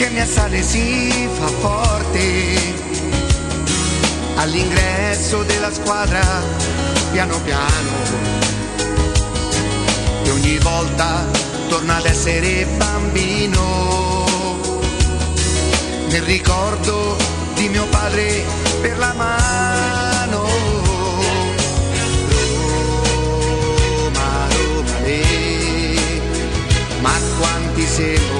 che mi assale si fa forte. All'ingresso della squadra piano piano e ogni volta torna ad essere bambino. Nel ricordo di mio padre per la mano. Roma, Roma, le, ma quanti siamo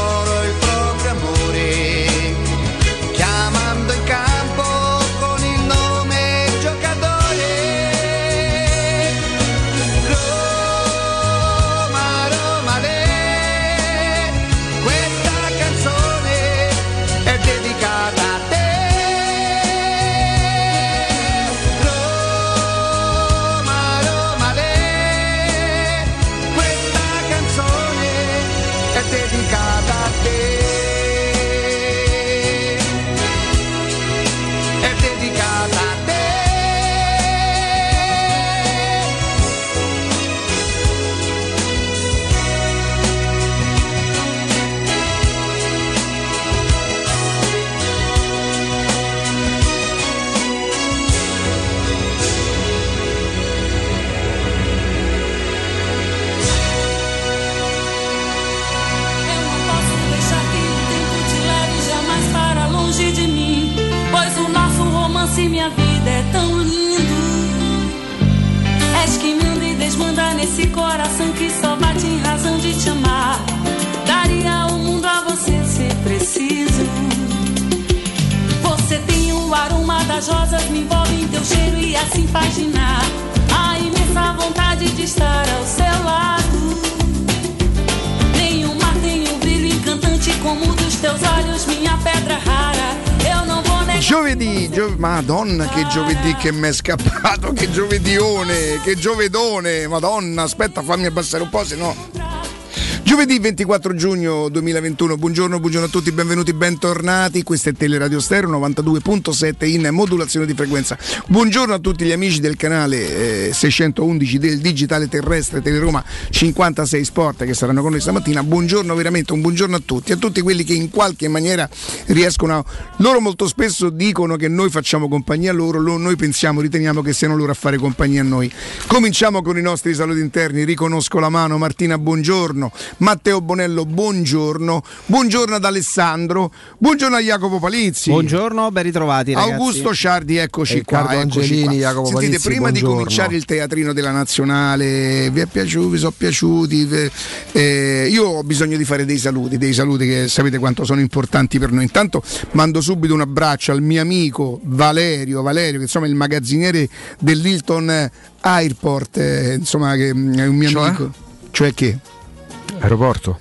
das rosas, me envolve em teu cheiro e assim paginar. A imensa vontade de estar ao seu lado. Nenhum mar tem um brilho encantante como o dos teus olhos, minha pedra rara. Eu não vou negar. Giovedì, gio- Madonna che giovedì che mi è scappato, che giovedione, che giovedone, Madonna, aspetta fammi abbassare un po', se no... Giovedì 24 giugno 2021, buongiorno, buongiorno a tutti, benvenuti, bentornati. Questa è Teleradio Stereo 92.7 in modulazione di frequenza. Buongiorno a tutti gli amici del canale eh, 611 del Digitale Terrestre Teleroma 56 Sport che saranno con noi stamattina. Buongiorno veramente, un buongiorno a tutti, a tutti quelli che in qualche maniera riescono a... Loro molto spesso dicono che noi facciamo compagnia a loro, lo- noi pensiamo, riteniamo che siano loro a fare compagnia a noi. Cominciamo con i nostri saluti interni, riconosco la mano, Martina, buongiorno. Matteo Bonello, buongiorno. Buongiorno ad Alessandro. Buongiorno a Jacopo Palizzi. Buongiorno, ben ritrovati ragazzi. Augusto Sciardi, eccoci Riccardo qua. Eccoci Angelini, qua. Jacopo Sentite, Palizzi, prima di buongiorno. cominciare il teatrino della nazionale, vi è piaciuto, vi sono piaciuti? eh, io ho bisogno di fare dei saluti, dei saluti che sapete quanto sono importanti per noi. Intanto mando subito un abbraccio al mio amico Valerio, Valerio che insomma è il magazziniere dell'Hilton Airport, eh, insomma che è un mio Cioè? amico. Cioè che? Aeroporto.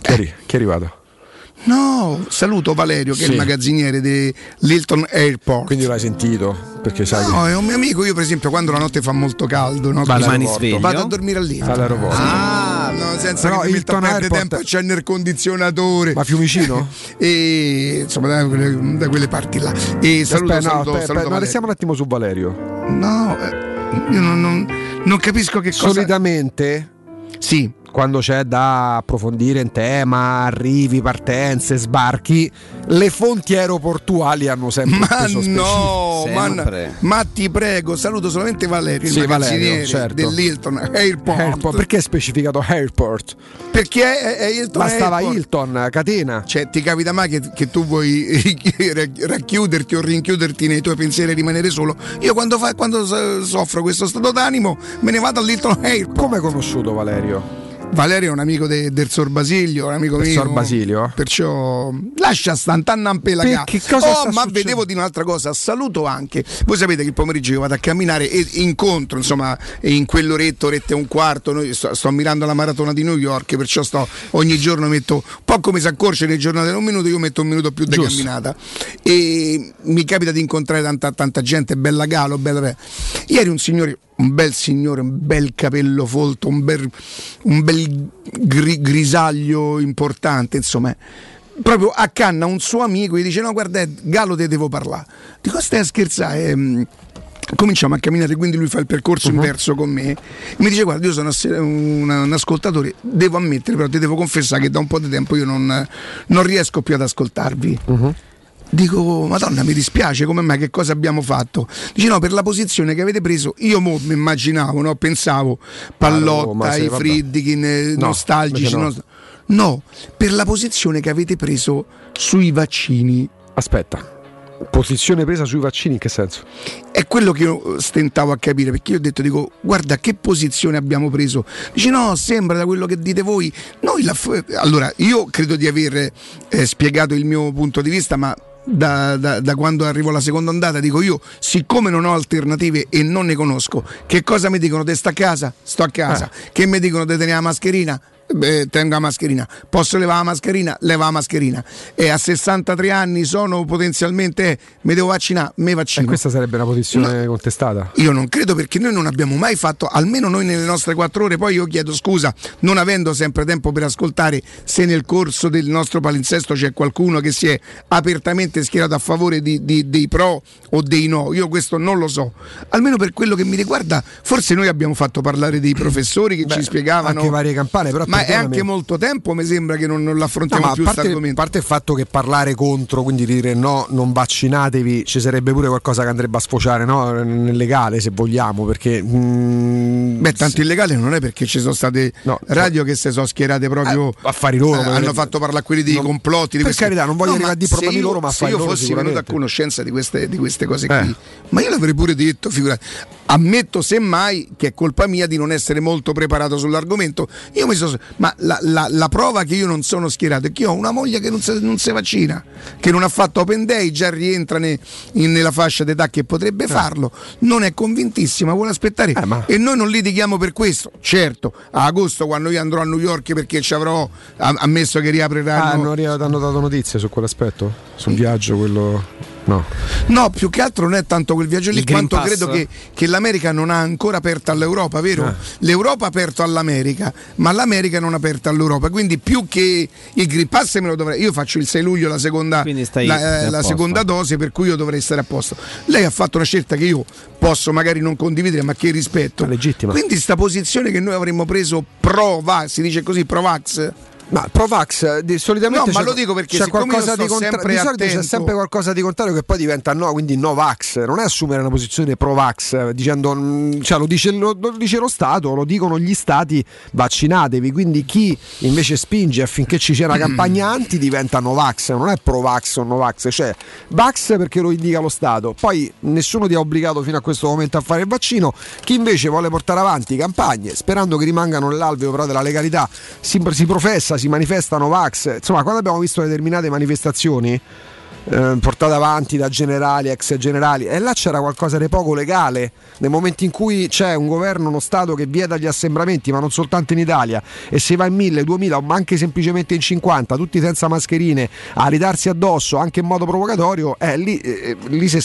Chi, è, arri- chi è arrivato? No, saluto Valerio che Sì. è il magazziniere di Lilton Airport. Quindi l'hai sentito? Perché sai No, è un mio amico, io per esempio quando la notte fa molto caldo, no. Rimani sveglio? vado a dormire lì. che all'aeroporto. Ah, no, senza Però che mi metta a perdere tempo, c'è il condizionatore. Ma Fiumicino? e insomma da quelle, da quelle parti là. E saluto, aspetta, no, saluto, aspetta, saluto no, Valerio. restiamo un attimo su Valerio. No, eh, io non, non- non capisco che cosa. Solitamente Sì, quando c'è da approfondire in tema, arrivi, partenze, sbarchi, le fonti aeroportuali hanno sempre ma no, ma, Sempre. ma ti prego, saluto solamente Valerio, Sì, il Valerio, certo. dell'Hilton Airport. Airport, perché è specificato airport? Perché è, è Hilton Bastava Airport. Hilton, catena. Cioè, ti capita mai che, che tu vuoi racchiuderti o rinchiuderti nei tuoi pensieri e rimanere solo? Io quando, fa- quando so- soffro questo stato d'animo me ne vado all'Hilton Airport. Come hai conosciuto Valerio? Valerio è un amico de- del Sor Basilio, un amico Del mio. Sor Basilio? Perciò lascia stantannan pelaga. Perché cosa oh, ma vedevo di un'altra cosa. Saluto anche. Voi sapete che il pomeriggio io vado a camminare e incontro, insomma, in quell'oretta, oretta e un quarto. Noi sto, sto mirando la maratona di New York, perciò sto ogni giorno metto un po' come si accorce nelle giornate un minuto, io metto un minuto più di Giusto. camminata. E mi capita di incontrare tanta, tanta gente, bella galo, bella. Ieri un signore un bel signore, un bel capello folto, un bel, un bel gri- grisaglio importante, insomma. Proprio accanna un suo amico e dice: No, guarda, Ed, Galo, te devo parlare. Dico, stai a scherzare? Ehm, Cominciamo a camminare, quindi lui fa il percorso inverso con me. Mi dice: Guarda, io sono un, un ascoltatore, devo ammettere, però ti devo confessare che da un po' di tempo io non, non riesco più ad ascoltarvi. Dico, Madonna, mi dispiace, come mai, che cosa abbiamo fatto? Dice no, per la posizione che avete preso, io mi immaginavo, no? pensavo Pallotta, Roma, sì, i vabbè. Friedkin, eh, No, nostalgici. No. no, per la posizione che avete preso sui vaccini. Aspetta. Posizione presa sui vaccini in che senso? È quello che io stentavo a capire, perché io ho detto, dico, guarda che posizione abbiamo preso. Dice no, sembra da quello che dite voi. Noi la allora, io credo di aver eh, spiegato il mio punto di vista, ma da, da- da quando arrivo alla seconda ondata dico io, siccome non ho alternative e non ne conosco, che cosa mi dicono? Te sta a casa? Sto a casa. Che mi dicono di tenere la mascherina? Beh, tengo la mascherina. Posso levare la mascherina? Leva la mascherina. E a 63 anni sono potenzialmente, eh, mi devo vaccinare? Me E vaccino. questa sarebbe una posizione contestata. Io non credo perché noi non abbiamo mai fatto, almeno noi nelle nostre quattro ore, poi io chiedo scusa, non avendo sempre tempo per ascoltare se nel corso del nostro palinsesto c'è qualcuno che si è apertamente schierato a favore di- di- dei pro o dei no, io questo non lo so. Almeno per quello che mi riguarda, forse noi abbiamo fatto parlare dei professori che ci spiegavano... Anche varie campane, però ma è perdonami. anche molto tempo, mi sembra che non, non No, l'affrontiamo ma a più questo a argomento. parte il fatto che parlare contro, quindi dire no, non vaccinatevi, ci sarebbe pure qualcosa che andrebbe a sfociare no? nel legale se vogliamo, perché... mm, Beh, tanto illegale non è perché ci sono state No, radio che si sono schierate proprio Eh, affari loro, eh, ma- hanno fatto parlare quelli dei Non- complotti. Di per queste- carità, non voglio arrivare a dire problemi loro, ma se io loro fossi venuto a conoscenza di queste, di queste cose Eh. qui, ma io l'avrei pure detto, figurati. Ammetto semmai che è colpa mia di non essere molto preparato sull'argomento. Io mi sono. Ma la, la- la prova che io non sono schierato è che io ho una moglie che non si, non si vaccina, che non ha fatto Open Day, già rientra ne- in- nella fascia d'età che potrebbe farlo. Non è convintissima, vuole aspettare. Eh, ma- E noi non litighiamo per questo. Certo, a agosto quando io andrò a New York perché ci avrò ammesso che Ah, riapriranno. hanno, arri- hanno dato notizie su quell'aspetto? Sul viaggio, quello... No. No, più che altro non è tanto quel viaggio lì quanto Pass? credo che, che l'America non ha ancora aperto all'Europa, vero? Ah. L'Europa ha aperto all'America, ma l'America non ha aperto all'Europa. Quindi più che il Green Pass me lo dovrei. Io faccio il 6 luglio la seconda, la, eh, la seconda dose, per cui io dovrei stare a posto. Lei ha fatto una scelta che io posso magari non condividere, ma che rispetto. Ma legittima. Quindi sta posizione che noi avremmo preso pro vax, si dice così, pro vax. Ma Provax eh, di- solitamente No, ma c'è- lo dico perché c'è qualcosa di contra- sempre di solito c'è attento- sempre qualcosa di contrario che poi diventa no, quindi Novax, non è assumere una posizione Provax eh, dicendo mm, cioè lo dice lo, lo dice lo Stato, lo dicono gli stati, vaccinatevi, quindi chi invece spinge affinché ci sia una campagna anti diventa Novax, non è Provax o Novax, cioè Vax perché lo indica lo Stato. Poi nessuno ti ha obbligato fino a questo momento a fare il vaccino, chi invece vuole portare avanti campagne sperando che rimangano nell'alveo però della legalità, si, si professa, si manifesta Novax. Insomma, quando abbiamo visto determinate manifestazioni eh, portata avanti da generali, ex generali, e là c'era qualcosa di poco legale. Nel momento in cui c'è un governo, uno Stato che vieta gli assembramenti, ma non soltanto in Italia, e si va in 1000, 2000, ma anche semplicemente in 50, tutti senza mascherine, a ridarsi addosso anche in modo provocatorio, eh, lì, eh, lì si,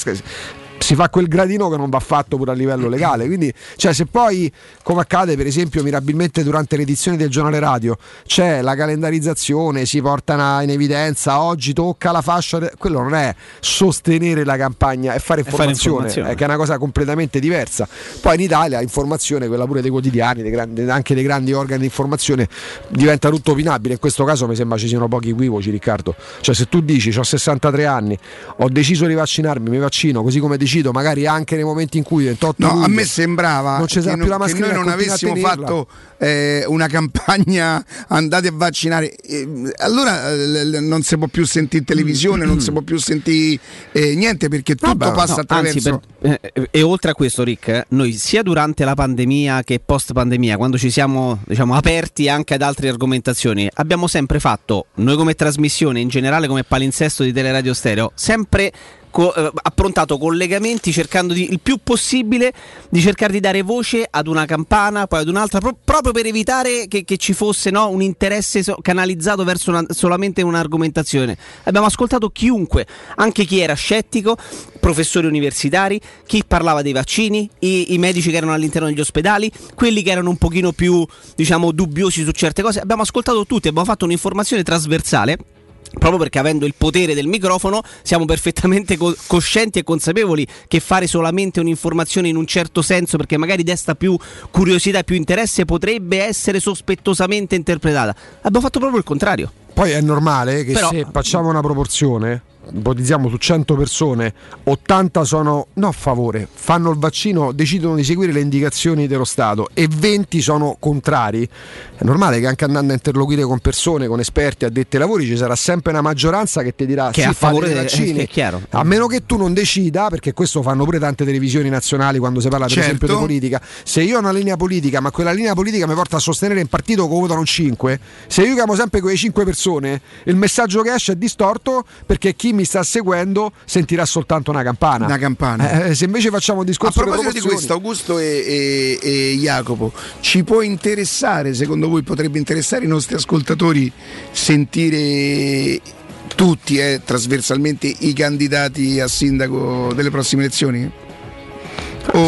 si fa quel gradino che non va fatto pure a livello legale. Quindi, cioè, se poi, come accade per esempio mirabilmente durante le edizioni del giornale radio, c'è la calendarizzazione, si portano in evidenza, oggi tocca la fascia, quello non è sostenere la campagna, è fare informazione, è, fare informazione. è che è una cosa completamente diversa. Poi in Italia informazione, quella pure dei quotidiani, dei grandi, anche dei grandi organi di informazione, diventa tutto opinabile. In questo caso mi sembra ci siano pochi equivoci, Riccardo. Cioè, se tu dici ho 63 anni, ho deciso di vaccinarmi, mi vaccino, così come decido decido magari anche nei momenti in cui 28 no, luglio, a me sembrava non che, non, che noi non avessimo fatto eh, una campagna andate a vaccinare. Eh, allora eh, non si può più sentire televisione non si può più sentire eh, niente perché tutto Vabbè, passa no, attraverso per, eh, e oltre a questo Rick noi sia durante la pandemia che post pandemia quando ci siamo diciamo, aperti anche ad altre argomentazioni abbiamo sempre fatto noi come trasmissione in generale come palinsesto di Teleradio Stereo sempre co- eh, approntato collegamenti cercando di, il più possibile di cercare di dare voce ad una campana, poi ad un'altra, pro- proprio per evitare che, che ci fosse no, un interesse so- canalizzato verso una, solamente un'argomentazione. Abbiamo ascoltato chiunque, anche chi era scettico, professori universitari, chi parlava dei vaccini, i, i medici che erano all'interno degli ospedali, quelli che erano un pochino più diciamo dubbiosi su certe cose. Abbiamo ascoltato tutti, abbiamo fatto un'informazione trasversale proprio perché avendo il potere del microfono siamo perfettamente co- coscienti e consapevoli che fare solamente un'informazione in un certo senso perché magari desta più curiosità e più interesse potrebbe essere sospettosamente interpretata. Abbiamo fatto proprio il contrario. Poi è normale che Però, se facciamo una proporzione ipotizziamo su 100 persone, 80 sono no a favore, fanno il vaccino, decidono di seguire le indicazioni dello Stato e 20 sono contrari. È normale che anche andando a interloquire con persone, con esperti, addetti ai lavori, ci sarà sempre una maggioranza che ti dirà che sì, a favore dei vaccini. A meno che tu non decida, perché questo fanno pure tante televisioni nazionali quando si parla per certo. esempio di politica, se io ho una linea politica, ma quella linea politica mi porta a sostenere un partito che votano 5, se io chiamo sempre quelle 5 persone, il messaggio che esce è distorto perché chi mi sta seguendo sentirà soltanto una campana. Una campana. Eh, eh se invece facciamo un discorso A proposito di questo, Augusto e, e, e, Jacopo, ci può interessare, secondo voi potrebbe interessare i nostri ascoltatori sentire tutti eh, trasversalmente i candidati a sindaco delle prossime elezioni? O,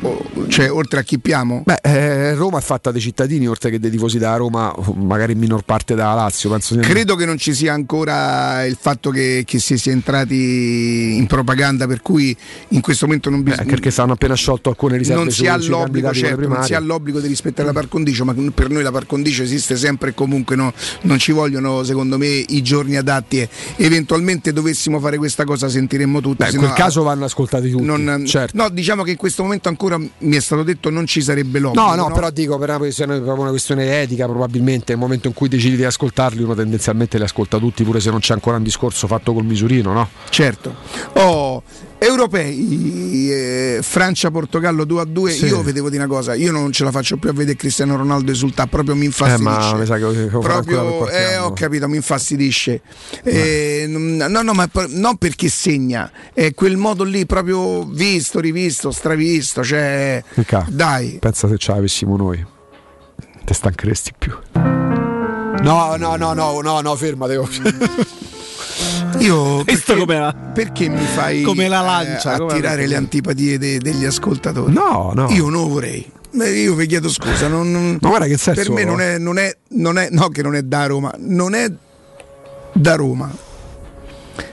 o, cioè, oltre a Chippiamo? Beh, eh, Roma è fatta dei cittadini, oltre che dei tifosi da Roma, magari in minor parte da Lazio. Penso Credo che non ci sia ancora il fatto che, che si sia entrati in propaganda, per cui in questo momento non bisogna. Eh, perché stanno appena sciolto alcune riserve. Non si ha l'obbligo, certo, non si ha l'obbligo di rispettare la par condicio, ma per noi la par condicio esiste sempre e comunque no, non ci vogliono, secondo me, i giorni adatti. E eventualmente dovessimo fare questa cosa, sentiremmo tutti. Beh, in quel caso vanno ascoltati tutti. Non, certo. No, diciamo che in questo momento ancora mi è stato detto non ci sarebbe l'obbligo. No, no, no? però dico per una questione, una questione etica, probabilmente nel momento in cui decidi di ascoltarli, uno tendenzialmente li ascolta tutti, pure se non c'è ancora un discorso fatto col misurino, no? Certo. Oh, europei, eh, Francia-Portogallo 2 a 2. Sì. Io vedevo di una cosa, io non ce la faccio più a vedere Cristiano Ronaldo esultare, proprio mi infastidisce. Eh, mi sa che ho, proprio, eh, ho capito, mi infastidisce. Eh, no, no, ma non perché segna, è quel modo lì proprio visto, rivisto, stravisto. Cioè, Mica, dai. Pensa se ce l'avessimo noi, te stancheresti più. No, no, no, no, no, no, ferma, devo. Io perché, come perché mi fai come la lancia, eh, attirare le antipatie de, degli ascoltatori? No, no. Io non vorrei. Io vi chiedo scusa, non, non, ma guarda che senso, per me non è, non, è, non è, no, che non è da Roma, non è da Roma.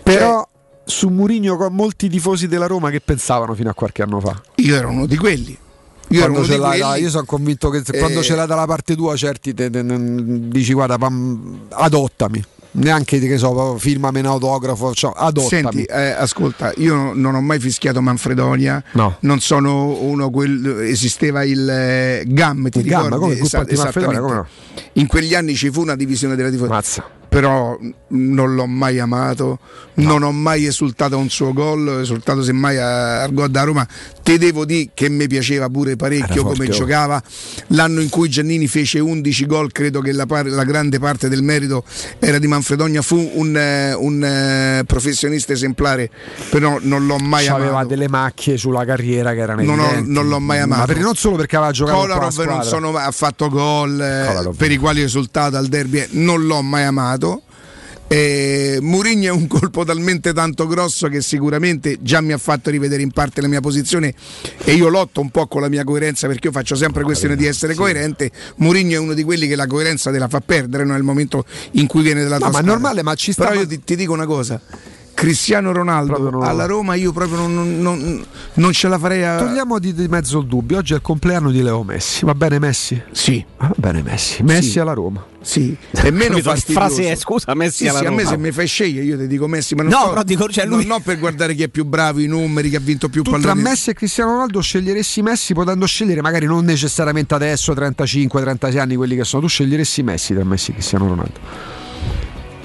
Però cioè, su Murigno con molti tifosi della Roma che pensavano fino a qualche anno fa. Io ero uno di quelli. Io, quando ce quelli, da, io sono convinto che eh, quando ce l'hai dalla parte tua, certi te, te, te, dici guarda, pam, adottami neanche che so, firmami un autografo, cioè, adottami. Senti, eh, ascolta, io non ho mai fischiato Manfredonia, no. non sono uno quel esisteva il eh, GAM, ti il ricordi? GAM, come, Esa- Manfredonia, come no? In quegli anni ci fu una divisione della tifoseria. Mazza però non l'ho mai amato, no. non ho mai esultato a un suo gol, ho esultato semmai al gol da Roma Te devo dire che mi piaceva pure parecchio come oh. giocava. L'anno in cui Giannini fece 11 gol, credo che la, par- la grande parte del merito era di Manfredogna. Fu un, eh, un, eh, professionista esemplare, però non l'ho mai aveva amato. delle macchie sulla carriera che erano Non ho- non l'ho mai amato. Ma perché non solo perché aveva giocato Kolarov non sono, ha fatto gol eh, per i quali è risultato al derby, non l'ho mai amato. Eh, Mourinho è un colpo talmente tanto grosso che sicuramente già mi ha fatto rivedere in parte la mia posizione e io lotto un po' con la mia coerenza perché io faccio sempre questione di essere coerente. Mourinho è uno di quelli che la coerenza te la fa perdere no? nel momento in cui viene dalla No, tua ma è normale, ma ci sta- Però io ti, ti dico una cosa. Cristiano Ronaldo non- alla Roma io proprio non, non- non- ce la farei a... Togliamo di, di mezzo il dubbio. Oggi è il compleanno di Leo Messi. Va bene Messi? Sì, Va bene Messi. Messi Sì. alla Roma. sì, è meno fastidioso. frase è, scusa, Messi Sì, alla sì, a me Roma. se mi fai scegliere io ti dico Messi, ma non, No, sto- però dico, cioè, lui- non per guardare chi è più bravo, i numeri, che ha vinto più Tu tra palloni. Messi e Cristiano Ronaldo sceglieressi Messi potendo scegliere magari non necessariamente adesso 35-36 anni quelli che sono, tu sceglieresti Messi tra Messi e Cristiano Ronaldo.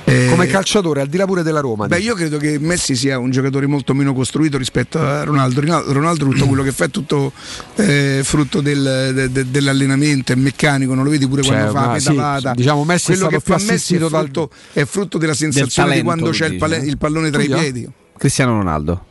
Eh, Come calciatore, al di là pure della Roma. Beh, dico. io credo che Messi sia un giocatore molto meno costruito rispetto a Ronaldo. Ronaldo, tutto quello che fa è tutto eh, frutto del- de- de- dell'allenamento, è meccanico, non lo vedi pure Cioè, quando fa la sì, pedalata. diciamo, Messi quello che fa Messi è assistito dal- frutto, è frutto della sensazione talento, di quando c'è il, dici, pale- eh? il pallone tra i piedi. Cristiano Ronaldo.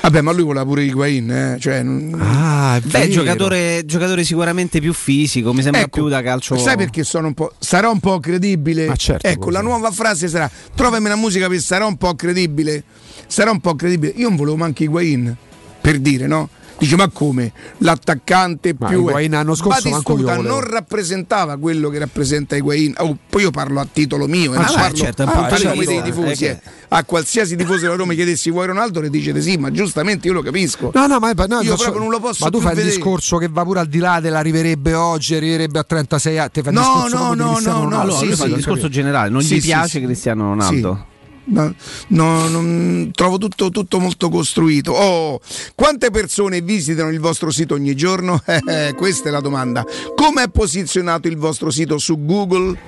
Vabbè, ma lui voleva pure Higuain, eh? cioè, non- Ah, è Beh, vero. giocatore, giocatore sicuramente più fisico, mi sembra Ecco, più da calcio. Sai perché sono un po'. Sarà un po' credibile. Ma certo, ecco, lo la nuova frase sarà: trovami la musica per sarà un po' credibile. Sarà un po' credibile. Io non volevo manco Higuain, per dire, no? Dice, ma come? L'attaccante Ma più. Higuain l'anno scorso Batistuta non rappresentava quello che rappresenta Higuain. Oh, poi io parlo a titolo mio, e Ah, parlo certo, è un a punto tale di come vista, dei tifosi. eh, eh. A qualsiasi tifoso della Roma chiedessi vuoi Ronaldo, le dicete sì, ma giustamente io lo capisco. No, no, ma no, Io proprio non lo posso Ma tu più fai il vedere. discorso che va pure al di là dell'arriverebbe oggi, arriverebbe a 36 anni. Il No, no, no, no, no. Allora, sì, sì, il discorso generale, non Sì, gli piace. Cristiano Ronaldo. No, no, non- trovo tutto, tutto molto costruito. Oh, quante persone visitano il vostro sito ogni giorno? Eh, questa è la domanda. Come è posizionato il vostro sito su Google?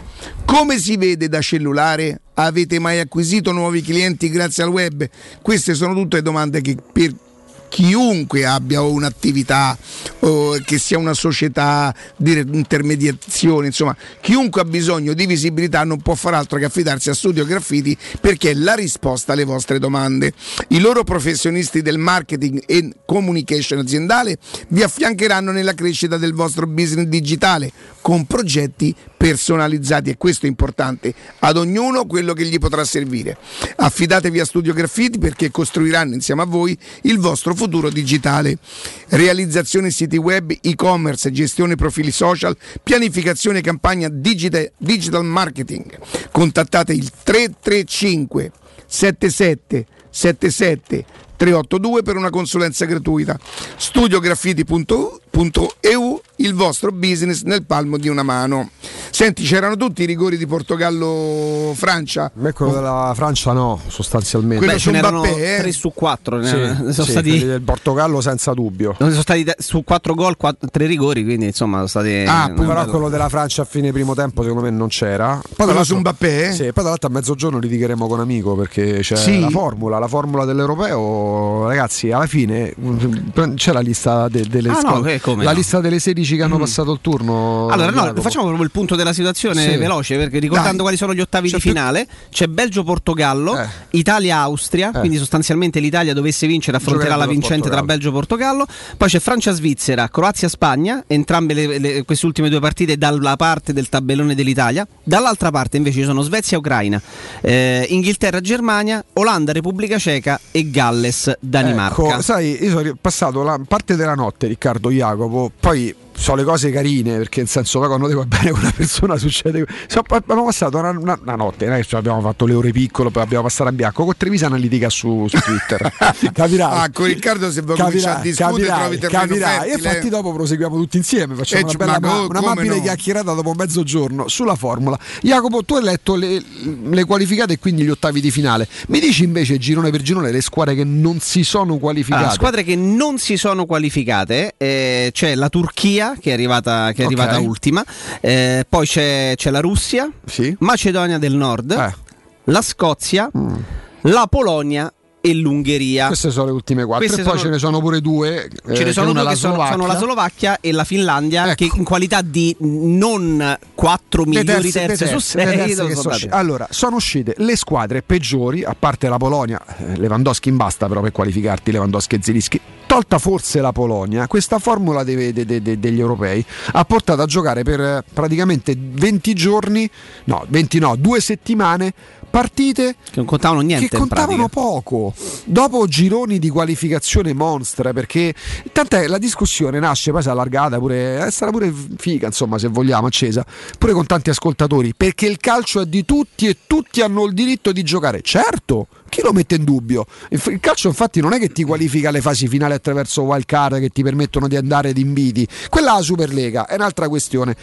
Come si vede da cellulare? Avete mai acquisito nuovi clienti grazie al web? Queste sono tutte domande che per chiunque abbia un'attività che sia una società di intermediazione, insomma, chiunque ha bisogno di visibilità non può far altro che affidarsi a Studio Graffiti perché è la risposta alle vostre domande. I loro professionisti del marketing e communication aziendale vi affiancheranno nella crescita del vostro business digitale con progetti personalizzati e questo è importante ad ognuno quello che gli potrà servire. Affidatevi a Studio Graffiti perché costruiranno insieme a voi il vostro futuro digitale. Realizzazione siti web, e-commerce, gestione profili social, pianificazione campagna digita- digital marketing. Contattate il 335 77 77 382 per una consulenza gratuita. Studiograffiti.eu il vostro business nel palmo di una mano. Senti, c'erano tutti i rigori di Portogallo-Francia. A me quello della Francia no, sostanzialmente. Quello Beh, su ce n'erano Mbappé, eh? 3 su 4. Sì, sono sì, stati. del Portogallo senza dubbio. Non sono stati su 4 gol, 3 rigori, quindi insomma sono stati. Ah, poi Però bello. quello della Francia a fine primo tempo secondo me non c'era. Poi Quello su Mbappé? Sì, poi tra l'altro a mezzogiorno litigheremo con amico perché c'è Sì. la formula, la formula dell'europeo, ragazzi, alla fine mm, c'è la lista de- delle Ah, squadre- eh, la no? Mm. lista delle 16 che hanno passato il turno. Allora, no, Jacopo. facciamo proprio il punto della situazione Sì. veloce perché ricordando Dai. quali sono gli ottavi C'è di più- finale, c'è Belgio-Portogallo, Eh. Italia-Austria, Eh. quindi sostanzialmente l'Italia dovesse vincere affronterà la vincente tra Portogallo. Belgio e Portogallo, poi c'è Francia-Svizzera, Croazia-Spagna, entrambe le- le- queste ultime due partite dalla parte del tabellone dell'Italia, dall'altra parte invece ci sono Svezia-Ucraina, eh, Inghilterra-Germania, Olanda-Repubblica Ceca e Galles-Danimarca. Ecco, sai, io sono passato la parte della notte, Riccardo Jacopo, poi sono le cose carine perché in senso poi quando ti va bene con una persona succede so, abbiamo passato una, una- una notte che abbiamo fatto le ore piccole poi abbiamo passato a bianco con Trevisana litiga su, su Twitter. Capirai. Ah, con Riccardo se vuoi cominciare a discutere trovi terreno capirai. e infatti dopo proseguiamo tutti insieme facciamo Eh, una bella ma co- una amabile no? chiacchierata dopo mezzogiorno sulla formula. Jacopo tu hai letto le, le qualificate e quindi gli ottavi di finale. Mi dici invece girone per girone le squadre che non si sono qualificate? Allora, squadre che non si sono qualificate, eh, c'è la Turchia che è arrivata, che è Ok. arrivata ultima, eh, poi c'è, c'è la Russia, Sì. Macedonia del Nord, Eh. la Scozia, Mm. la Polonia e l'Ungheria. Queste sono le ultime quattro. Queste e poi sono- ce ne sono pure due. eh, Ce ne sono una due che sono, sono la Slovacchia e la Finlandia, Ecco. che in qualità di non quattro migliori terze- terze, su terze- le sei terze sono sono. Allora, sono uscite le squadre peggiori, a parte la Polonia, eh, Lewandowski in basta però per qualificarti Lewandowski e Zilischi. Tolta forse la Polonia, questa formula dei- de- de- de- degli europei ha portato a giocare per eh, praticamente 20 giorni, no, 20 no, due settimane partite Che non contavano niente che contavano poco. Dopo gironi di qualificazione monstra perché tant'è la discussione nasce poi si è allargata pure è stata pure figa insomma se vogliamo accesa pure con tanti ascoltatori perché il calcio è di tutti e tutti hanno il diritto di giocare. Certo chi lo mette in dubbio? Il calcio infatti non è che ti qualifica alle fasi finali attraverso wild card che ti permettono di andare ad inviti. Quella è la Superlega è un'altra questione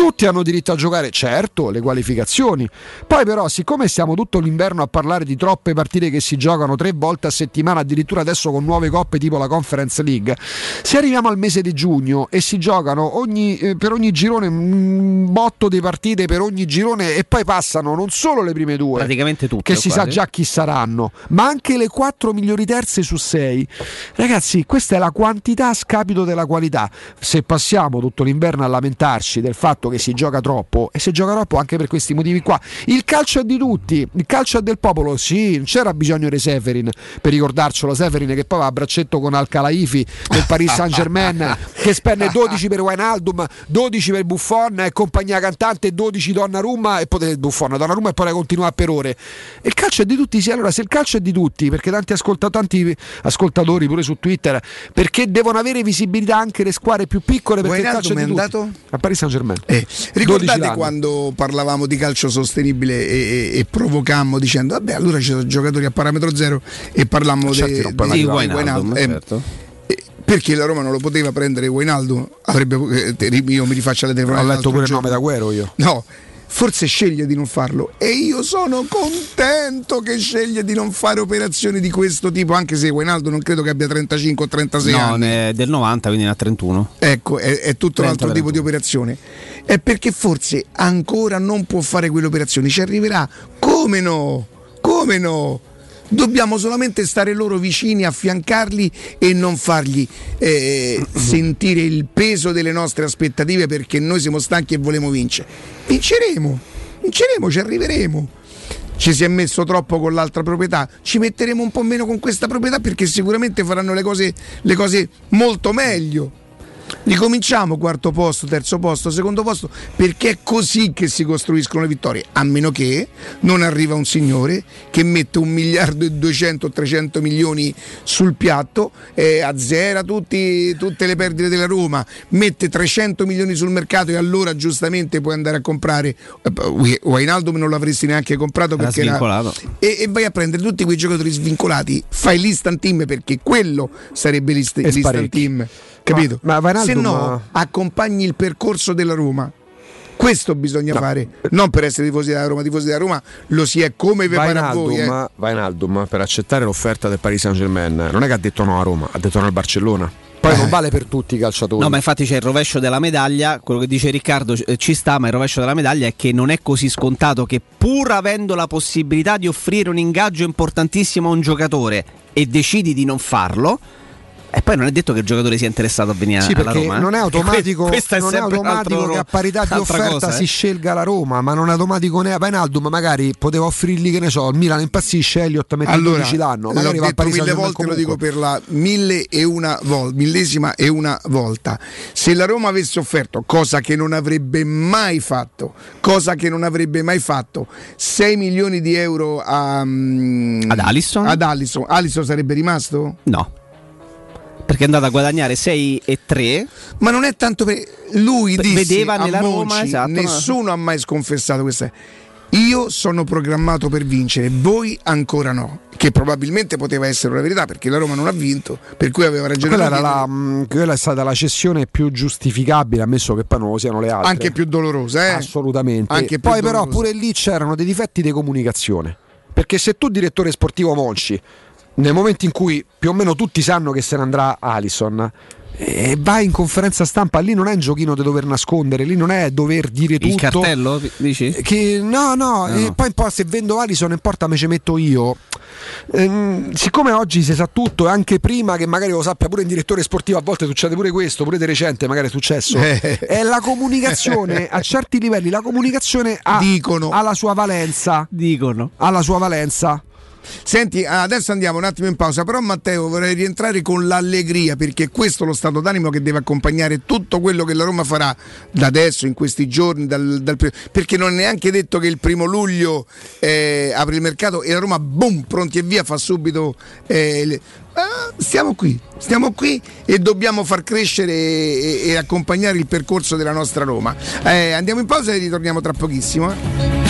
tutti hanno diritto a giocare, certo, le qualificazioni. Poi però, siccome stiamo tutto l'inverno a parlare di troppe partite che si giocano tre volte a settimana, addirittura adesso con nuove coppe tipo la Conference League, se arriviamo al mese di giugno e si giocano ogni, eh, per ogni girone un botto di partite per ogni girone e poi passano non solo le prime due, Praticamente tutte, che si sa quasi. già chi saranno, ma anche le quattro migliori terze su sei. Ragazzi, questa è la quantità a scapito della qualità. Se passiamo tutto l'inverno a lamentarci del fatto che si gioca troppo, e si gioca troppo anche per questi motivi qua, il calcio è di tutti, il calcio è del popolo, sì, non c'era bisogno di Seferin per ricordarcelo, Seferin che poi va a braccetto con Al-Khelaifi del Paris Saint Germain che spende 12 per Wijnaldum, 12 per Buffon e compagnia cantante, 12 Donnarumma e poi Buffon, Donnarumma e poi continua per ore. Il calcio è di tutti, sì, allora se il calcio è di tutti, perché tanti, ascolta- tanti ascoltatori pure su Twitter, perché devono avere visibilità anche le squadre più piccole perché il calcio Wijnaldum è è di tutti. andato? A Paris Saint Germain. Eh, 12 ricordate quando parlavamo di calcio sostenibile e, e- e provocammo dicendo vabbè allora ci sono giocatori a parametro zero e parlammo de- puoi di. Wijnaldum, Eh, certo. perché la Roma non lo poteva prendere Wijnaldum avrebbe eh, io mi rifaccio alle telefonate Ho letto pure il nome d'Aguero io. No, forse sceglie di non farlo e io sono contento che sceglie di non fare operazioni di questo tipo, anche se Wijnaldum non credo che abbia 35 o 36 No, anni. ne è del 90, quindi ne ha 31. Ecco, è, è tutto un altro 30, tipo di operazione. È perché forse ancora non può fare quelle operazioni. Ci arriverà. Come no? Come no? Dobbiamo solamente stare loro vicini, affiancarli e non fargli eh, sentire il peso delle nostre aspettative perché noi siamo stanchi e volemo vincere. Vinceremo, vinceremo, ci arriveremo. Ci si è messo troppo con l'altra proprietà, ci metteremo un po' meno con questa proprietà perché sicuramente faranno le cose, le cose molto meglio. Ricominciamo quarto posto, terzo posto, secondo posto, perché è così che si costruiscono le vittorie, a meno che non arriva un signore che mette un miliardo e 200 o 300 milioni sul piatto, e azzera tutti- tutte le perdite della Roma, mette 300 milioni sul mercato e allora giustamente puoi andare a comprare. eh, Wijnaldum non l'avresti neanche comprato perché era, svincolato. e, e vai a prendere tutti quei giocatori svincolati, fai l'instant team perché quello sarebbe l'ist- sparecchi. team, capito? Ma- ma Se no, accompagni il percorso della Roma. Questo bisogna No. fare, non per essere tifosi della Roma, tifosi della Roma lo si è come vi pare a voi. eh. Wijnaldum, Wijnaldum, per accettare l'offerta del Paris Saint Germain non è che ha detto no a Roma, ha detto no al Barcellona. Poi Eh. non vale per tutti i calciatori. No, ma infatti c'è il rovescio della medaglia, quello che dice Riccardo eh, ci sta, ma il rovescio della medaglia è che non è così scontato che pur avendo la possibilità di offrire un ingaggio importantissimo a un giocatore e decidi di non farlo, e poi non è detto che il giocatore sia interessato a venire Sì, alla Roma. eh. non è automatico, Que- questa è non è automatico altro- che a parità di offerta cosa, si eh. scelga la Roma, ma non è automatico ne Wijnaldum magari poteva offrirgli che ne so, il Milan impazzisce, Elliott mette Allora, 12 l'anno, l'ho magari va al detto mille volte, lo dico per la mille e una volta, millesima e una volta. Se la Roma avesse offerto, cosa che non avrebbe mai fatto, cosa che non avrebbe mai fatto, 6 milioni di euro a, mm, Ad Alisson? ad Alisson, Alisson sarebbe rimasto? No. Perché è andato a guadagnare 6 e 3. Ma non è tanto per lui disse vedeva a nella Roma, Monchi, esatto, no. nessuno ha mai sconfessato questa. Io sono programmato per vincere, voi ancora no. Che probabilmente poteva essere una verità perché la Roma non ha vinto, per cui aveva ragione. Quella, la, mh, quella è stata la cessione più giustificabile, ammesso che poi non lo siano le altre. anche più dolorosa, eh? Assolutamente. Anche Poi, però, dolorosa. pure lì c'erano dei difetti di comunicazione. Perché se tu, direttore sportivo Monci, nel momento in cui più o meno tutti sanno che se ne andrà Alison, e vai in conferenza stampa, lì non è un giochino da dover nascondere, lì non è dover dire tutto. Il cartello, dici? Che, no, no, No. e poi un po' se vendo Alison in porta me ci metto io. Ehm, siccome oggi si sa tutto, e anche prima che magari lo sappia pure il direttore sportivo, a volte succede pure questo, pure di recente magari è successo. Eh. È la comunicazione a certi livelli, la comunicazione ha, Dicono. ha la sua valenza. Dicono. Ha la sua valenza. Senti, adesso andiamo un attimo in pausa, però Matteo vorrei rientrare con l'allegria perché questo è lo stato d'animo che deve accompagnare tutto quello che la Roma farà da adesso, in questi giorni, dal, dal perché non è neanche detto che il primo luglio eh, apre il mercato e la Roma, boom, pronti e via, fa subito... eh, le- Ah, stiamo qui, stiamo qui e dobbiamo far crescere e, e accompagnare il percorso della nostra Roma. Eh, andiamo in pausa e ritorniamo tra pochissimo.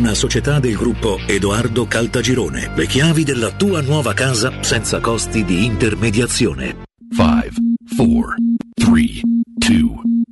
una società del gruppo Edoardo Caltagirone. Le chiavi della tua nuova casa senza costi di intermediazione. 5, 4, 3, 2,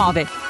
muove.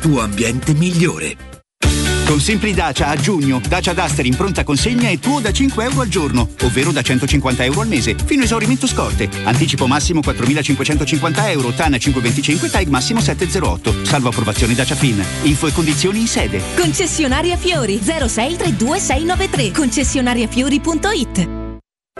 tuo ambiente migliore. Con Simpli Dacia a giugno, Dacia Duster in pronta consegna è tuo da 5 euro al giorno, ovvero da 150 euro al mese, fino a esaurimento scorte. Anticipo massimo 4.550 euro, TAN 525, TAG massimo 708. Salvo approvazione Dacia Fin. Info e condizioni in sede. Concessionaria Fiori 06 32693 concessionariafiori.it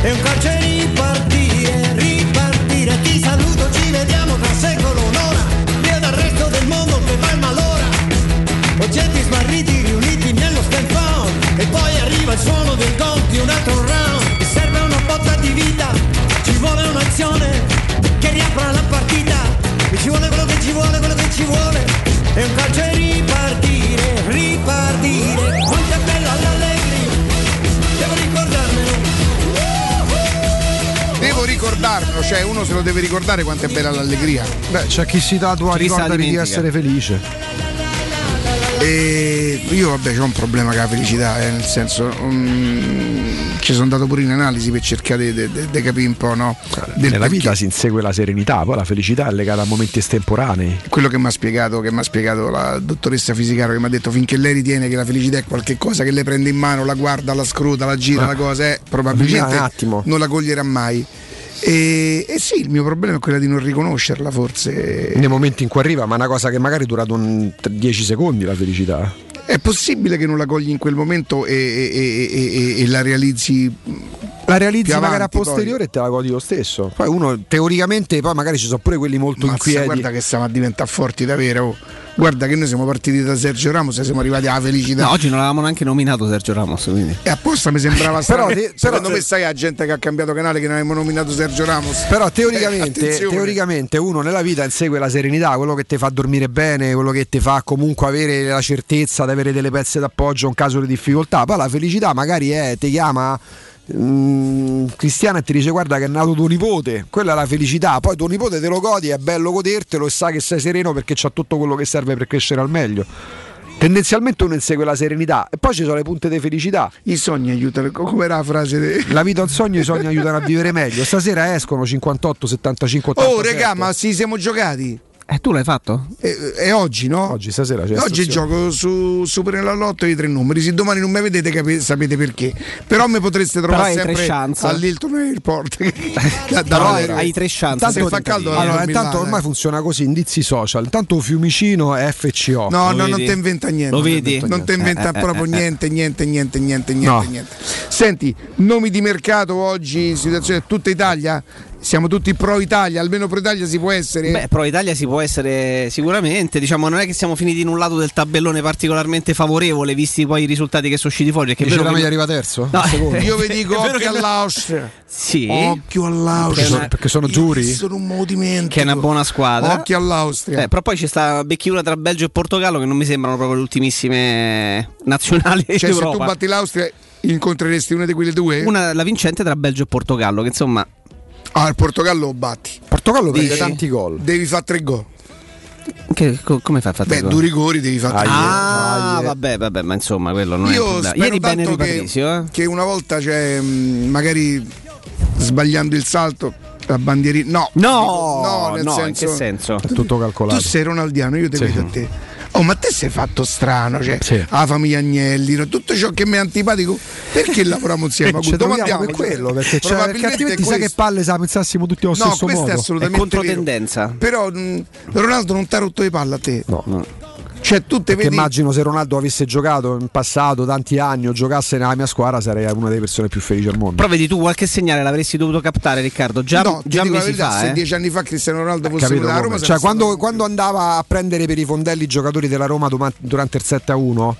È un calcio e ripartire, ripartire. Ti saluto, ci vediamo tra secolo, un'ora. Via dal resto del mondo che va in malora. Oggetti smarriti riuniti nello stand E poi arriva il suono del gol di un altro round Mi serve una botta di vita Ci vuole un'azione Che riapra la partita Mi ci vuole quello che ci vuole, quello che ci vuole È un calcio e ripartire, Devo ricordarlo, cioè uno se lo deve ricordare quanto è bella l'allegria. Beh, c'è chi si tatua, Chi sa ricordati di essere felice. E io vabbè c'ho un problema con la felicità, eh, nel senso mm, ci sono andato pure in analisi per cercare di capire un po', no? Del Nella perché. vita si insegue la serenità, poi la felicità è legata a momenti estemporanei. quello che mi ha spiegato, che mi ha spiegato la dottoressa Fisicaro, che mi ha detto finché lei ritiene che la felicità è qualcosa che lei prende in mano, la guarda, la scruta, la gira, Eh. la cosa, eh, probabilmente non la coglierà mai. E, e sì, il mio problema è quello di non riconoscerla, forse. Nei momenti in cui arriva, ma è una cosa che magari dura 10 secondi la felicità. È possibile che non la cogli in quel momento e- e- e la realizzi. La realizzi più magari a avanti, poi. posteriore e te la godi lo stesso. Poi uno teoricamente, poi magari ci sono pure quelli molto Mazza, inquieti. guarda che stiamo a diventare forti davvero. Guarda che noi siamo partiti da Sergio Ramos e siamo arrivati alla felicità. No, oggi non avevamo neanche nominato Sergio Ramos. Quindi. E apposta mi sembrava strano. Però te- Secondo però- me sai la gente che ha cambiato canale che non avevamo nominato Sergio Ramos. Però teoricamente, Eh, teoricamente uno nella vita insegue la serenità, quello che ti fa dormire bene, quello che ti fa comunque avere la certezza di avere delle pezze d'appoggio in caso di difficoltà. Poi la felicità magari è, ti chiama mm, Cristiana ti dice guarda che è nato tuo nipote, quella è la felicità, poi tuo nipote te lo godi, è bello godertelo e sa che sei sereno perché c'ha tutto quello che serve per crescere al meglio. Tendenzialmente uno insegue la serenità e poi ci sono le punte di felicità. I sogni aiutano, come era la frase? De... La vita è un sogno, i sogni aiutano a vivere meglio. Stasera escono 58, 75, 87. Oh, regà, ma si siamo giocati? E tu l'hai fatto? E, e oggi, no? Oggi stasera c'è Oggi stazione. gioco su Super Lotto i tre numeri. Se domani non mi vedete, capi- sapete perché. Però mi potreste Però trovare hai tre sempre chance. all'Hilton Airport. da, Però Valero. hai tre chance. Se fa caldo, allora, dormi intanto ormai funziona così, indizi social. Intanto Fiumicino è FCO. No, Lo no, non ti inventa niente. Lo vedi? Non ti inventa Eh, eh, proprio eh, niente, niente, niente, niente, niente, No. niente. Senti, nomi di mercato oggi in situazione tutta Italia? Siamo tutti pro Italia, almeno pro Italia si può essere. Beh, Pro Italia si può essere sicuramente. Diciamo, non è che siamo finiti in un lato del tabellone particolarmente favorevole, visti poi i risultati che sono usciti fuori. Perché Dice che- meglio arriva terzo? No. Io vi dico occhio che- all'Austria. Sì. Occhio Perché all'Austria. sono, perché sono giuri? Sono un movimento. Che è una buona squadra. Occhio all'Austria. Eh, però poi c'è sta becchiura tra Belgio e Portogallo che non mi sembrano proprio le ultimissime nazionali cioè, se tu batti l'Austria, incontreresti una di quelle due? Una, la vincente tra Belgio e Portogallo, che insomma Ah, il Portogallo lo batti. Portogallo prende tanti gol. Devi fare tre gol. che- co- come fai a fare Beh, gol? due rigori devi fare tre gol. Ah, Aie. vabbè, vabbè, ma insomma, quello non è un Io spero Ieri bene che, Patrizio, eh? che una volta, cioè, mh, magari sbagliando il salto, la bandierina. No, No, dico, no, nel no, in senso, che senso? È tutto Tu calcolato. sei ronaldiano, io ti Sì. vedo a te. Oh, ma te sei fatto strano, cioè, la famiglia Agnelli, no? tutto ciò che mi è antipatico, perché lavoriamo insieme? Eh, ci troviamo per quello, perché, c'è, perché altrimenti sai che palle se la pensassimo tutti allo No, stesso questo modo. è assolutamente controtendenza. vero. Però mh, Ronaldo non ti ha rotto le palle a te. No. Cioè, tu te vedi immagino se Ronaldo avesse giocato in passato tanti anni o giocasse nella mia squadra sarei una delle persone più felici al mondo. Però vedi tu qualche segnale l'avresti dovuto captare Riccardo già, No, già dico la mesi verità, fa. se eh. dieci anni fa Cristiano Ronaldo fosse Capito venuto a? Roma, Cioè, quando, quando andava a prendere per i fondelli i giocatori della Roma durante il 7 a 1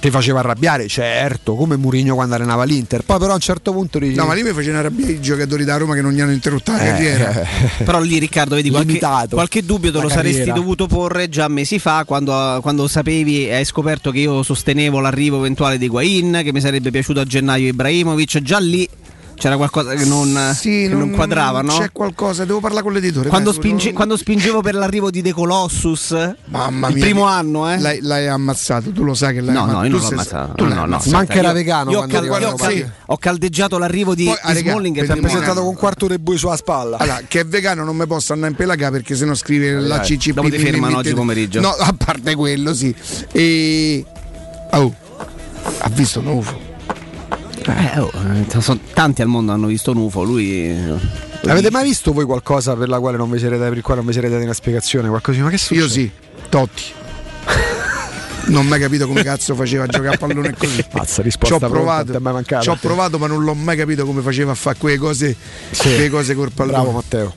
ti faceva arrabbiare, certo, come Mourinho quando allenava l'Inter. Poi, però, a un certo punto dici, No, ma lì mi facevano arrabbiare i giocatori da Roma che non gli hanno interrotto la Eh, carriera. Però lì Riccardo, vedi qualche, qualche dubbio te lo saresti dovuto porre già mesi fa quando, quando sapevi e hai scoperto che io sostenevo l'arrivo eventuale di Guain, che mi sarebbe piaciuto a gennaio Ibrahimovic, già lì c'era qualcosa che non, Sì, che non quadrava, no? C'è qualcosa, devo parlare con l'editore. Quando, dai, spinge- non- quando spingevo per l'arrivo di De Colossus, Mamma il mia, primo anno, eh? L'hai, l'hai ammazzato, tu lo sai che l'hai No, ammazzato. no, io Tu non l'ho ammazzato. tu No, no, ammazzato. Ma anche era vegano Io ho, quando cal- io cal- Sì. ho caldeggiato l'arrivo di, Poi, di ah, raga, Smalling per per primo primo presentato con un quarto di bui sulla spalla. Allora, che è vegano non mi posso andare in pelaga perché sennò scrive la CCP. dopo ti fermano oggi pomeriggio. No, a parte quello, sì. E. Oh, ha visto un UFO. Eh, oh, eh, sono- tanti al mondo hanno visto un UFO, lui... eh, Avete mai visto voi qualcosa per la quale non vi siete per il quale non vi siete dati una spiegazione? Qualcosina? Ma che succede? Io sì, Totti. Non ho mai capito come cazzo faceva a giocare a pallone così. Mazza, Ci risposta ho pronta, provato, ci ho provato, ma non l'ho mai capito come faceva a fare quelle cose, quelle cose col pallone. Bravo Matteo.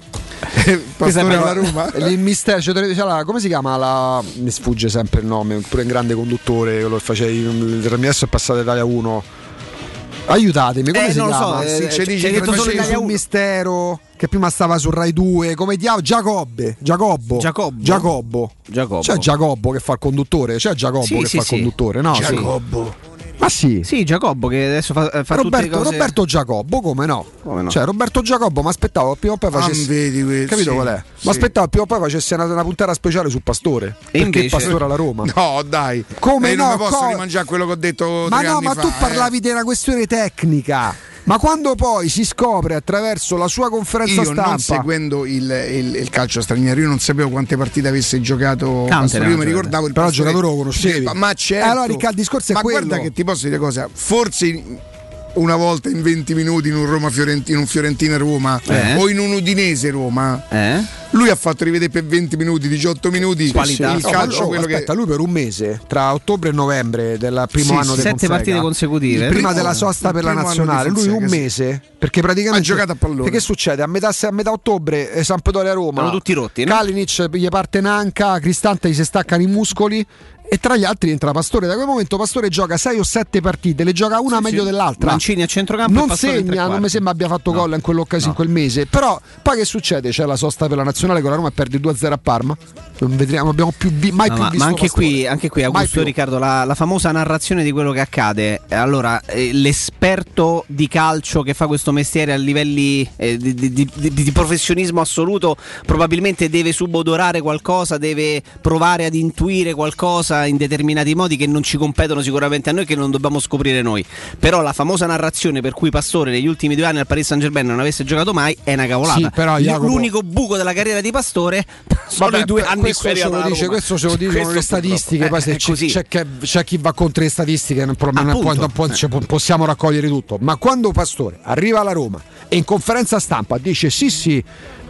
Pastore alla Roma. Il mistero, cioè, cioè, la- come si chiama? La, mi sfugge sempre il nome, pure un grande conduttore, quello che facevi, adesso è passato Italia 1. Aiutatemi, come Eh, si non lo chiama? so, Sì, eh, c'è che detto solo Italia mistero che prima stava su Rai 2 come diavolo Giacobbe Giacobbo Giacobbo? Giacobbo Giacobbo. c'è Giacobbo che fa il conduttore c'è Giacobbo Sì, che sì, fa il sì. conduttore no. Giacobbo. Ma sì Sì, Giacobbo che adesso fa, fa tutte le Roberto, cose... Roberto Giacobbo, come no? Come no? Cioè, Roberto Giacobbo, mi aspettavo prima o poi Ah, facesse. vedi questo, Capito sì, qual è? sì. Mi aspettavo prima o poi facesse una, una puntata speciale su Pastore. perché invece- Pastore alla Roma. No, dai. Come Eh, non no, mi posso co- rimangiare quello che ho detto Ma tre no, anni ma fa, tu eh. parlavi di una questione tecnica. Ma quando poi si scopre attraverso la sua conferenza Io non stampa. seguendo il, il- il calcio straniero, io non sapevo quante partite avesse giocato Pastore, io mi ricordavo il Però il Pastore- giocatore lo conoscevi. Ma certo. Eh, allora, Riccardo, il discorso è ma quello. guarda che ti posso dire cosa, forse una volta in 20 minuti in un Roma Fiorentino, un Fiorentina Roma Eh? o in un Udinese Roma. Eh? Lui ha fatto rivedere per 20 minuti, 18 minuti Qualità. il No, calcio oh, quello aspetta, che lui per un mese, tra ottobre e novembre del primo Sì, anno sì. di Sette Fonseca, partite consecutive. prima primo- della sosta per la nazionale, lui un sì. mese perché praticamente Ha giocato a pallone. Perché succede? A metà, a metà ottobre eh, Sampdoria Roma. Erano tutti rotti, no? Kalinic gli parte Nanca, Cristante gli si staccano i muscoli e tra gli altri entra Pastore. Da quel momento Pastore gioca 6 o 7 partite, le gioca una meglio dell'altra. Mancini a centrocampo non segna, non mi sembra abbia fatto No. gol in quell'occasione, in quel mese. Però poi che succede? C'è la sosta per la nazionale con la Roma e perde 2-0 a Parma. Non vedremo, abbiamo più vi- mai No, più ma, visto ma anche, qui, anche qui, Augusto. Riccardo, la, la famosa narrazione di quello che accade. Allora, eh, l'esperto di calcio che fa questo mestiere a livelli eh, di, di- di- di- professionismo assoluto probabilmente deve subodorare qualcosa, deve provare ad intuire qualcosa in determinati modi che non ci competono sicuramente a noi, che non dobbiamo scoprire noi. Però la famosa narrazione per cui Pastore negli ultimi due anni al Paris Saint Germain non avesse giocato mai è una cavolata. Sì, però, Jacopo- L'unico buco della carriera di Pastore sono Vabbè, i due anni questo ce lo dice, questo ce lo dicono le statistiche. Poi se c'è, che- c'è chi va contro le statistiche, non, non può- non può- ci può- possiamo raccogliere tutto. Ma quando Pastore arriva alla Roma e in conferenza stampa dice: Sì, sì,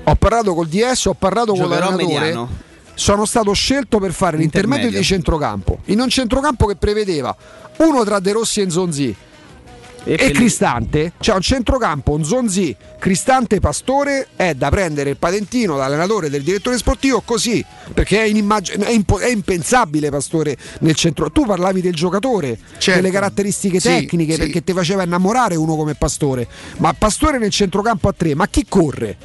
ho parlato col DS, ho parlato con l'allenatore. mediano. Sono stato scelto per fare l'intermedio Intermedio. di centrocampo. In un centrocampo che prevedeva uno tra De Rossi e Nzonzi e, Pellegrini. Cristante, c'è un centrocampo, un Zonzi, Cristante, Pastore, è da prendere il patentino dall'allenatore del direttore sportivo così, perché è, inimmag- è impo- è impensabile Pastore nel centro. Tu parlavi del giocatore, Certo. delle caratteristiche Sì, tecniche, sì. perché ti faceva innamorare uno come Pastore, ma Pastore nel centrocampo a tre, ma chi corre?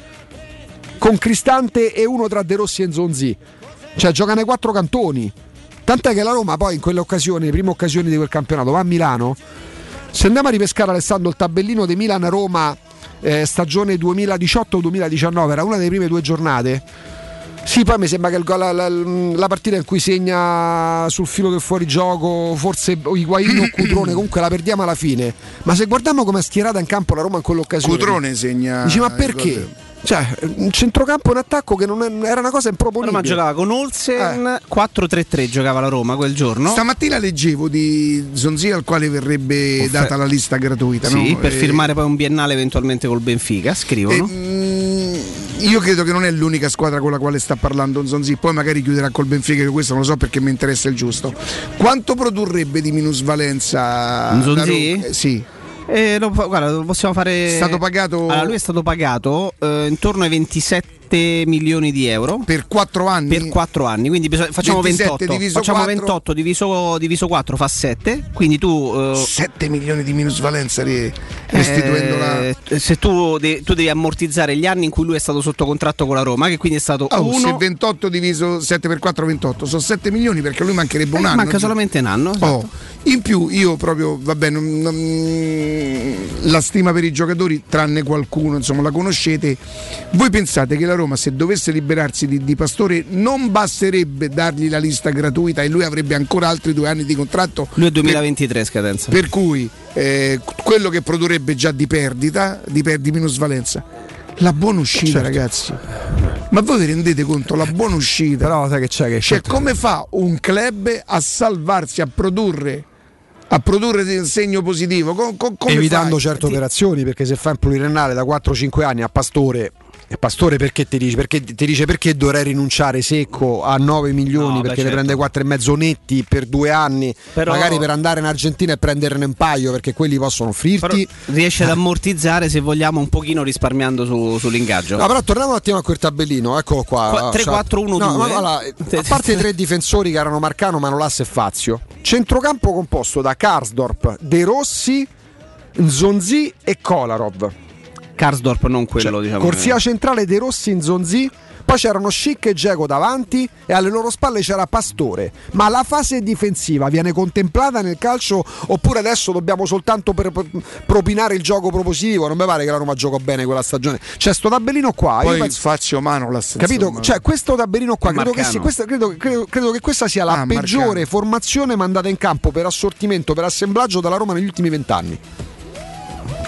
Con Cristante e uno tra De Rossi e Zonzi, cioè gioca nei quattro cantoni. Tant'è che la Roma poi in quelle occasioni, le prime occasioni di quel campionato, va a Milano se andiamo a ripescare Alessandro il tabellino di Milan-Roma eh, stagione 2018-2019, era una delle prime due giornate. Sì, poi mi sembra che il la, la- la partita in cui segna sul filo del fuorigioco, forse Higuain o Cutrone, comunque la perdiamo alla fine. Ma se guardiamo come è schierata in campo la Roma in quell'occasione. Cutrone segna. Dici, ma perché? Cioè, un centrocampo in attacco che non è- era una cosa improponibile. Roma giocava con Olsen, 4-3-3 giocava la Roma quel giorno. Stamattina leggevo di Zonzi al quale verrebbe Offer- data la lista gratuita. Sì, no? per Eh, firmare poi un biennale eventualmente col Benfica, scrivono. E, mm, io credo che non è l'unica squadra con la quale sta parlando Zonzi, poi magari chiuderà col Benfica, io questo non lo so perché mi interessa il giusto. Quanto produrrebbe di minusvalenza? Ro- eh, sì. Eh, lo, guarda, lo possiamo fare. È stato pagato- Allora, lui è stato pagato eh, intorno ai 27 milioni di euro. Per 4 anni? Per 4 anni, quindi facciamo 27 28. diviso Facciamo 4. 28 diviso, diviso 4 fa 7. Quindi tu. eh, 7 milioni di minusvalenza ri- restituendo la... eh, Se tu, de- tu devi ammortizzare gli anni in cui lui è stato sotto contratto con la Roma, che quindi è stato Oh, uno. se 28 diviso 7 per 4 28 sono 7 milioni perché lui mancherebbe un Eh, anno. manca solamente un anno. esatto. Oh, in più io proprio, vabbè, non- non- la stima per i giocatori, tranne qualcuno, insomma, la conoscete. Voi pensate che la Roma, se dovesse liberarsi di, di Pastore, non basterebbe dargli la lista gratuita e lui avrebbe ancora altri due anni di contratto? Lui è 2023 scadenza. Per cui eh, quello che produrrebbe già di perdita, di, per- di minusvalenza, la buona uscita, Certo. ragazzi. Ma voi vi rendete conto? La buona uscita. Però sai che c'è che Cioè, come fa un club a salvarsi, a produrre, a produrre il segno positivo? Co- co- come evitando fai? certe operazioni perché se fai un pluriennale da 4-5 anni a Pastore e Pastore perché ti dice perché, ti dice perché dovrei rinunciare secco a 9 milioni No, beh, perché ne certo. prende 4 e mezzo netti per due anni Però- magari per andare in Argentina e prenderne un paio perché quelli possono offrirti Riesce ad ammortizzare se vogliamo un pochino risparmiando su- sull'ingaggio. No, però torniamo un attimo a quel tabellino, eccolo qua. Qua- 3, Cioè, 4, 1, no, 2. ma allora, a parte i tre difensori che erano Marcano, Manolas e Fazio, centrocampo composto da Karsdorp, De Rossi, Zonzi e Kolarov. Karsdorp non quello, diciamo. Corsia centrale De Rossi in Zonzi. Poi c'erano Schick e Geco davanti e alle loro spalle c'era Pastore. Ma la fase difensiva viene contemplata nel calcio oppure adesso dobbiamo soltanto per, per- propinare il gioco propositivo? Non mi pare che la Roma gioca bene quella stagione. C'è sto tabellino qua. io Poi penso- Fazio Manolas. Capito? insomma. Cioè, questo tabellino qua, credo che, sia- questa, credo, credo- credo che questa sia la Ah, peggiore Marcano. formazione mandata in campo per assortimento, per assemblaggio dalla Roma negli ultimi vent'anni.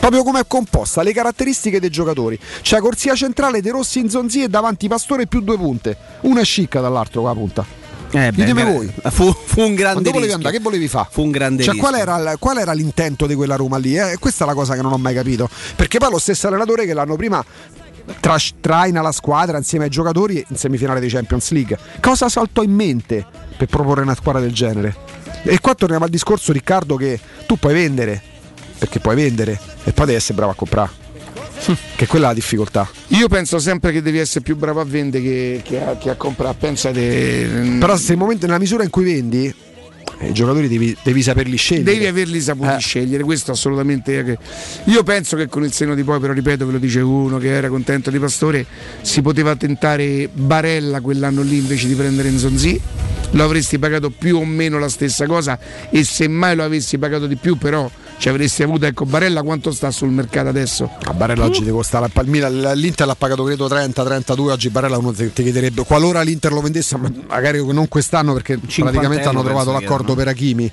Proprio come è composta, le caratteristiche dei giocatori. C'è Corsia centrale, De Rossi in Zonzi e davanti Pastore più due punte. Una è scicca dall'altro con la punta. Eh, beh, Ditemi voi. Fu, fu un grande volevi andare, che volevi fare? Fu un grande Cioè, qual era, qual era l'intento di quella Roma lì? Eh? Questa è la cosa che non ho mai capito. Perché poi lo stesso allenatore che l'anno prima traina la squadra insieme ai giocatori in semifinale di Champions League. Cosa saltò in mente per proporre una squadra del genere? E qua torniamo al discorso, Riccardo, che tu puoi vendere, perché puoi vendere, e poi devi essere bravo a comprare. che quella è la difficoltà. Io penso sempre che devi essere più bravo a vendere che, che a, che a comprare. Pensate. mm, Però se il momento, nella misura in cui vendi, eh, i giocatori devi, devi saperli scegliere. Devi averli saputi Eh. scegliere, questo assolutamente. che- Io penso che con il seno di poi, però ripeto, ve lo dice uno che era contento di Pastore, si poteva tentare Barella quell'anno lì invece di prendere Nzonzi. Lo avresti pagato più o meno la stessa cosa e se mai lo avessi pagato di più, però ci avresti avuto, ecco, Barella quanto sta sul mercato adesso? A Barella oggi ti costa la, Milan- l'Inter l'ha pagato credo 30-32 oggi Barella uno ti, ti chiederebbe qualora l'Inter lo vendesse ma magari non quest'anno perché 50 praticamente hanno trovato l'accordo per Achimi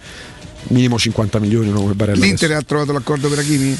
minimo 50 milioni no, per Barella L'Inter adesso. ha trovato l'accordo per Achimi?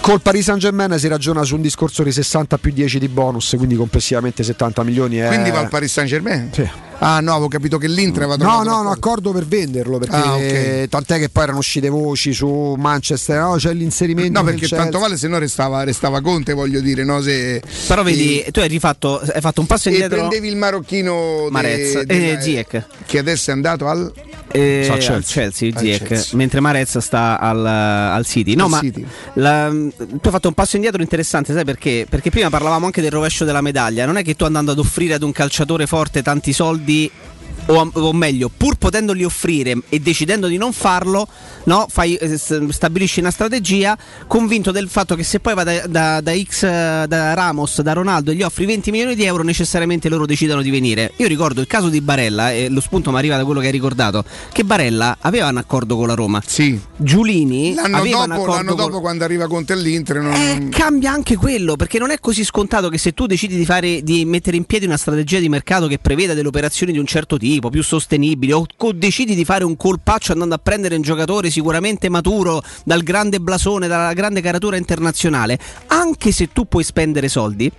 col Paris Saint Germain si ragiona su un discorso di 60 più 10 di bonus quindi complessivamente 70 milioni è... Quindi va al Paris Saint Germain? Sì. Ah no, avevo capito che l'Inter aveva No, trovato no, no, l'accordo. accordo per venderlo perché Ah, ok. tant'è che poi erano uscite voci su Manchester, no, c'è l'inserimento No, perché tanto vale se no restava, restava Conte, voglio dire, no? Se, Però vedi, e- tu hai rifatto, hai fatto un passo e indietro. prendevi il marocchino de- Marez della- e Ziyech. che adesso è andato al Eh, al Chelsea. Chelsea, Al Ziyech, Chelsea. mentre Marez sta al, al City. No, Al ma City. la- tu hai fatto un passo indietro interessante, sai perché? Perché prima parlavamo anche del rovescio della medaglia. Non è che tu andando ad offrire ad un calciatore forte tanti soldi the o, o meglio, pur potendoli offrire e decidendo di non farlo, no, fai, eh, stabilisci una strategia convinto del fatto che se poi va da, da- da X, da Ramos, da Ronaldo e gli offri 20 milioni di euro, necessariamente loro decidano di venire. Io ricordo il caso di Barella, e lo spunto mi arriva da quello che hai ricordato, che Barella aveva un accordo con la Roma. Sì. Giulini L'anno aveva dopo, l'anno dopo quando arriva Conte all'Inter non... eh, cambia anche quello perché non è così scontato che se tu decidi di, fare, di mettere in piedi una strategia di mercato che preveda delle operazioni di un certo tipo, più sostenibili, o, decidi di fare un colpaccio andando a prendere un giocatore sicuramente maturo dal grande blasone, dalla grande caratura internazionale, anche se tu puoi spendere soldi,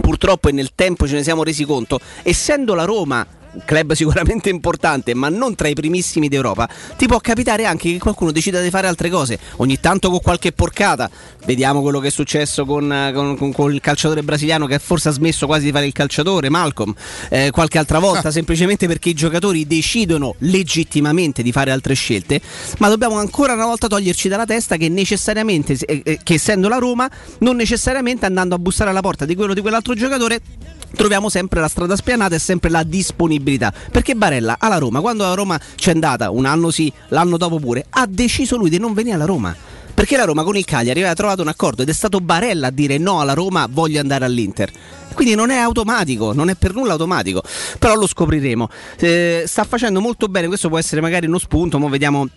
purtroppo e nel tempo ce ne siamo resi conto, essendo la Roma club sicuramente importante, ma non tra i primissimi d'Europa, ti può capitare anche che qualcuno decida di fare altre cose, ogni tanto con qualche porcata. Vediamo quello che è successo con, con- con- con il calciatore brasiliano che forse ha smesso quasi di fare il calciatore, Malcolm, eh, qualche altra volta, semplicemente perché i giocatori decidono legittimamente di fare altre scelte, ma dobbiamo ancora una volta toglierci dalla testa che necessariamente, eh, eh, che essendo la Roma, non necessariamente andando a bussare alla porta di quello di quell'altro giocatore troviamo sempre la strada spianata e sempre la disponibilità. Perché Barella alla Roma, quando la Roma c'è andata, un anno sì, l'anno dopo pure, ha deciso lui di non venire alla Roma. Perché la Roma con il Cagliari aveva trovato un accordo ed è stato Barella a dire no alla Roma, voglio andare all'Inter. Quindi non è automatico, non è per nulla automatico, però lo scopriremo. Eh, sta facendo molto bene, questo può essere magari uno spunto, ma vediamo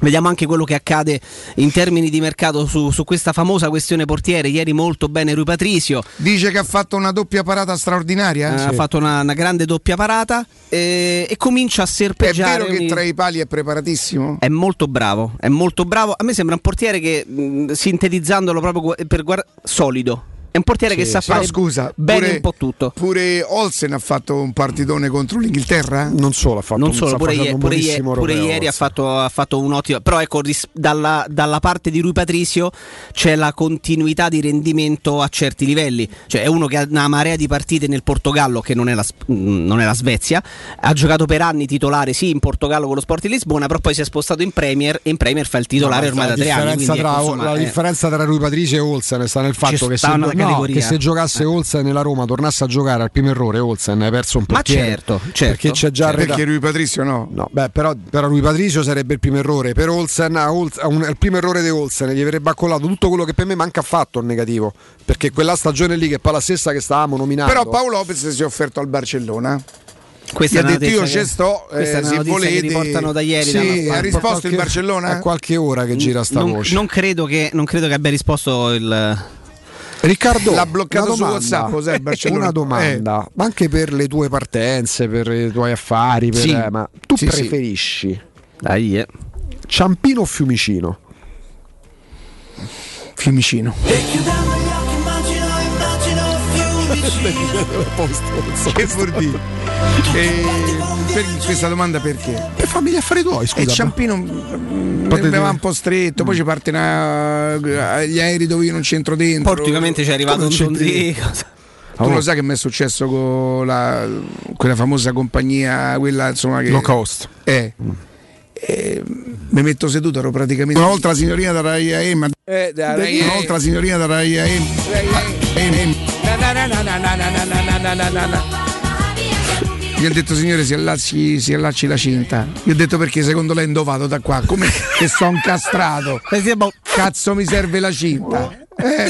Vediamo anche quello che accade in termini di mercato su, su questa famosa questione portiere. Ieri molto bene Rui Patricio. Dice che ha fatto una doppia parata straordinaria? Eh, Ha fatto una, una grande doppia parata eh, e comincia a È serpeggiare. vero che ogni- tra i pali è preparatissimo? È molto bravo, è molto bravo. A me sembra un portiere che, mh, sintetizzandolo proprio per guard- solido. È un portiere che sa Però fare scusa, bene pure- un po' tutto. Pure Olsen ha fatto un partitone contro l'Inghilterra? Non solo, ha fatto Non un- solo, pure, facendo ie- un pure ie- buonissimo pure ieri ha fatto, ha fatto un ottimo. Però ecco, ris- dalla, dalla parte di Rui Patricio c'è la continuità di rendimento a certi livelli. Cioè, è uno che ha una marea di partite nel Portogallo, che non è la, mm, non è la Svezia. Ha giocato per anni titolare, sì, in Portogallo con lo Sport di Lisbona, però poi si è spostato in Premier e in Premier fa il titolare No, ormai da tre anni. tra- ecco, insomma, la eh, differenza tra Rui Patricio e Olsen sta nel fatto che se, no, categoria. che se giocasse Olsen nella Roma tornasse a giocare al primo errore Olsen hai perso un Ma portiere certo, certo. perché c'è già arreda- perché Rui Patrizio no? No, beh, però, però Rui Patricio sarebbe il primo errore. Per Olsen, il primo errore di Olsen gli avrebbe accollato tutto quello che per me manca affatto il negativo. Perché quella stagione lì, che è poi la stessa che stavamo nominando. Però Paolo Lopez si è offerto al Barcellona. Questa ha detto io ci sto, eh, se volete. riportano da ieri, Sì, da- ha risposto qualche- il Barcellona? È qualche ora che gira sta non, voce. non credo che, non credo che abbia risposto il. Riccardo, L'ha bloccato una su domanda. WhatsApp, Barcellona? Una domanda, ma anche per le tue partenze, per i tuoi affari, per- Sì. eh, ma tu Sì, sì. preferisci Dai, eh. Ciampino o Fiumicino? Fiumicino. che vuol dire? Eh, per- questa domanda perché? Per fammi gli affari tuoi, E scusa. Ciampino mm, Potete- va un po' stretto, poi ci parte una- agli aerei dove io non c'entro dentro. Poi ultimamente c'è arrivato un Donzi. Tu lo sai che mi è successo con la- quella famosa compagnia, quella insomma che. Low cost. Eh. Eh, mi metto seduto, ero praticamente. Una volta la signorina da Rai AM. Eh, da Rai Una AM. volta la signorina da Rai AM. Gli ho detto signore si allacci, si allacci la cinta. Gli ho detto perché secondo lei è indovato da qua. Come che sono incastrato. Cazzo mi serve la cinta. Eh.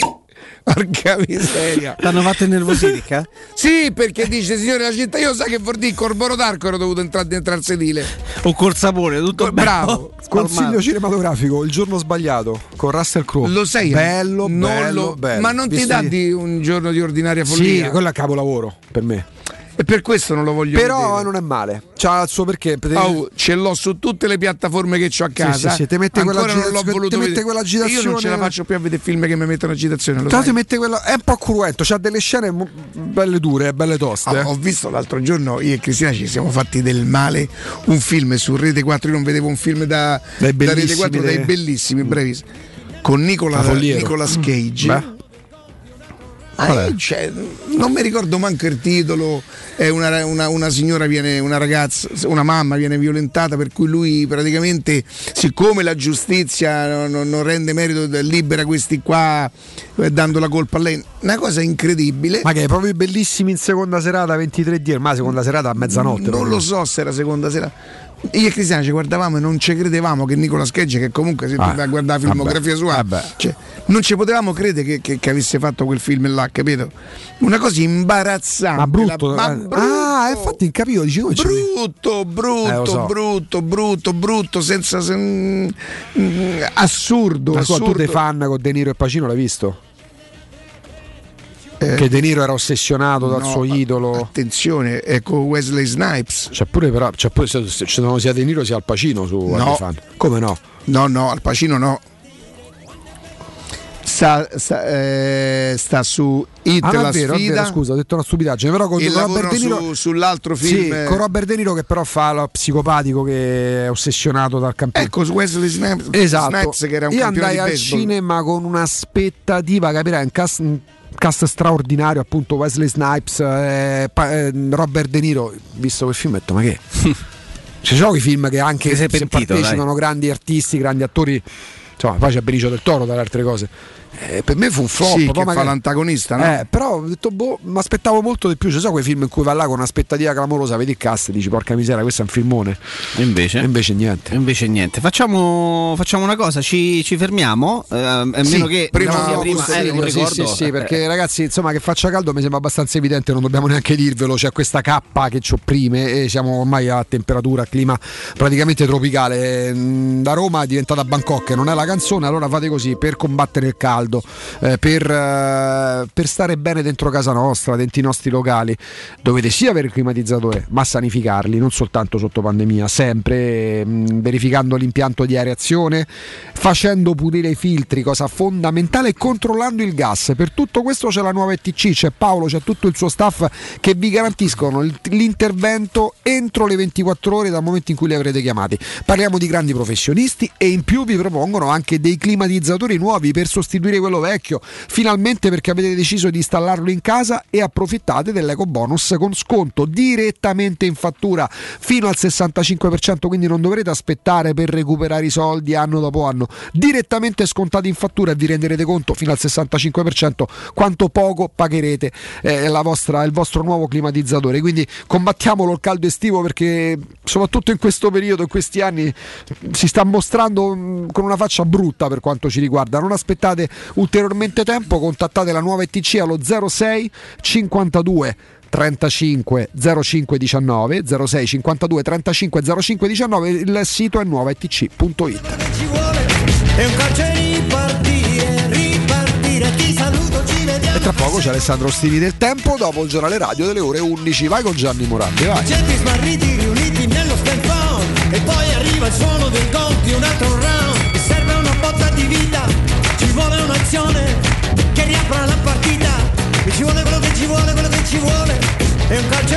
Porca miseria. L'hanno fatto innervosire, eh? Sì, perché dice signore la cinta, io sa che vuol dire Corboro d'Arco ero dovuto entrare dentro al sedile. O col sapore, tutto Bravo. Consiglio cinematografico Il giorno sbagliato con Russell Crowe. Lo sai? Bello, non bello, lo- bello. Ma non ti Visto dà di- un giorno di ordinaria Sì, follia? quello è capolavoro per me. E per questo non lo voglio Però vedere. non è male. C'ha il suo perché. Oh, ce l'ho su tutte le piattaforme che ho a casa. sì, sì, ti mette Ancora non l'ho quell'agitazione- voluto ti mette vedere. quell'agitazione- Io non ce la faccio più a vedere film che mi mettono agitazione. Tra l'altro mette quella. È un po' cruento, c'ha delle scene belle dure, belle toste. Ah, ho visto l'altro giorno io e Cristina ci siamo fatti del male un film su Rete 4 io non vedevo un film da, da Rete bellissimi, 4 dai dei- bellissimi bravissimi con Nicola. Nicolas Cage Beh. Ah, eh, cioè, non mi ricordo manco il titolo. È una, una- una signora viene, una ragazza, una mamma viene violentata, per cui lui praticamente, siccome la giustizia non, non rende merito, libera questi qua eh, dando la colpa a lei. Una cosa incredibile. Ma che è proprio bellissimi in seconda serata 23 di ma seconda serata a mezzanotte. Non proprio. lo so se era seconda sera. Io e Cristiano ci guardavamo e non ci credevamo che Nicola Schegge, che comunque se tu Ah, vai a guardare la filmografia vabbè, sua, cioè, non ci potevamo credere che, che- che avesse fatto quel film là, capito? Una cosa imbarazzante. Ma brutto. ma eh. brutto, Ah, infatti capivo, ci brutto, Eh, brutto, lo so. brutto, brutto, brutto, senza sen- mm, assurdo, Ma scusa, tu dei fan con De Niro e Pacino l'hai visto? Eh, che De Niro era ossessionato dal no, suo idolo. Attenzione, è con Wesley Snipes. C'è pure, però, c'è pure ci sono sia De Niro sia Al Pacino su No. fan. Come no? No, no, Al Pacino no. Sta, sta, eh, sta su It Ah, la vero, sfida. vero, scusa, ho detto una stupidaggine, però con Robert De Niro su- sull'altro film. Sì, con Robert De Niro che però fa lo psicopatico che è ossessionato dal campione. Ecco, su Wesley Snipes, Esatto. Snipes che era un Io campione andai di al baseball. cinema con un'aspettativa, capirai, un cast, un cast straordinario, appunto Wesley Snipes, eh, eh, Robert De Niro. Visto quel film ho detto, ma che? Ci sono i film che anche se pentito, partecipano grandi artisti, grandi attori. Insomma, poi c'è Benicio del Toro dalle altre cose. Eh, per me fu un flop. Sì, poi che fa magari- l'antagonista, no? Eh, però ho detto, boh, mi aspettavo molto di più. Ci sono quei film in cui vai là con un'aspettativa clamorosa, vedi il cast e dici, porca miseria, questo è un filmone. E invece? E invece niente. E invece niente. Facciamo, facciamo una cosa, ci, ci fermiamo. eh, a Sì, meno che prima- sia no, prima, sì, eh, un Sì, sì, sì, perché ragazzi, insomma, che faccia caldo mi sembra abbastanza evidente, non dobbiamo neanche dirvelo. C'è questa cappa che ci opprime e siamo ormai a temperatura, a clima praticamente tropicale. Mm, Da Roma è diventata Bangkok, non è la canzone, allora fate così per combattere il caldo, eh, per, eh, per stare bene dentro casa nostra, dentro i nostri locali. Dovete sia avere il climatizzatore, ma sanificarli, non soltanto sotto pandemia, sempre mm, verificando l'impianto di areazione, facendo pulire i filtri, cosa fondamentale, e controllando il gas. Per tutto questo c'è la nuova ETC, c'è Paolo, c'è tutto il suo staff che vi garantiscono l'intervento entro le 24 ore dal momento in cui li avrete chiamati. Parliamo di grandi professionisti e in più vi propongono anche dei climatizzatori nuovi per sostituire quello vecchio, finalmente perché avete deciso di installarlo in casa e approfittate dell'eco bonus con sconto direttamente in fattura fino al 65%, quindi non dovrete aspettare per recuperare i soldi anno dopo anno, direttamente scontati in fattura e vi renderete conto fino al 65% quanto poco pagherete eh, vostra- il vostro nuovo climatizzatore. Quindi combattiamolo il caldo estivo perché soprattutto in questo periodo, in questi anni, si sta mostrando mh, con una faccia brutta per quanto ci riguarda. Non aspettate ulteriormente tempo, contattate la nuova ETC allo 06 52 35 05 19 06 52 35 05 19 il sito è nuovaetc.it È un calcio e ripartire, ripartire, ti saluto, ci vediamo. e tra poco c'è Alessandro Stini del Tempo dopo il giornale radio delle ore 11 vai con Gianni Morandi vai. Smarriti riuniti nello stand E poi arriva il suono del gol di un altro round riapra la partita. Ci vuole quello che ci vuole, quello che ci vuole. È un calcio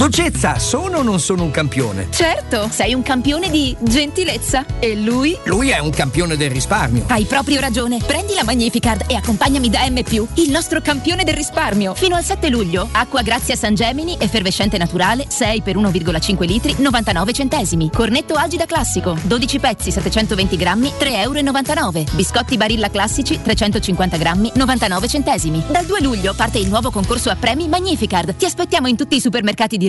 Dolcezza, sono o non sono un campione? Certo, sei un campione di gentilezza. E lui? Lui è un campione del risparmio. Hai proprio ragione. Prendi la Magnificard e accompagnami da M, il nostro campione del risparmio. Fino al 7 luglio, acqua Grazia San Gemini, effervescente naturale, 6 per 1,5 litri, 99 centesimi. Cornetto Agida classico, 12 pezzi, 720 grammi, 3,99 euro. Biscotti Barilla classici, 350 grammi, 99 centesimi. Dal 2 luglio parte il nuovo concorso a premi Magnificard. Ti aspettiamo in tutti i supermercati di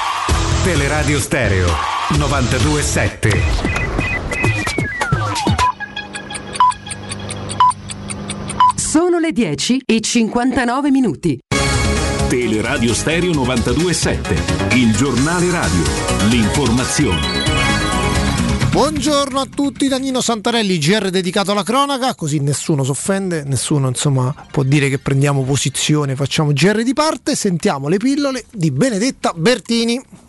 Teleradio Stereo 927. Sono le 10 e 59 minuti. Teleradio Stereo 927. Il giornale radio. L'informazione. Buongiorno a tutti, Danilo Santarelli, GR dedicato alla cronaca, così nessuno si offende, nessuno insomma può dire che prendiamo posizione, facciamo GR di parte, sentiamo le pillole di Benedetta Bertini.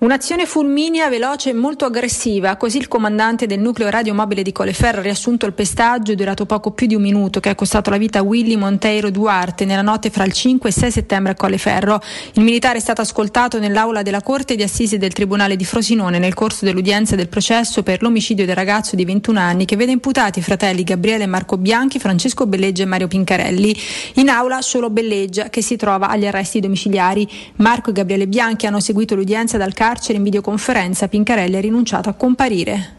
Un'azione fulminea, veloce e molto aggressiva, così il comandante del nucleo radiomobile di Colleferro ha riassunto il pestaggio durato poco più di un minuto che ha costato la vita a Willy Monteiro Duarte nella notte fra il 5 e 6 settembre a Colleferro. Il militare è stato ascoltato nell'aula della Corte di Assise del Tribunale di Frosinone nel corso dell'udienza del processo per l'omicidio del ragazzo di 21 anni che vede imputati i fratelli Gabriele Marco Bianchi, Francesco Belleggia e Mario Pincarelli. In aula solo Belleggia che si trova agli arresti domiciliari. Marco e Gabriele Bianchi hanno seguito l'udienza dal carcere in videoconferenza, Pincarelli ha rinunciato a comparire.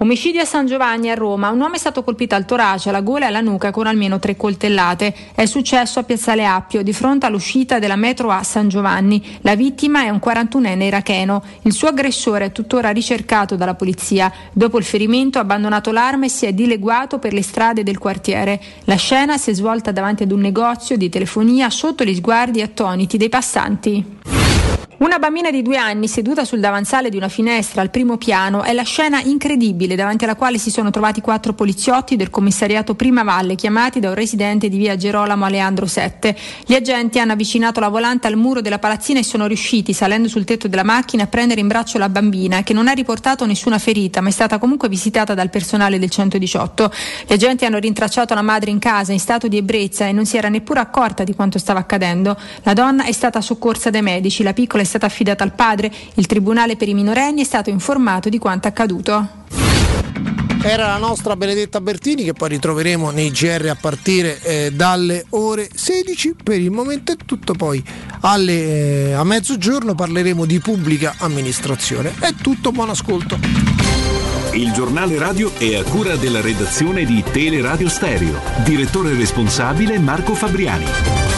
Omicidio a San Giovanni a Roma. Un uomo è stato colpito al torace, alla gola e alla nuca con almeno tre coltellate. È successo a Piazzale Appio, di fronte all'uscita della metro a San Giovanni. La vittima è un 41enne iracheno. Il suo aggressore è tuttora ricercato dalla polizia. Dopo il ferimento ha abbandonato l'arma e si è dileguato per le strade del quartiere. La scena si è svolta davanti ad un negozio di telefonia sotto gli sguardi attoniti dei passanti. Una bambina di due anni seduta sul davanzale di una finestra al primo piano è la scena incredibile davanti alla quale si sono trovati quattro poliziotti del commissariato Prima Valle chiamati da un residente di via Gerolamo Aleandro 7. Gli agenti hanno avvicinato la volante al muro della palazzina e sono riusciti, salendo sul tetto della macchina, a prendere in braccio la bambina che non ha riportato nessuna ferita ma è stata comunque visitata dal personale del 118. Gli agenti hanno rintracciato la madre in casa in stato di ebbrezza e non si era neppure accorta di quanto stava accadendo. La donna è stata soccorsa dai medici, la piccola è stata affidata al padre. Il Tribunale per i minorenni è stato informato di quanto accaduto. Era la nostra Benedetta Bertini che poi ritroveremo nei GR a partire eh, dalle ore 16. Per il momento è tutto, poi alle, eh, a mezzogiorno parleremo di pubblica amministrazione. È tutto, buon ascolto. Il giornale radio è a cura della redazione di Teleradio Stereo. Direttore responsabile Marco Fabriani.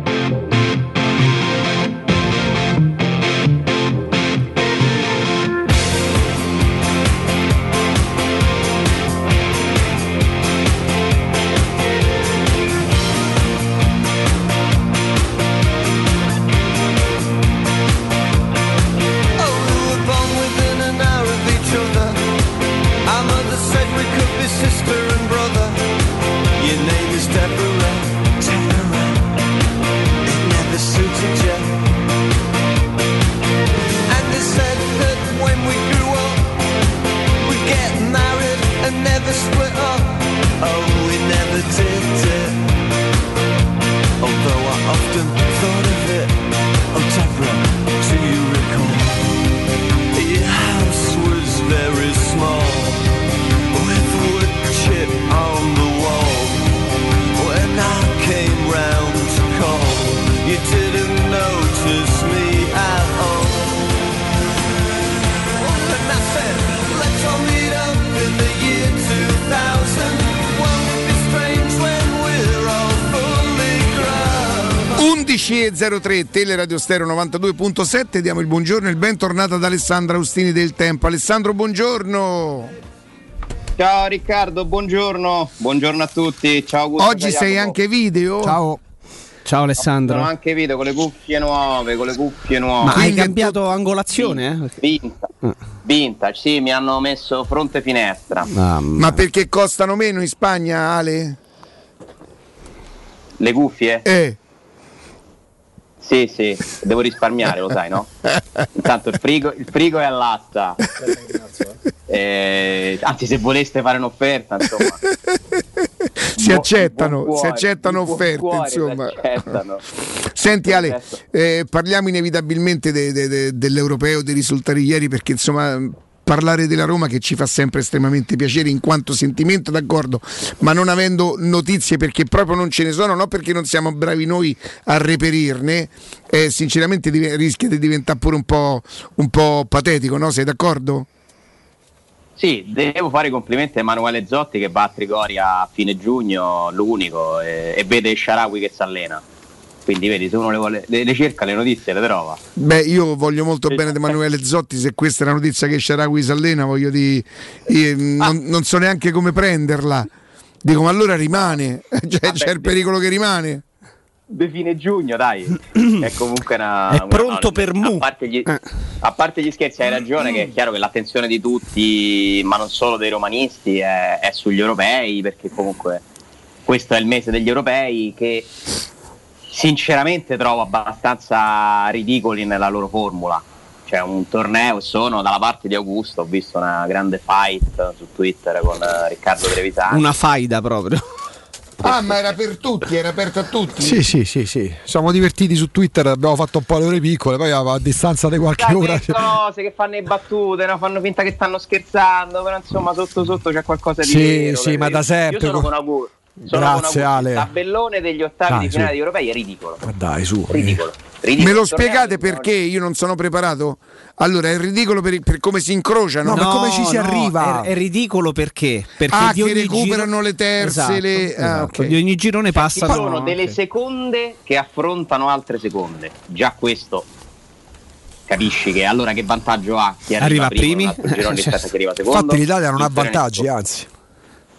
11.03 Teleradio Stereo 92.7 diamo il buongiorno e il bentornato ad Alessandro Austini del Tempo. Alessandro, buongiorno. Ciao Riccardo, buongiorno. Buongiorno a tutti. Ciao Augusto. Oggi ciao sei Jacopo. anche video? Ciao. Ciao Alessandro. Sono anche video con le cuffie nuove, con le cuffie nuove. Ma hai cambiato angolazione? Eh? Vintage. Vintage, sì, mi hanno messo fronte finestra. Ma perché costano meno in Spagna, Ale? Le cuffie? Eh. Sì, sì, devo risparmiare, lo sai, no? Intanto il frigo, il frigo è all'asta. Eh, anzi, se voleste fare un'offerta, insomma. Si accettano, buon si cuore, accettano offerte, cuore insomma. accettano. Senti Ale, eh, parliamo inevitabilmente de- de- de- dell'europeo, dei risultati ieri, perché insomma parlare della Roma che ci fa sempre estremamente piacere in quanto sentimento, d'accordo, ma non avendo notizie perché proprio non ce ne sono, non perché non siamo bravi noi a reperirne, eh, sinceramente rischia di diventare pure un po', un po' patetico, no? Sei d'accordo? Sì, devo fare i complimenti a Emanuele Zotti che va a Trigoria a fine giugno, l'unico, e, e vede Sharawi che si allena. Quindi vedi, se uno le, vuole, le, le cerca le notizie le trova. Beh, io voglio molto bene di Emanuele Zotti, se questa è la notizia che Sharawi si allena, voglio di, io non, non so neanche come prenderla. Dico, ma allora rimane, cioè, c'è il pericolo che rimane. De fine giugno, dai. È comunque una. È una- pronto no, per a mu. parte, gli, a parte gli scherzi, hai ragione che è chiaro che l'attenzione di tutti, ma non solo dei romanisti, è, è sugli europei, perché comunque questo è il mese degli europei che sinceramente trovo abbastanza ridicoli nella loro formula. C'è un torneo sono dalla parte di Augusto, ho visto una grande fight su Twitter con eh, Riccardo Trevisani. Una faida proprio. Ah, ma era per tutti, era aperto a tutti. Sì, sì, sì, sì. Siamo divertiti su Twitter, abbiamo fatto un po' le ore piccole, poi a, distanza di qualche Sai ora. cose che fanno le battute, no? fanno finta che stanno scherzando, però insomma sotto sotto c'è qualcosa di Sì, vero, sì, ma da sempre, Io sono con- con Augusto. Sono Grazie, Augusto. Ale. Il tabellone degli ottavi Dai, di su. finale di europei è ridicolo. Ma dai, su. Ridicolo. Me Ridicolo. lo Il torneo spiegate perché io non sono preparato? Allora, è ridicolo per, per come si incrociano. No, no, È, è ridicolo perché? Perché Ah, di che ogni recuperano giro- le terze, Esatto, le- ah, esatto. ok. Di ogni girone Ci passano. sono delle seconde che affrontano altre seconde. Già questo capisci che allora che vantaggio ha chi arriva, Arriva primo primi? arriva secondo? Infatti l'Italia non ha vantaggi, anzi.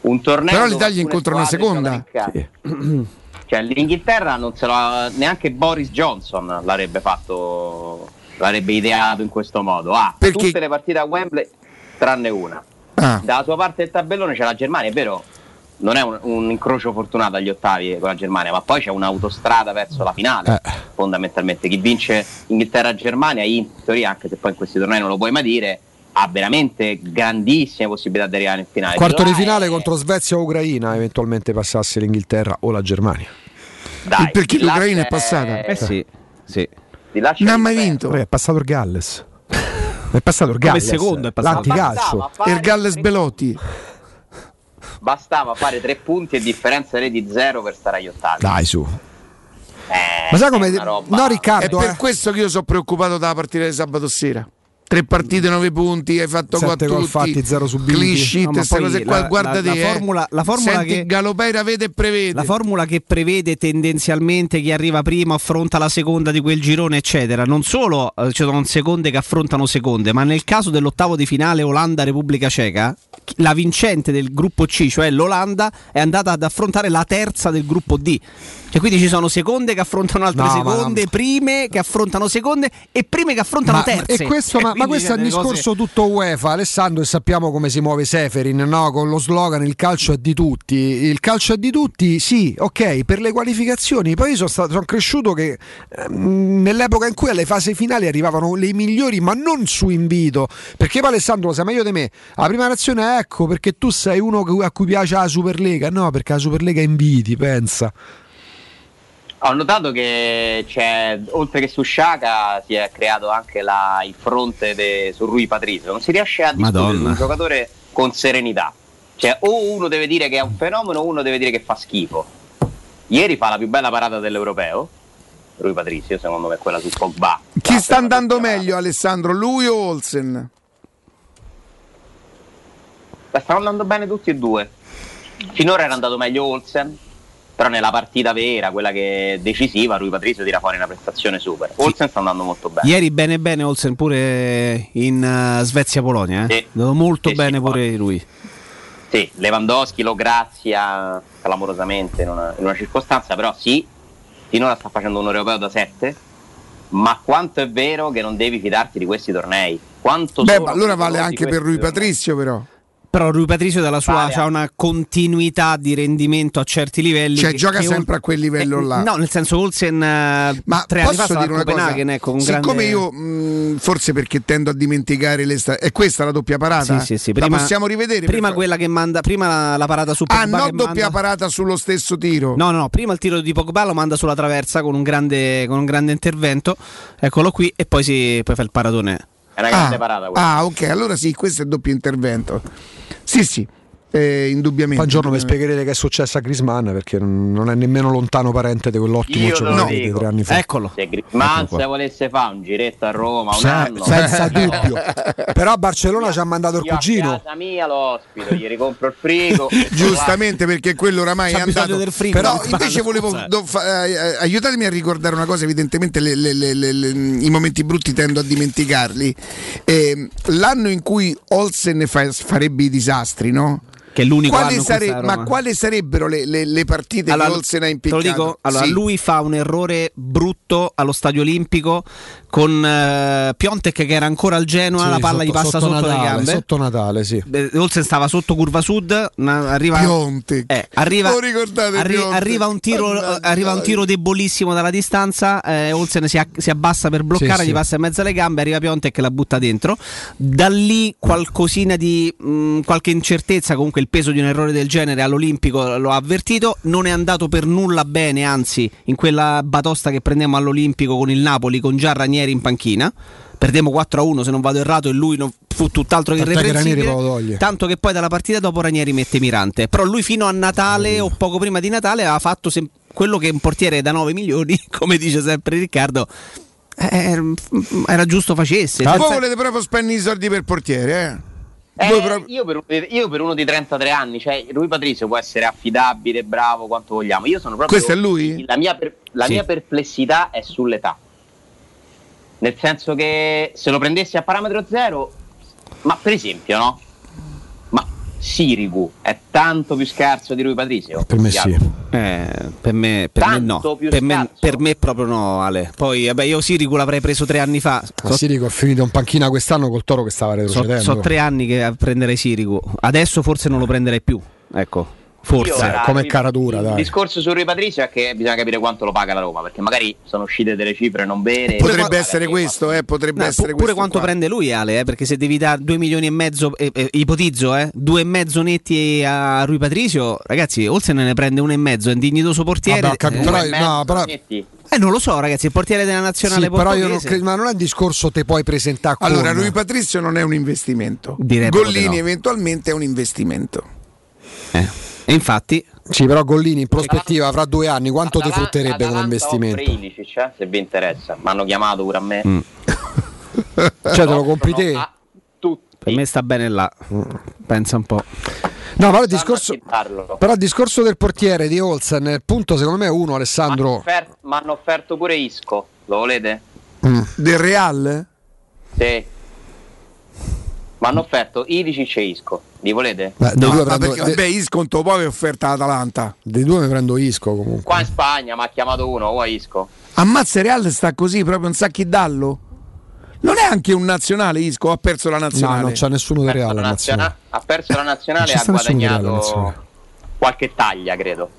Un torneo Però l'Italia incontra una seconda. casa. Cioè l'Inghilterra non se lo neanche Boris Johnson l'avrebbe fatto l'avrebbe ideato in questo modo. Ha Perché- tutte le partite a Wembley tranne una. Ah. Dalla sua parte del tabellone c'è la Germania, è vero, non è un, un incrocio fortunato agli ottavi con la Germania, ma poi c'è un'autostrada verso la finale, Eh. fondamentalmente. Chi vince Inghilterra-Germania, in teoria, anche se poi in questi tornei non lo puoi mai dire, ha veramente grandissime possibilità di arrivare in finale. Quarto di Là è- finale contro Svezia o Ucraina, eventualmente passasse l'Inghilterra o la Germania. Dai, perché l'Ucraina è passata. Eh sì, sì. Non ha mai vinto. Poi è passato il Galles. È passato il Come Galles. secondo è passato. L'anticalcio. Il Galles Belotti. Bastava fare tre punti e differenza di zero per stare agli ottavi. Dai, su. Eh, Ma sai è come. roba- No, È Riccardo. per eh. questo che io sono preoccupato dalla partita di sabato sera. Tre partite, nove punti, hai fatto Sette quattro gol tutti. fatti, zero subiti. No, ma queste poi cose qua, la- guarda la- te, la eh. formula- la formula Senti, che- Galopeira vede e prevede. La formula che prevede tendenzialmente chi arriva prima affronta la seconda di quel girone, eccetera. Non solo eh, ci sono seconde che affrontano seconde, ma nel caso dell'ottavo di finale Olanda-Repubblica Ceca, la vincente del gruppo C, cioè l'Olanda, è andata ad affrontare la terza del gruppo D. Cioè, quindi ci sono seconde che affrontano altre No, ma seconde, no. prime che affrontano seconde e prime che affrontano Ma, terze. e questo, ma, ma Quindi questo è un delle cose- discorso tutto UEFA, Alessandro, e sappiamo come si muove Seferin, no? con lo slogan il calcio è di tutti. Il calcio è di tutti, sì, ok, per le qualificazioni. Poi io sono, stato, sono cresciuto che ehm, nell'epoca in cui alle fasi finali arrivavano le migliori, ma non su invito. Perché poi Alessandro lo sai meglio di me. La prima reazione è ecco, perché tu sei uno a cui piace la Superlega. No, perché la Superlega inviti, pensa. Ho notato che c'è, oltre che su Sciaca, si è creato anche la- il fronte de- su Rui Patrizio. Non si riesce a discutere un giocatore con serenità. Cioè, o uno deve dire che è un fenomeno, o uno deve dire che fa schifo. Ieri fa la più bella parata dell'europeo. Rui Patrizio, secondo me, quella su Pogba. Chi sta andando meglio, Alessandro? Lui o Olsen? Beh, stanno andando bene tutti e due. Finora era andato meglio Olsen, però nella partita vera, quella che è decisiva, Rui Patrizio tira fuori una prestazione super. Olsen sta andando molto bene. Ieri bene bene Olsen pure in eh, Svezia-Polonia. Eh? Sì. Molto Sì, bene sì, pure lui. Sì, Lewandowski lo grazia clamorosamente in una, in una circostanza, però sì, finora sta facendo un europeo da 7, ma quanto è vero che non devi fidarti di questi tornei? Quanto Beh, ma allora vale anche per Rui tornei? Patrizio, però. Però Rui Patrizio dalla sua c'ha una continuità di rendimento a certi livelli. Cioè, che- gioca che sempre Ol- a quel livello eh, là. No, nel senso Olsen eh, Ma tre anni fa stava a dire una cosa? Copenaghen, ecco, Siccome grande... io, mh, forse perché tendo a dimenticare le sta- È questa la doppia parata? Sì, sì, sì. la Prima, possiamo rivedere? Prima quella che manda, prima la, la parata su Ah, Pogba no che doppia manda- parata sullo stesso tiro. No, no, no, prima il tiro di Pogba lo manda sulla traversa con un grande, con un grande intervento, eccolo qui, e poi, si, poi fa il paratone. È una grande ah, parata questa. ah, ok, allora sì, questo è doppio intervento. Sì, sì, eh, indubbiamente. Poi un giorno mi spiegherete che è successo a Grisman perché non è nemmeno lontano parente di quell'ottimo Io giocatore di tre anni fa. Eccolo. Se Griezmann Ecco se volesse fare un giretto a Roma un Se- anno, senza dubbio. Però a Barcellona ci ha mandato il io a cugino. casa mia lo ospito, gli ricompro il frigo. Giustamente perché quello oramai C'ha è andato. del frigo, Però invece volevo scusa. do- fa- eh, aiutatemi a ricordare una cosa, evidentemente le- le- le- le- le- i momenti brutti tendo a dimenticarli. Eh, l'anno in cui Olsen fa- farebbe i disastri, no? Che è l'unico Quali sare- ma quali sarebbero le, le- le partite Allora, che Olsen ha te lo impiccato? dico, allora, Sì. lui fa un errore brutto allo stadio olimpico con eh, Piontek che era ancora al Genoa, Sì, la palla sotto- gli passa sotto, le Natale, gambe. Sotto Natale, sì. Olsen stava sotto curva sud, na- arriva, Piontek. eh, arriva, arri- arriva un tiro, Mannaggia. arriva un tiro debolissimo dalla distanza, eh, Olsen si, a- si abbassa per bloccare, Sì, gli sì. passa in mezzo alle gambe, arriva Piontek e la butta dentro. Da lì qualcosina di mh, qualche incertezza, comunque il peso di un errore del genere all'Olimpico lo ha avvertito, non è andato per nulla bene, anzi in quella batosta che prendiamo all'Olimpico con il Napoli con già Ranieri in panchina. Perdemmo 4-1 se non vado errato e lui non fu tutt'altro che Ranieri irreprensibile. Tanto che poi dalla partita dopo Ranieri mette Mirante. Però lui fino a Natale o poco prima di Natale aveva fatto sem- quello che un portiere da 9 milioni, come dice sempre Riccardo, eh, era giusto facesse. Voi Senza- volete proprio spendere i soldi per portiere, eh? Eh, proprio- io, per, io per uno di 33 anni, cioè lui Patrizio può essere affidabile, bravo, quanto vogliamo. Io sono proprio. Questo è lui? La mia, per- la Sì. mia perplessità è sull'età. Nel senso che se lo prendessi a parametro zero, ma per esempio, no? Ma Sirigu è tanto più scarso di lui Patrizio? Per me sì. Eh, per me, per me no. Per me, per me proprio no, Ale. Poi, vabbè, io Sirigu l'avrei preso tre anni fa. Ma Sirico è finito in panchina quest'anno col Toro che stava So, retrocedendo. so tre anni che prenderei Sirigu. Adesso forse non lo prenderei più. Ecco, forse. era- come caratura, Il dai. discorso su Rui Patrizio è che bisogna capire quanto lo paga la Roma, perché magari sono uscite delle cifre non vere. Potrebbe essere questo, eh? Potrebbe No, essere pu- pure questo quanto qua. prende lui Ale, eh, perché se devi dare 2 milioni e mezzo, eh, eh, ipotizzo, eh, due e mezzo netti a Rui Patricio, ragazzi, Olsen ne prende uno e mezzo, è un dignitoso portiere. Vabbè, eh, però- no, però- eh, non lo so, ragazzi, il portiere della nazionale Sì, però io non credo, ma non è un discorso te puoi presentare con Allora, lui Patrizio non è un investimento. Direi Gollini no. eventualmente è un investimento. E infatti, Sì, però Gollini in prospettiva fra due anni quanto ti frutterebbe come investimento? offre Ilicic, eh, se vi interessa. Mi hanno chiamato pure a me. Mm. Cioè te lo compri te? per me sta bene là. Pensa un po'. No, però il discorso, però il discorso del portiere di Olsen, il punto secondo me è uno, Alessandro. Offer- Mi hanno offerto pure Isco. Lo volete? Del Real? Sì. Mi hanno offerto Ilicic e Isco. Li volete? Beh, No, due ma prendo, perché vabbè, Isconto poi è offerta all'Atalanta. dei due mi prendo Isco comunque. Qua in Spagna mi ha chiamato uno, vuoi Isco? Ammazza il Real sta così, proprio non sa chi dallo. Non è anche un nazionale Isco, o ha perso la No, nazionale. non c'è nessuno del Real. Naziona- ha perso la nazionale e ci ha guadagnato qualche taglia, credo.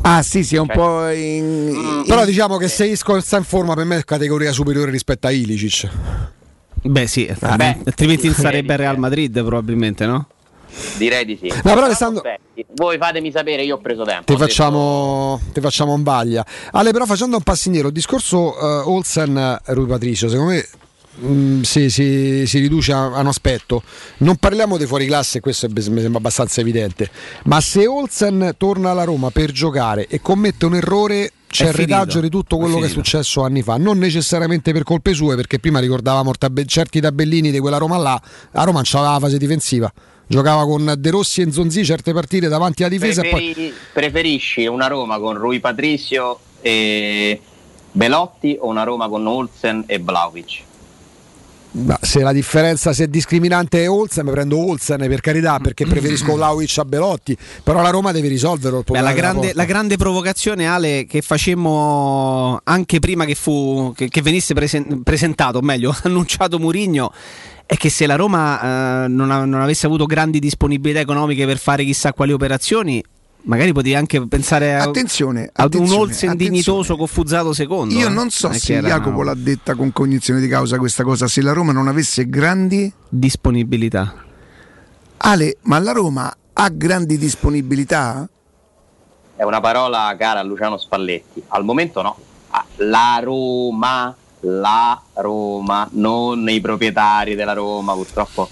Ah, sì, sì, è un Cioè- po' in, Però diciamo che se Isco sta in forma per me è categoria superiore rispetto a Ilicic. Beh, sì, Beh, altrimenti sì, sarebbe sì. il Real Madrid, probabilmente, no? Direi di sì. però Alessandro- Voi fatemi sapere, io ho preso tempo. Ti Ho detto- facciamo, ti facciamo un baglia. Ale, però facendo un passo indietro, il discorso eh, Olsen-Rui Patricio, secondo me mh, si, si- si riduce a, a un aspetto. Non parliamo dei fuori classe, questo è- mi sembra abbastanza evidente. Ma se Olsen torna alla Roma per giocare e commette un errore, c'è il retaggio di tutto quello che è successo anni fa. Non necessariamente per colpe sue, perché prima ricordavamo certi tabellini di quella Roma là. La Roma non c'aveva la fase difensiva. Giocava con De Rossi e Nzonzi certe partite davanti alla difesa e poi Preferi- Preferisci una Roma con Rui Patricio e Belotti o una Roma con Olsen e Vlaovic? Ma se la differenza se è discriminante è Olsen, prendo Olsen per carità perché preferisco Vlaovic a Belotti, però la Roma deve risolverlo il Beh, problema. la, della grande, la grande provocazione, Ale, che facemmo anche prima che, fu, che, che venisse presen- presentato, o meglio, annunciato Murigno, è che se la Roma eh, non, non avesse avuto grandi disponibilità economiche per fare chissà quali operazioni, magari potevi anche pensare a, Attenzione, ad un attenzione, Olsen attenzione. dignitoso con Fuzzato secondo. Io eh. non so che se era Jacopo l'ha detta con cognizione di causa questa cosa, se la Roma non avesse grandi... disponibilità. Ale, ma la Roma ha grandi disponibilità? È una parola cara a Luciano Spalletti. Al momento no. Ah, la Roma, la Roma, non i proprietari della Roma, purtroppo.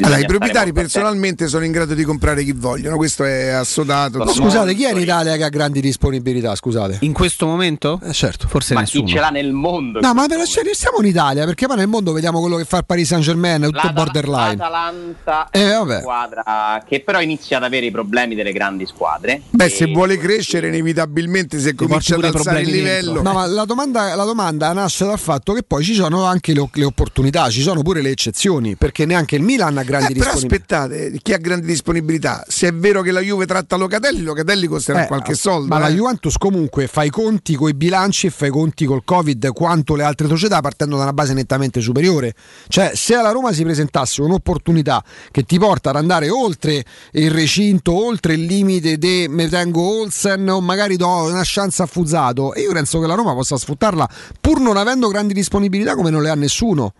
Allora, i proprietari personalmente sono in grado di comprare chi vogliono, questo è assodato. Sono. Scusate, chi è in Italia che ha grandi disponibilità? Scusate. In questo momento? Eh, certo. Forse Ma nessuno. chi ce l'ha nel mondo? No, ma però cioè, stiamo in Italia perché poi nel mondo vediamo quello che fa il Paris Saint Germain, è tutto L'Ata- borderline. L'Atalanta Eh, è vabbè. una squadra che però inizia ad avere i problemi delle grandi squadre. Beh, se vuole crescere, inevitabilmente se comincia ad alzare il livello. dentro. No, ma la domanda, la domanda nasce dal fatto che poi ci sono anche le, le opportunità, ci sono pure le eccezioni, perché neanche il Milan ha grandi Eh, però disponibilità. aspettate, chi ha grandi disponibilità? Se è vero che la Juve tratta Locatelli, Locatelli costerà Eh, qualche soldo. Ma la eh. Juventus comunque fa i conti con i bilanci e fa i conti col Covid quanto le altre società partendo da una base nettamente superiore. Cioè, se alla Roma si presentasse un'opportunità che ti porta ad andare oltre il recinto, oltre il limite di me tengo Olsen o magari do una chance a Fuzzato, e io penso che la Roma possa sfruttarla pur non avendo grandi disponibilità come non le ha nessuno.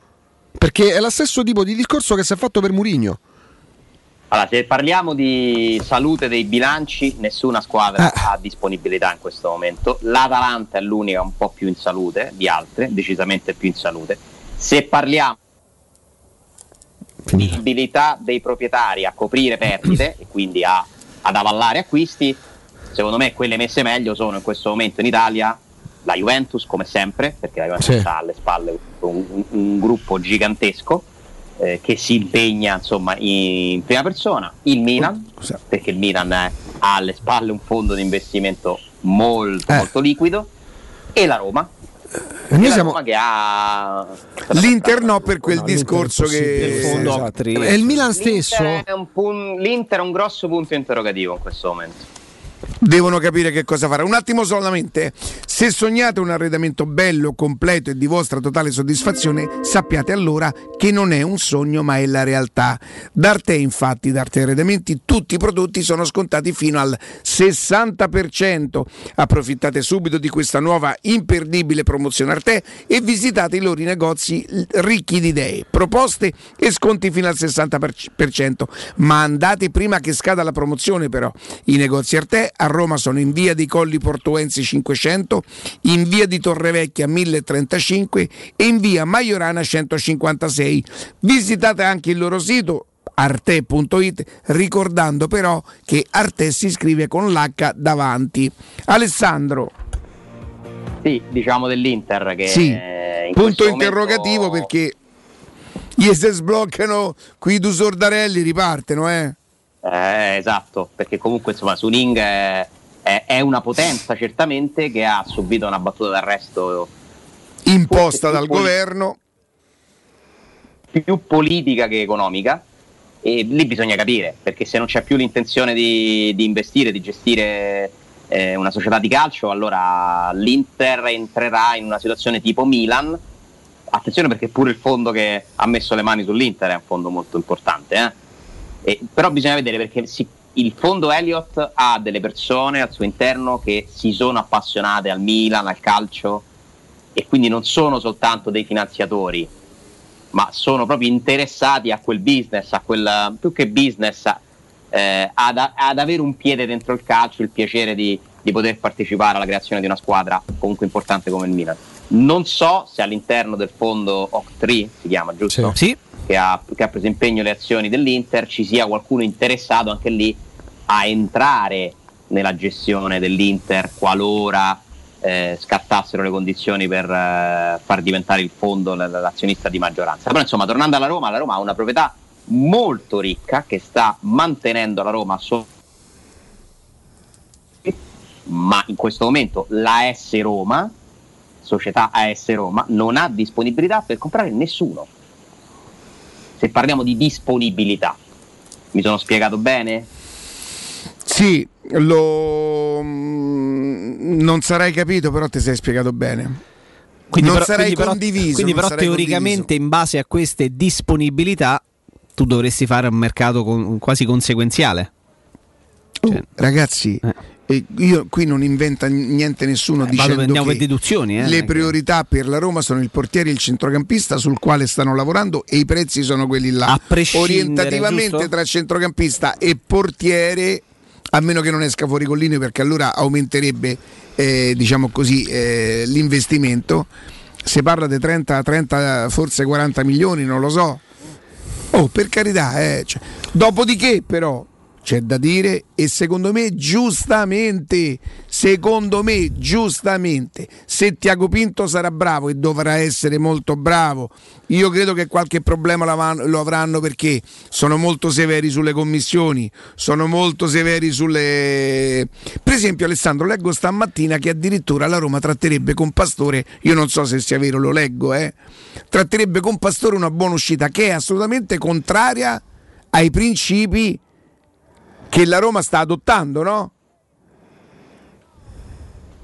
Perché è lo stesso tipo di discorso che si è fatto per Murigno. Allora, se parliamo di salute dei bilanci, nessuna squadra Eh. ha disponibilità in questo momento. L'Atalanta è l'unica un po' più in salute di altre, decisamente più in salute. Se parliamo di disponibilità dei proprietari a coprire perdite e quindi a- ad avallare acquisti, secondo me quelle messe meglio sono in questo momento in Italia la Juventus, come sempre, perché la Juventus Sì. ha alle spalle un, un- un gruppo gigantesco eh, che si impegna insomma in prima persona, il Milan, perché il Milan eh, ha alle spalle un fondo di investimento molto, Eh. molto liquido, e la Roma. E noi la siamo- Roma che ha L'Inter no per quel No, discorso è che. Il fondo Esatto. E il Milan stesso L'Inter è, un pun- l'Inter è un grosso punto interrogativo in questo momento. Devono capire che cosa fare. Un attimo solamente, se sognate un arredamento bello, completo e di vostra totale soddisfazione, sappiate allora che non è un sogno ma è la realtà. Da Arte infatti, da Arte Arredamenti, tutti i prodotti sono scontati fino al 60%. Approfittate subito di questa nuova imperdibile promozione Arte e visitate i loro negozi ricchi di idee, proposte e sconti fino al 60%. Ma andate prima che scada la promozione però. I negozi Arte a Roma sono in via dei Colli Portuensi 500, in via di Torrevecchia 1035 e in via Maiorana 156. Visitate anche il loro sito arte.it ricordando però che Arte si scrive con l'H davanti. Alessandro, Sì, diciamo dell'Inter che sì, eh, in punto interrogativo momento- perché gli se sbloccano qui due sordarelli ripartono, eh. Eh, esatto, perché comunque insomma Suning è, è- è una potenza certamente che ha subito una battuta d'arresto Imposta dal poli- governo. più politica che economica e lì bisogna capire perché se non c'è più l'intenzione di, di investire, di gestire eh, una società di calcio allora l'Inter entrerà in una situazione tipo Milan attenzione perché pure il fondo che ha messo le mani sull'Inter è un fondo molto importante eh. E- però bisogna vedere perché si- il fondo Elliott ha delle persone al suo interno che si sono appassionate al Milan, al calcio e quindi non sono soltanto dei finanziatori ma sono proprio interessati a quel business, a quel più che business, eh, ad, ad avere un piede dentro il calcio, il piacere di, di poter partecipare alla creazione di una squadra comunque importante come il Milan. Non so se all'interno del fondo OC3 si chiama giusto? Sì. Che, ha, che ha preso impegno le azioni dell'Inter, ci sia qualcuno interessato anche lì a entrare nella gestione dell'Inter qualora eh, scattassero le condizioni per eh, far diventare il fondo l'azionista di maggioranza. Però insomma, tornando alla Roma, la Roma ha una proprietà molto ricca che sta mantenendo la Roma sotto ma in questo momento la S Roma, società AS Roma, non ha disponibilità per comprare nessuno. Se parliamo di disponibilità, mi sono spiegato bene? Sì, lo... mm, non sarai capito, però ti sei spiegato bene. Quindi non però, sarai quindi però- condiviso. quindi però teoricamente in base a queste disponibilità tu dovresti fare un mercato con- quasi conseguenziale. condiviso. Oh, ragazzi, eh, io qui non inventa niente nessuno dicendo andiamo che deduzioni, eh, le priorità per la Roma sono il portiere e il centrocampista sul quale stanno lavorando e i prezzi sono quelli là. Orientativamente giusto? tra centrocampista e portiere, a meno che non esca fuori con linee perché allora aumenterebbe eh, diciamo così, eh, l'investimento. Si parla di 30, 30, forse 40 milioni, non lo so. Oh, per carità, eh, cioè, dopodiché però c'è da dire e secondo me giustamente, secondo me giustamente, se Tiago Pinto sarà bravo e dovrà essere molto bravo, io credo che qualche problema lo avranno- perché sono molto severi sulle commissioni, sono molto severi sulle... Per esempio Alessandro, leggo stamattina che addirittura la Roma tratterebbe con Pastore, io non so se sia vero, lo leggo, eh, tratterebbe con Pastore una buona uscita che è assolutamente contraria ai principi che la Roma sta adottando, no?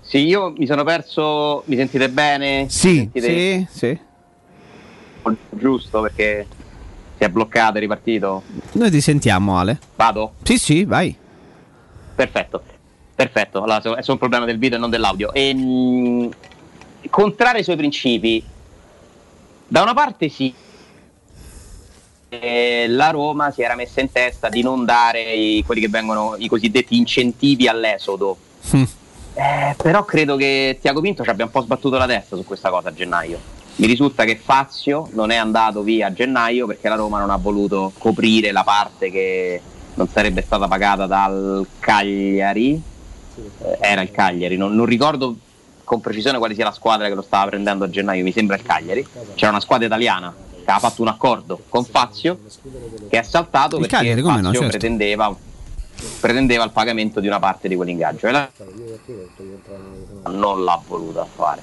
Sì, io mi sono perso, mi sentite bene? Sì. Sentite Sì, sì. Giusto perché si è bloccato, è ripartito. Noi ti sentiamo Ale. Vado? Sì, sì, vai. Perfetto, perfetto. Allora, è solo un problema del video e non dell'audio. E, mh, contrario ai suoi principi, da una parte sì, eh, la Roma si era messa in testa di non dare i, quelli che vengono i cosiddetti incentivi all'esodo. Eh, però credo che Tiago Pinto ci abbia un po' sbattuto la testa su questa cosa a gennaio. Mi risulta che Fazio non è andato via a gennaio perché la Roma non ha voluto coprire la parte che non sarebbe stata pagata dal Cagliari. Eh, era il Cagliari, non, non ricordo con precisione quale sia la squadra che lo stava prendendo a gennaio, mi sembra il Cagliari. C'era una squadra italiana che aveva fatto un accordo con Fazio che è saltato Il perché Cagliari, come no, Fazio certo. pretendeva, pretendeva il pagamento di una parte di quell'ingaggio e la non l'ha voluta fare.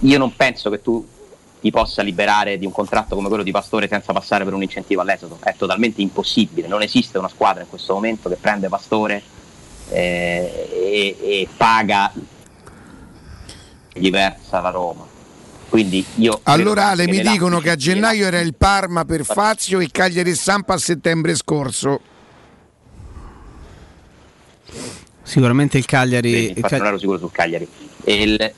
Io non penso che tu ti possa liberare di un contratto come quello di Pastore senza passare per un incentivo all'esodo, è totalmente impossibile, non esiste una squadra in questo momento che prende Pastore eh, e, e paga diversa la Roma. Quindi io Allora Ale mi dicono che a gennaio era il Parma per Fazio e Cagliari e Sampa a settembre scorso. Sicuramente il Cagliari. Vedi, il infatti Cag- non ero sicuro sul Cagliari. E il-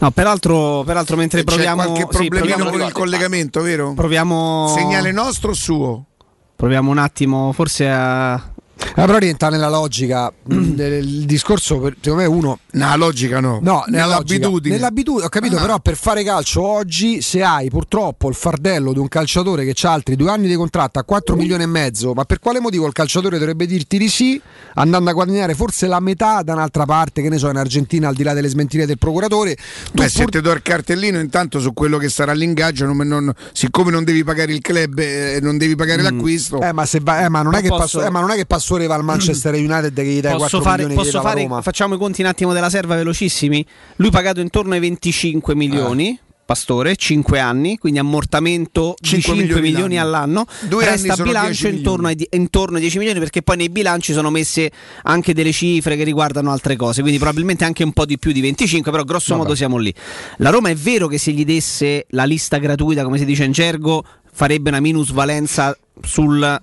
No, peraltro, peraltro mentre C'è proviamo. qualche sì, problemino proviamo- con il collegamento, vero? Proviamo. Segnale nostro o suo? Proviamo un attimo, forse a. Ah, però rientra nella logica del discorso, per- secondo me uno... Nella logica no. No, nella Nell'abitudine. logica. Nell'abitudine, ho capito, Ah. però per fare calcio oggi, se hai purtroppo il fardello di un calciatore che ha altri due anni di contratto a 4 milioni e mezzo, ma per quale motivo il calciatore dovrebbe dirti di sì, andando a guadagnare forse la metà da un'altra parte, che ne so, in Argentina, al di là delle smentite del procuratore? Tu Beh, se pur- ti do il cartellino intanto su quello che sarà l'ingaggio, non- non- siccome non devi pagare il club e non devi pagare l'acquisto, Eh, ma, se va- eh, ma non è Ma che posso- Passo- eh, ma non è che Pastore va al Manchester United che gli dai 4 Posso fare, milioni che posso fare Roma? facciamo i conti un attimo della serva velocissimi. Lui pagato intorno ai 25 milioni. Pastore, 5 anni, quindi ammortamento di 5 5 milioni, milioni l'anno. all'anno. Due Resta bilancio 10 intorno ai, intorno ai 10 milioni perché poi nei bilanci sono messe anche delle cifre che riguardano altre cose, quindi probabilmente anche un po' di più di 25, però grosso Vabbè. modo siamo lì. La Roma è vero che se gli desse la lista gratuita, come si dice in gergo, farebbe una minusvalenza sul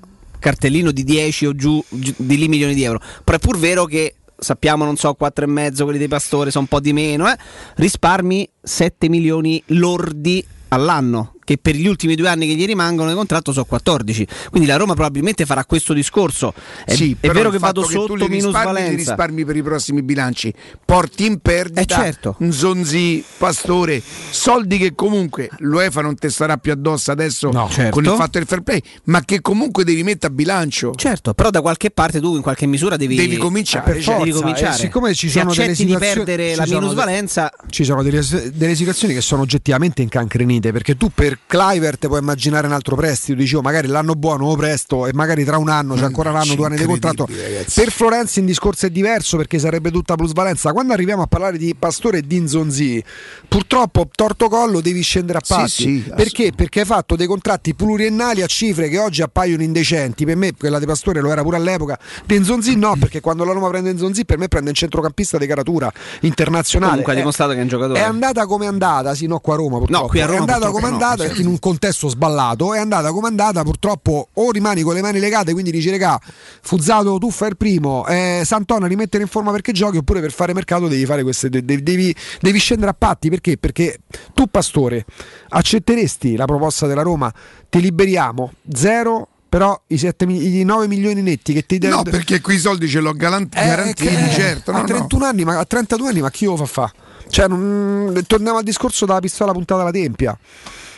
cartellino di 10 o giù, di lì milioni di euro. Però è pur vero che sappiamo, non so, 4 e mezzo quelli dei pastori, sono un po' di meno, eh, risparmi 7 milioni lordi all'anno che per gli ultimi due anni che gli rimangono di contratto sono 14 quindi la Roma probabilmente farà questo discorso. È, sì, è vero che vado tu sotto li risparmi, li minusvalenza risparmi per i prossimi bilanci, porti in perdita Eh, certo. Zonzi, Pastore, soldi che comunque l'UEFA non te starà più addosso adesso certo. con il fatto del fair play, ma che comunque devi mettere a bilancio. certo però da qualche parte tu in qualche misura devi, Devi cominciare, eh, per devi forza, cominciare. E siccome ci se sono delle accetti di situazioni- perdere ci la de- minusvalenza ci sono delle, delle situazioni che sono oggettivamente incancrenite perché tu per Clivert puoi immaginare un altro prestito dici oh, magari l'anno buono lo presto e magari tra un anno c'è ancora un anno due anni di contratto. per Florenzi in discorso è diverso perché sarebbe tutta plusvalenza. Quando arriviamo a parlare di Pastore e di Nzonzi purtroppo torto collo devi scendere a Sì, patti. sì, perché? perché hai fatto dei contratti pluriennali a cifre che oggi appaiono indecenti. Per me quella di Pastore lo era pure all'epoca. Di Nzonzi no perché quando la Roma prende Nzonzi per me prende un centrocampista di caratura internazionale. Comunque ha Eh, dimostrato che è un giocatore. è andata come è andata, sì, no, qua a Roma purtroppo. No, qui a Roma è andata come è andata. In un contesto sballato, è andata come è andata, purtroppo o rimani con le mani legate, quindi dici regà, Fuzzato tu fai il primo, eh, Sant'Ona rimettere in forma perché giochi, oppure per fare mercato devi fare queste de- de- devi, devi scendere a patti, perché? Perché tu Pastore accetteresti la proposta della Roma, ti liberiamo, zero però i, 7 mi- i 9 milioni netti che ti No, perché qui i soldi ce l'ho galant- eh, garantiti, che- certo. a no, no. 31 anni, ma a 32 anni, ma chi lo fa fa? Cioè, non- torniamo al discorso della pistola puntata alla tempia.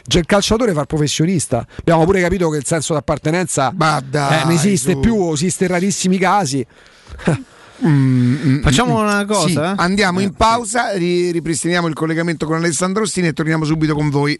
Cioè, il calciatore fa il professionista. Abbiamo pure capito che il senso d'appartenenza dai, eh, non esiste su. più, esiste in rarissimi casi. Facciamo una cosa, Sì, eh? andiamo in pausa, ri- ripristiniamo il collegamento con Alessandro Ostini e torniamo subito con voi.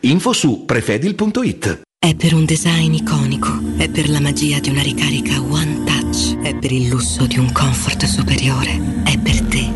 Info su prefedil.it. È per un design iconico, è per la magia di una ricarica One Touch, è per il lusso di un comfort superiore, è per te.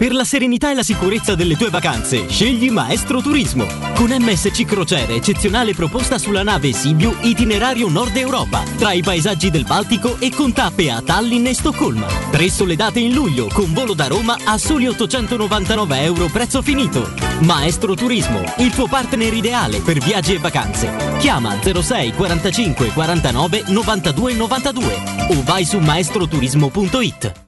Per la serenità e la sicurezza delle tue vacanze, scegli Maestro Turismo. Con MSC Crociere, eccezionale proposta sulla nave Sibiu Itinerario Nord Europa, tra i paesaggi del Baltico e con tappe a Tallinn e Stoccolma. Tre sole date in luglio, con volo da Roma a soli 899 euro prezzo finito. Maestro Turismo, il tuo partner ideale per viaggi e vacanze. Chiama 06 45 49 92 92 o vai su maestroturismo.it.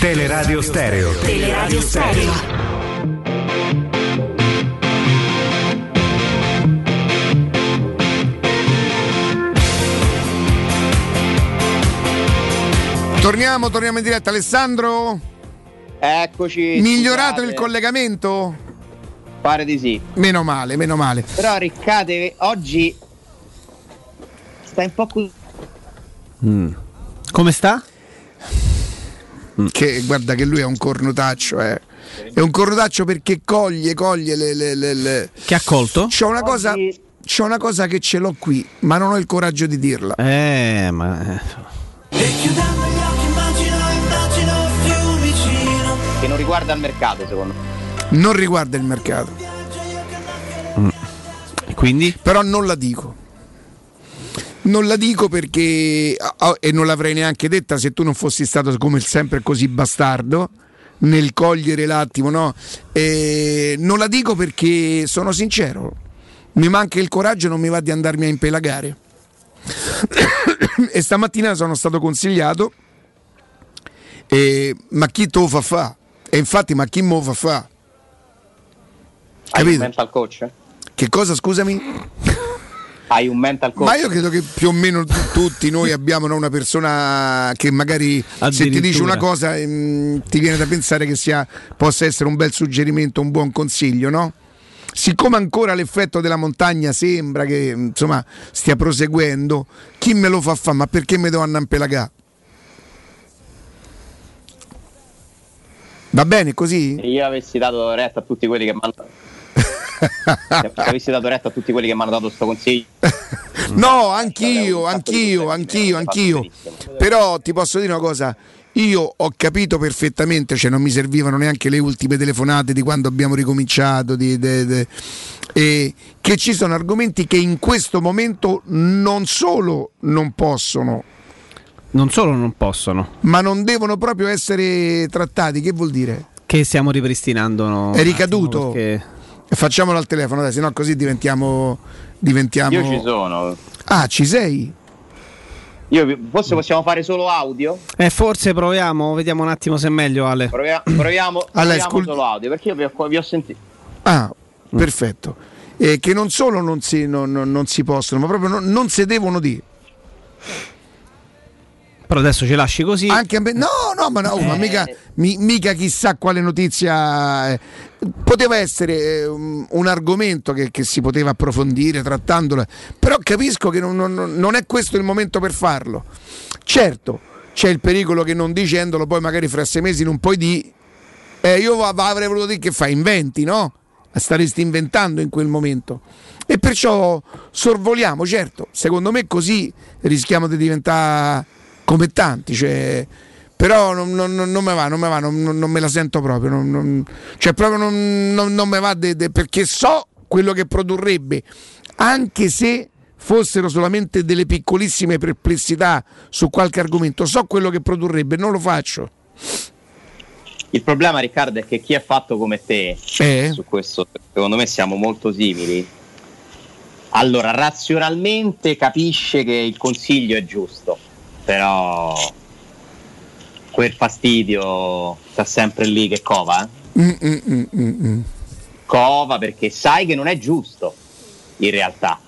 Teleradio Stereo. Teleradio Stereo. Torniamo, torniamo in diretta. Alessandro? Eccoci. Migliorato scusate. il collegamento? Pare di sì. Meno male, meno male. Però Riccate oggi stai un po' così. Come sta? Che guarda che lui è un cornutaccio, eh. È un cornutaccio perché coglie, coglie le. le, le, le... Che ha colto? C'ho una cosa. C'ho una cosa che ce l'ho qui, ma non ho il coraggio di dirla. Eh, ma. Che non riguarda il mercato, secondo me. Non riguarda il mercato. Quindi? Però non la dico. Non la dico perché, e non l'avrei neanche detta se tu non fossi stato come sempre così bastardo nel cogliere l'attimo, no? Eh, non la dico perché sono sincero. Mi manca il coraggio, non mi va di andarmi a impelagare. e stamattina sono stato consigliato, eh, ma chi te lo fa fa? E infatti, ma chi me lo fa fa? Hai Capito? mental coach? Che cosa, scusami? Hai un mental coach? Ma io credo che più o meno tu- tutti noi abbiamo no, una persona che magari se ti dice una cosa ehm, ti viene da pensare che sia, possa essere un bel suggerimento, un buon consiglio, no? Siccome ancora l'effetto della montagna sembra che insomma stia proseguendo, chi me lo fa fare? Ma perché mi devo andare a impelagare? Va bene così? Se io avessi dato retta a tutti quelli che mi hanno se avessi dato retta a tutti quelli che mi hanno dato questo consiglio No, anch'io, anch'io, anch'io, anch'io. Però ti posso dire una cosa. Io ho capito perfettamente, cioè non mi servivano neanche le ultime telefonate di quando abbiamo ricominciato, di- de- de- e che ci sono argomenti che in questo momento non solo non possono, Non solo non possono, ma non devono proprio essere trattati. Che vuol dire? che stiamo ripristinando. È ricaduto? perché- Facciamolo al telefono, dai, sennò così diventiamo. diventiamo... io ci sono Ah, ci sei? io forse possiamo fare solo audio Eh, forse proviamo, vediamo un attimo se è meglio, Ale. Provia- proviamo, Allora, proviamo scul- solo audio perché io vi ho, vi ho sentito Ah, perfetto. E che non solo non si, non- non- non si possono, ma proprio non, non si devono dire. Però adesso ci lasci così. Anche a me- no, no, ma, no, ma Eh. mica, mi- mica chissà quale notizia. eh. Poteva essere eh, un, argomento che, che si poteva approfondire trattandolo, però capisco che non, non- non è questo il momento per farlo. Certo, c'è il pericolo che non dicendolo poi magari fra sei mesi non puoi di... Eh, io avrei voluto dire che fai inventi, no? Staresti inventando in quel momento. E perciò sorvoliamo, certo, secondo me così rischiamo di diventare come tanti, cioè, però non, non, non- me va, non me va, non, non- me la sento proprio, non, non- cioè proprio non, non- non me va de- de- perché so quello che produrrebbe, anche se fossero solamente delle piccolissime perplessità su qualche argomento, so quello che produrrebbe, non lo faccio. il problema Riccardo è che chi è fatto come te Eh? su questo secondo me siamo molto simili allora razionalmente capisce che il consiglio è giusto però quel fastidio sta sempre lì che cova eh? Mm, mm, mm, cova perché sai che non è giusto in realtà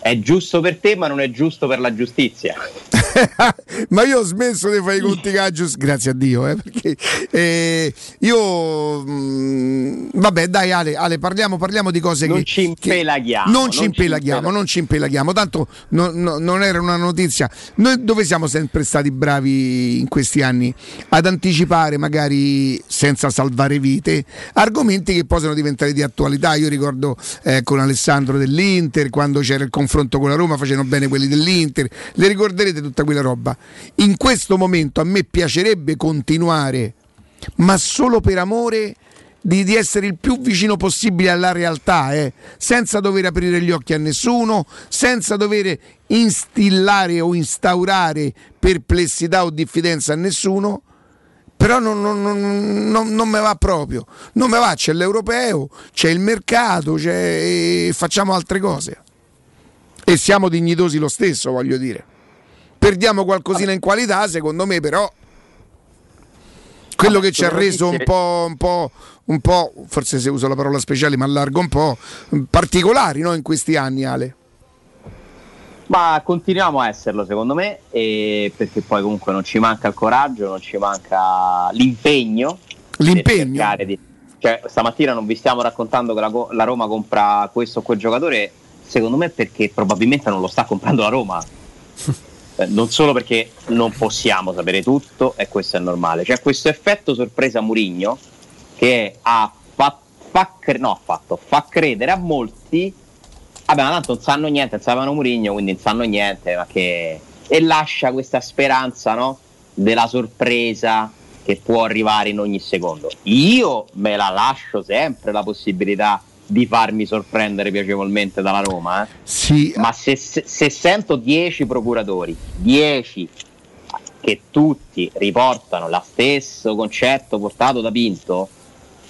è giusto per te ma non è giusto per la giustizia Ma io ho smesso di fare i conti caggius, grazie a Dio, eh, perché eh, io mm, vabbè, dai Ale, Ale, parliamo, parliamo di cose non che ci impelaghiamo non non ci ci impelaghiamo, impelaghiamo. non ci impelaghiamo, tanto no- no- non era una notizia. Noi dove siamo sempre stati bravi in questi anni? Ad anticipare, magari senza salvare vite, argomenti che possono diventare di attualità. Io ricordo eh, con Alessandro dell'Inter, quando c'era il confronto con la Roma, facevano bene quelli dell'Inter, le ricorderete tutta quella roba. In questo momento a me piacerebbe continuare, ma solo per amore di, di essere il più vicino possibile alla realtà, eh, senza dover aprire gli occhi a nessuno, senza dover instillare o instaurare perplessità o diffidenza a nessuno. Però non, non, non, non- me va proprio, non me va, c'è l'europeo, c'è il mercato, c'è, facciamo altre cose. E siamo dignitosi lo stesso, voglio dire. Perdiamo qualcosina in qualità, secondo me, però quello che ci ha reso un po', un po', un po', forse se uso la parola speciale, ma allargo un po', particolari no, in questi anni, Ale. Ma continuiamo a esserlo secondo me, e perché poi comunque non ci manca il coraggio, non ci manca l'impegno. L'impegno? di- Cioè, stamattina non vi stiamo raccontando che la, la Roma compra questo o quel giocatore, secondo me perché probabilmente non lo sta comprando la Roma. Eh, non solo perché non possiamo sapere tutto, e questo è normale. C'è questo effetto sorpresa Murigno che ha fa, fa cre- no, fatto, fa credere a molti Vabbè, ma tanto non sanno niente, non sapevano Murigno, quindi non sanno niente, ma che... E lascia questa speranza, no? Della sorpresa che può arrivare in ogni secondo. Io me la lascio sempre la possibilità di farmi sorprendere piacevolmente dalla Roma, eh. Sì. Ma se, se- se sento 10 procuratori, 10 che tutti riportano lo stesso concetto portato da Pinto,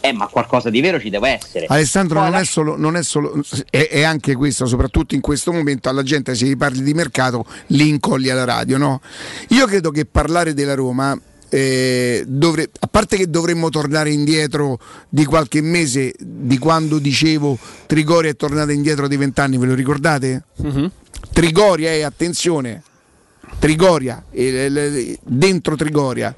Eh, ma qualcosa di vero ci deve essere. Alessandro, non la- è, solo, non è solo, è, è anche questo, soprattutto in questo momento, alla gente se gli parli di mercato li incolli alla radio. No? Io credo che parlare della Roma, eh, dovre- a parte che dovremmo tornare indietro di qualche mese, di quando dicevo Trigoria è tornata indietro di vent'anni, ve lo ricordate? Trigoria è, attenzione, Trigoria, eh, le- dentro Trigoria.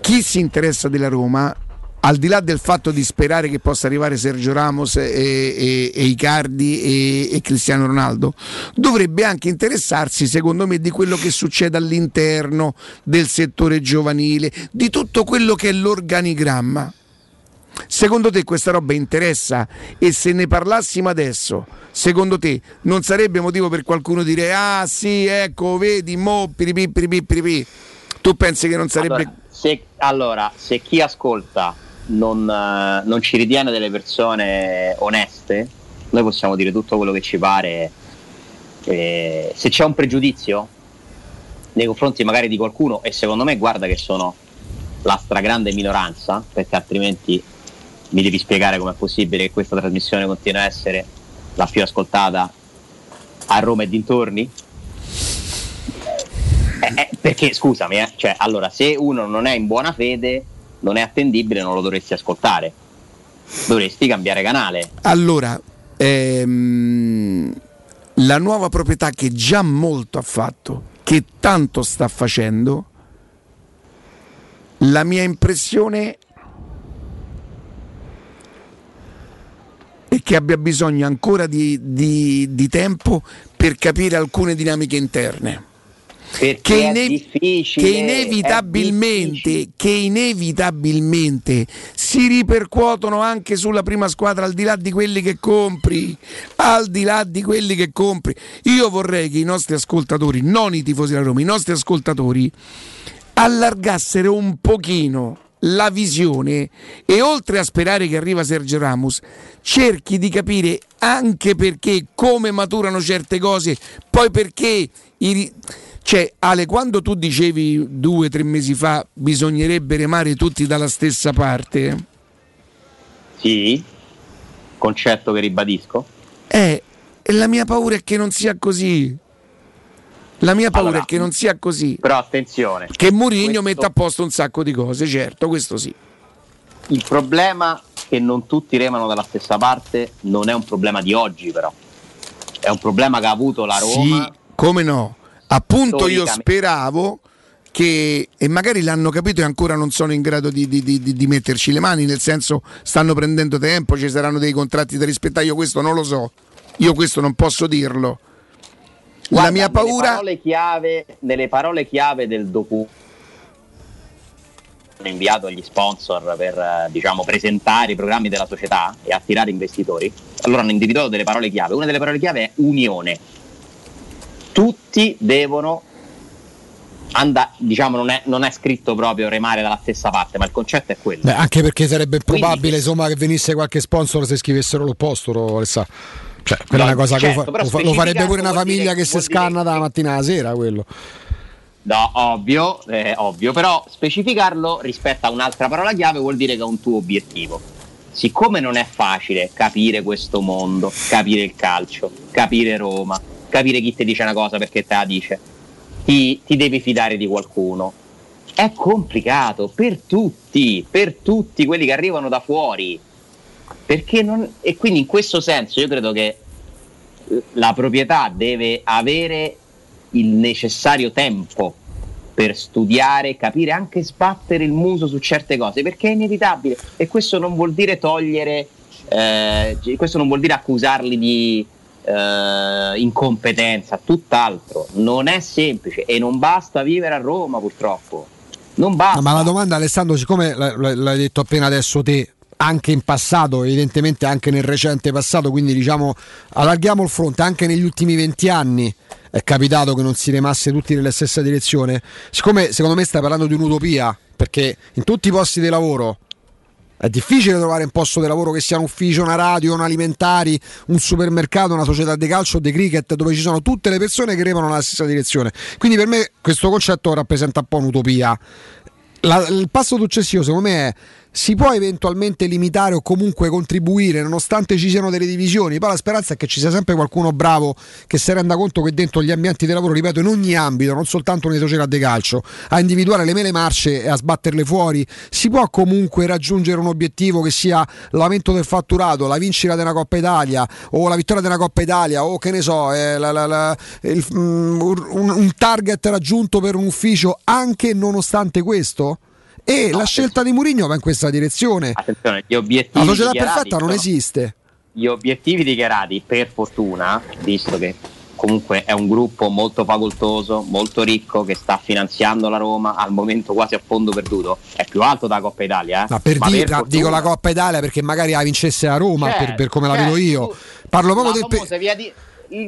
Chi si interessa della Roma, al di là del fatto di sperare che possa arrivare Sergio Ramos e, e- e Icardi e, e Cristiano Ronaldo, dovrebbe anche interessarsi, secondo me, di quello che succede all'interno del settore giovanile, di tutto quello che è l'organigramma. Secondo te questa roba interessa? E se ne parlassimo adesso, secondo te non sarebbe motivo per qualcuno dire ah sì, ecco, vedi, mo, piripi, piripi, piripi. Tu pensi che non sarebbe... Allora se, allora, se chi ascolta non, eh, non ci ritiene delle persone oneste, noi possiamo dire tutto quello che ci pare. Eh, se c'è un pregiudizio nei confronti magari di qualcuno, e secondo me guarda che sono la stragrande minoranza, perché altrimenti mi devi spiegare com'è possibile che questa trasmissione continui a essere la più ascoltata a Roma e dintorni? Eh, eh, perché scusami, eh, cioè, allora se uno non è in buona fede, non è attendibile, non lo dovresti ascoltare. Dovresti cambiare canale. Allora, ehm, la nuova proprietà che già molto ha fatto, che tanto sta facendo, la mia impressione è che abbia bisogno ancora di, di- di tempo per capire alcune dinamiche interne. Perché Che, è ine- difficile, che inevitabilmente, che inevitabilmente si ripercuotono anche sulla prima squadra al di là di quelli che compri al di là di quelli che compri. Io vorrei che i nostri ascoltatori non i tifosi della Roma i nostri ascoltatori allargassero un pochino la visione e oltre a sperare che arriva Sergio Ramos cerchi di capire anche perché come maturano certe cose poi perché i cioè Ale quando tu dicevi due o tre mesi fa bisognerebbe remare tutti dalla stessa parte Sì, concetto che ribadisco. eh, la mia paura è che non sia così la mia paura Allora, è che non sia così Però attenzione, che Mourinho questo- metta a posto un sacco di cose certo questo sì il problema che non tutti remano dalla stessa parte non è un problema di oggi però. È un problema che ha avuto la Roma. Sì, come no? Appunto io speravo che, e magari l'hanno capito e ancora non sono in grado di, di- di- di- metterci le mani, nel senso stanno prendendo tempo, ci saranno dei contratti da rispettare, io questo non lo so, io questo non posso dirlo. la Guarda, mia nelle paura... parole chiave, nelle parole chiave del documento inviato agli sponsor per diciamo, presentare i programmi della società e attirare investitori, allora hanno individuato delle parole chiave. Una delle parole chiave è unione. Tutti devono andare, diciamo, non è, non è scritto proprio remare dalla stessa parte, ma il concetto è quello. Beh, anche perché sarebbe Quindi- improbabile insomma, che venisse qualche sponsor se scrivessero l'opposto, Alessà. Cioè, quella No, è una cosa che lo, certo, però lo fa- lo farebbe pure una famiglia che si vuol dire scanna dalla mattina alla sera, quello. No, ovvio, eh, ovvio, però specificarlo rispetto a un'altra parola chiave vuol dire che è un tuo obiettivo. Siccome non è facile capire questo mondo, capire il calcio, capire Roma, capire chi ti dice una cosa perché te la dice, ti, ti devi fidare di qualcuno. È complicato per tutti, per tutti quelli che arrivano da fuori. Perché non, e quindi in questo senso io credo che la proprietà deve avere il necessario tempo per studiare, capire, anche sbattere il muso su certe cose, perché è inevitabile e questo non vuol dire togliere, eh, questo non vuol dire accusarli di eh, incompetenza, tutt'altro, non è semplice e non basta vivere a Roma purtroppo, non basta. No, ma la domanda, Alessandro, siccome l'hai detto appena adesso te, anche in passato, evidentemente anche nel recente passato, quindi diciamo allarghiamo il fronte, anche negli ultimi 20 anni è capitato che non si remasse tutti nella stessa direzione. Siccome secondo me stai parlando di un'utopia, perché in tutti i posti di lavoro è difficile trovare un posto di lavoro che sia un ufficio, una radio, un alimentari, un supermercato, una società di calcio di cricket dove ci sono tutte le persone che remano nella stessa direzione. Quindi per me questo concetto rappresenta un po' un'utopia. La- il passo successivo secondo me è si può eventualmente limitare o comunque contribuire nonostante ci siano delle divisioni. Poi la speranza è che ci sia sempre qualcuno bravo che si renda conto che dentro gli ambienti di lavoro, ripeto, in ogni ambito, non soltanto nei società di calcio, a individuare le mele marce e a sbatterle fuori, si può comunque raggiungere un obiettivo che sia l'aumento del fatturato, la vincita della Coppa Italia o la vittoria della Coppa Italia o che ne so, eh, la, la, la, il, mm, un, un target raggiunto per un ufficio anche nonostante questo? E no, la scelta di Mourinho va in questa direzione. Attenzione, gli obiettivi. La società perfetta non esiste. Gli obiettivi dichiarati, per fortuna, visto che comunque è un gruppo molto facoltoso, molto ricco, che sta finanziando la Roma al momento quasi a fondo perduto, è più alto della Coppa Italia. Eh? Ma per, Ma dire, per fortuna... dico la Coppa Italia perché magari la vincesse a Roma, certo, per, per, come certo, la vedo io. Parlo proprio del. Pe- di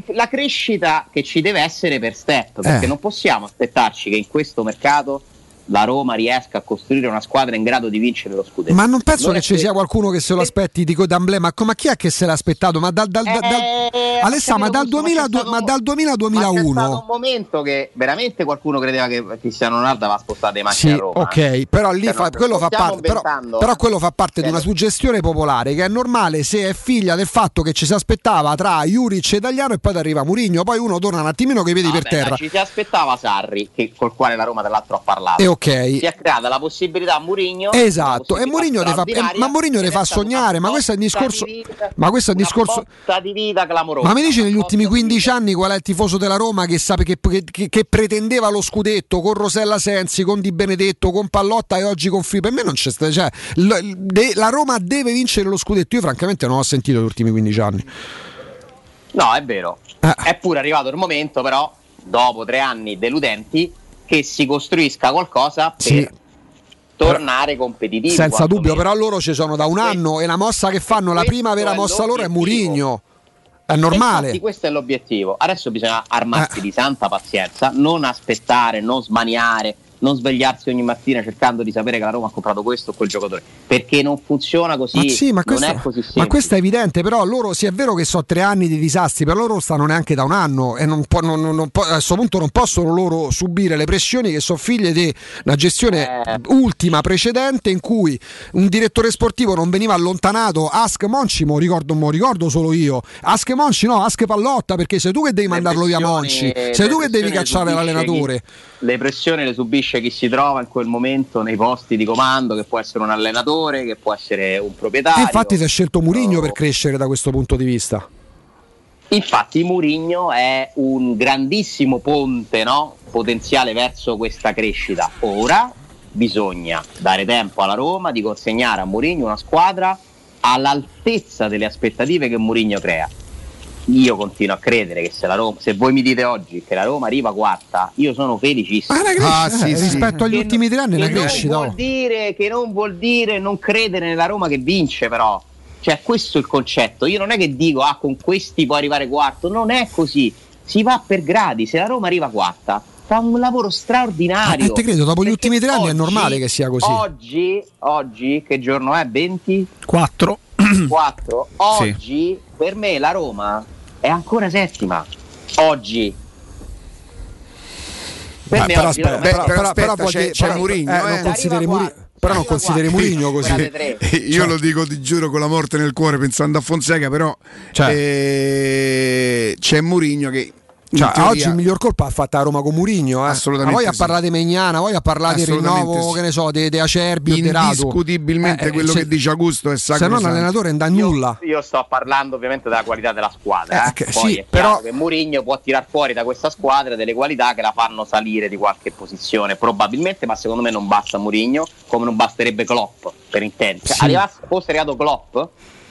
la crescita che ci deve essere per step, perché eh. non possiamo aspettarci che in questo mercato la Roma riesca a costruire una squadra in grado di vincere lo scudetto. Ma non penso non che ci sia qualcuno che se lo aspetti di d'amblè, ma, ma chi è che se l'ha aspettato? Ma dal, dal, dal, eh, Alessà, ma dal, 2000, stato, ma dal 2000 2001 c'è stato un momento che veramente qualcuno credeva che Cristiano Ronaldo aveva spostato le macchine sì, a Roma. Ok, però lì cioè, fa, quello fa parte però, però, quello fa parte di una suggestione popolare che è normale se è figlia del fatto che ci si aspettava tra Juric e Italiano e poi arriva Murigno, poi uno torna un attimino con i piedi Vabbè, per terra. Ci si aspettava Sarri, che, col quale la Roma tra l'altro ha parlato. E ok. Si è creata la possibilità a Murigno. Esatto, e Murigno fa, eh, ma Murigno ne fa sognare, ma questo è un discorso vita, ma questo è un discorso di vita clamorosa. Ma mi dici negli ultimi 15 anni qual è il tifoso della Roma che, sape, che, che, che pretendeva lo scudetto con Rosella Sensi, con Di Benedetto, con Pallotta e oggi con Fri? Per me non c'è stato, cioè, la Roma deve vincere lo scudetto. Io francamente non ho sentito gli ultimi 15 anni. No, è vero. Ah. È pure arrivato il momento, però, dopo tre anni deludenti, che si costruisca qualcosa per sì. tornare competitivi. Senza dubbio, meno. però loro ci sono da un anno e la mossa che fanno, la prima vera mossa loro è Murigno. È normale. Infatti questo è l'obiettivo. Adesso bisogna armarsi eh. di santa pazienza, non aspettare, non smaniare non svegliarsi ogni mattina cercando di sapere che la Roma ha comprato questo o quel giocatore. Perché non funziona così ma sì, ma questo, non è così semplice. ma questo è evidente però loro sì è vero che sono tre anni di disastri però loro stanno neanche da un anno e non può, non, non può, a questo punto non possono loro subire le pressioni che sono figlie di una gestione eh. ultima precedente in cui un direttore sportivo non veniva allontanato. Ask Monci mo ricordo, mo ricordo solo io. Ask Monci no? Ask Pallotta perché sei tu che devi le mandarlo via Monci sei tu che devi cacciare l'allenatore chi, le pressioni le subisce capisce chi si trova in quel momento nei posti di comando, che può essere un allenatore, che può essere un proprietario. E infatti si è scelto Murigno per crescere da questo punto di vista. Infatti Murigno è un grandissimo ponte no? potenziale verso questa crescita. Ora bisogna dare tempo alla Roma di consegnare a Murigno una squadra all'altezza delle aspettative che Murigno crea io continuo a credere che se, la Roma, se voi mi dite oggi che la Roma arriva quarta, io sono felicissimo. Ah, ah, sì, sì. rispetto agli che ultimi tre anni è una crescita. Non vuol dire, che non vuol dire non credere nella Roma che vince, però. Cioè, questo è il concetto. Io non è che dico, ah, con questi può arrivare quarto. Non è così. Si va per gradi. Se la Roma arriva quarta, fa un lavoro straordinario. E eh, te credo, dopo gli ultimi tre anni oggi, è normale che sia così. Oggi, oggi che giorno è? 20? 4. 4. Oggi, sì. per me, la Roma è ancora settima oggi. Per me però, oggi aspetta, però, però, però, però c'è, c'è Murigno, eh, non consideri Murigno. Però non consideri Murigno così. Io cioè. lo dico, ti giuro, con la morte nel cuore pensando a Fonseca, però cioè. eh, c'è Murigno che cioè, teoria... oggi il miglior colpo ha fatto a Roma con Murigno. Eh. Assolutamente. Sì. a parlare di Megnana, poi a parlare di rinnovo, sì. che ne so, di, di Acerbi Indiscutibilmente eh, quello se, che dice Augusto è sacro. Se non l'allenatore non dà nulla. Io, io, sto parlando ovviamente della qualità della squadra. Eh, eh. Poi sì, però che Murigno può tirar fuori da questa squadra delle qualità che la fanno salire di qualche posizione. Probabilmente, ma secondo me non basta Murigno, come non basterebbe Klopp per intenderci. Sì. Arrivasse, fosse arrivato Klopp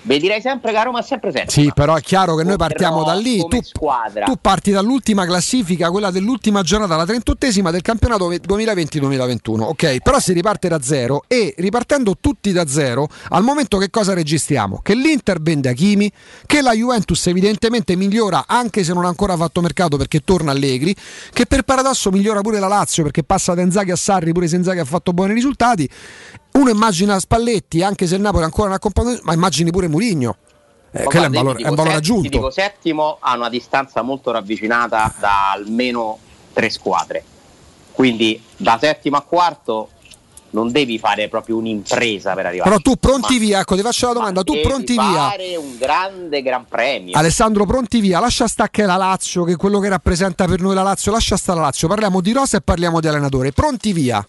Vi direi sempre che a Roma è sempre settima. Sì, però è chiaro che noi partiamo da lì. Tu, tu, parti dall'ultima classifica, quella dell'ultima giornata, la 38esima del campionato 2020-2021. Ok, però si riparte da zero e ripartendo tutti da zero, al momento che cosa registriamo? Che l'Inter vende Achimi, che la Juventus evidentemente migliora anche se non ha ancora fatto mercato perché torna Allegri, che per paradosso migliora pure la Lazio perché passa da Inzaghi a Sarri, pure se Inzaghi ha fatto buoni risultati uno immagina Spalletti, anche se il Napoli ancora non ha accompagnato, ma immagini pure Murigno. Eh, che è un valore, è un valore aggiunto. Dico settimo ha una distanza molto ravvicinata da almeno tre squadre. Quindi da settimo a quarto non devi fare proprio un'impresa per arrivare. Però tu pronti Ma- via, ecco, ti faccio la domanda, tu pronti via? fare un grande gran premio. Alessandro pronti via, lascia staccare la Lazio, che è quello che rappresenta per noi la Lazio, lascia stare la Lazio, parliamo di rosa e parliamo di allenatore. Pronti via.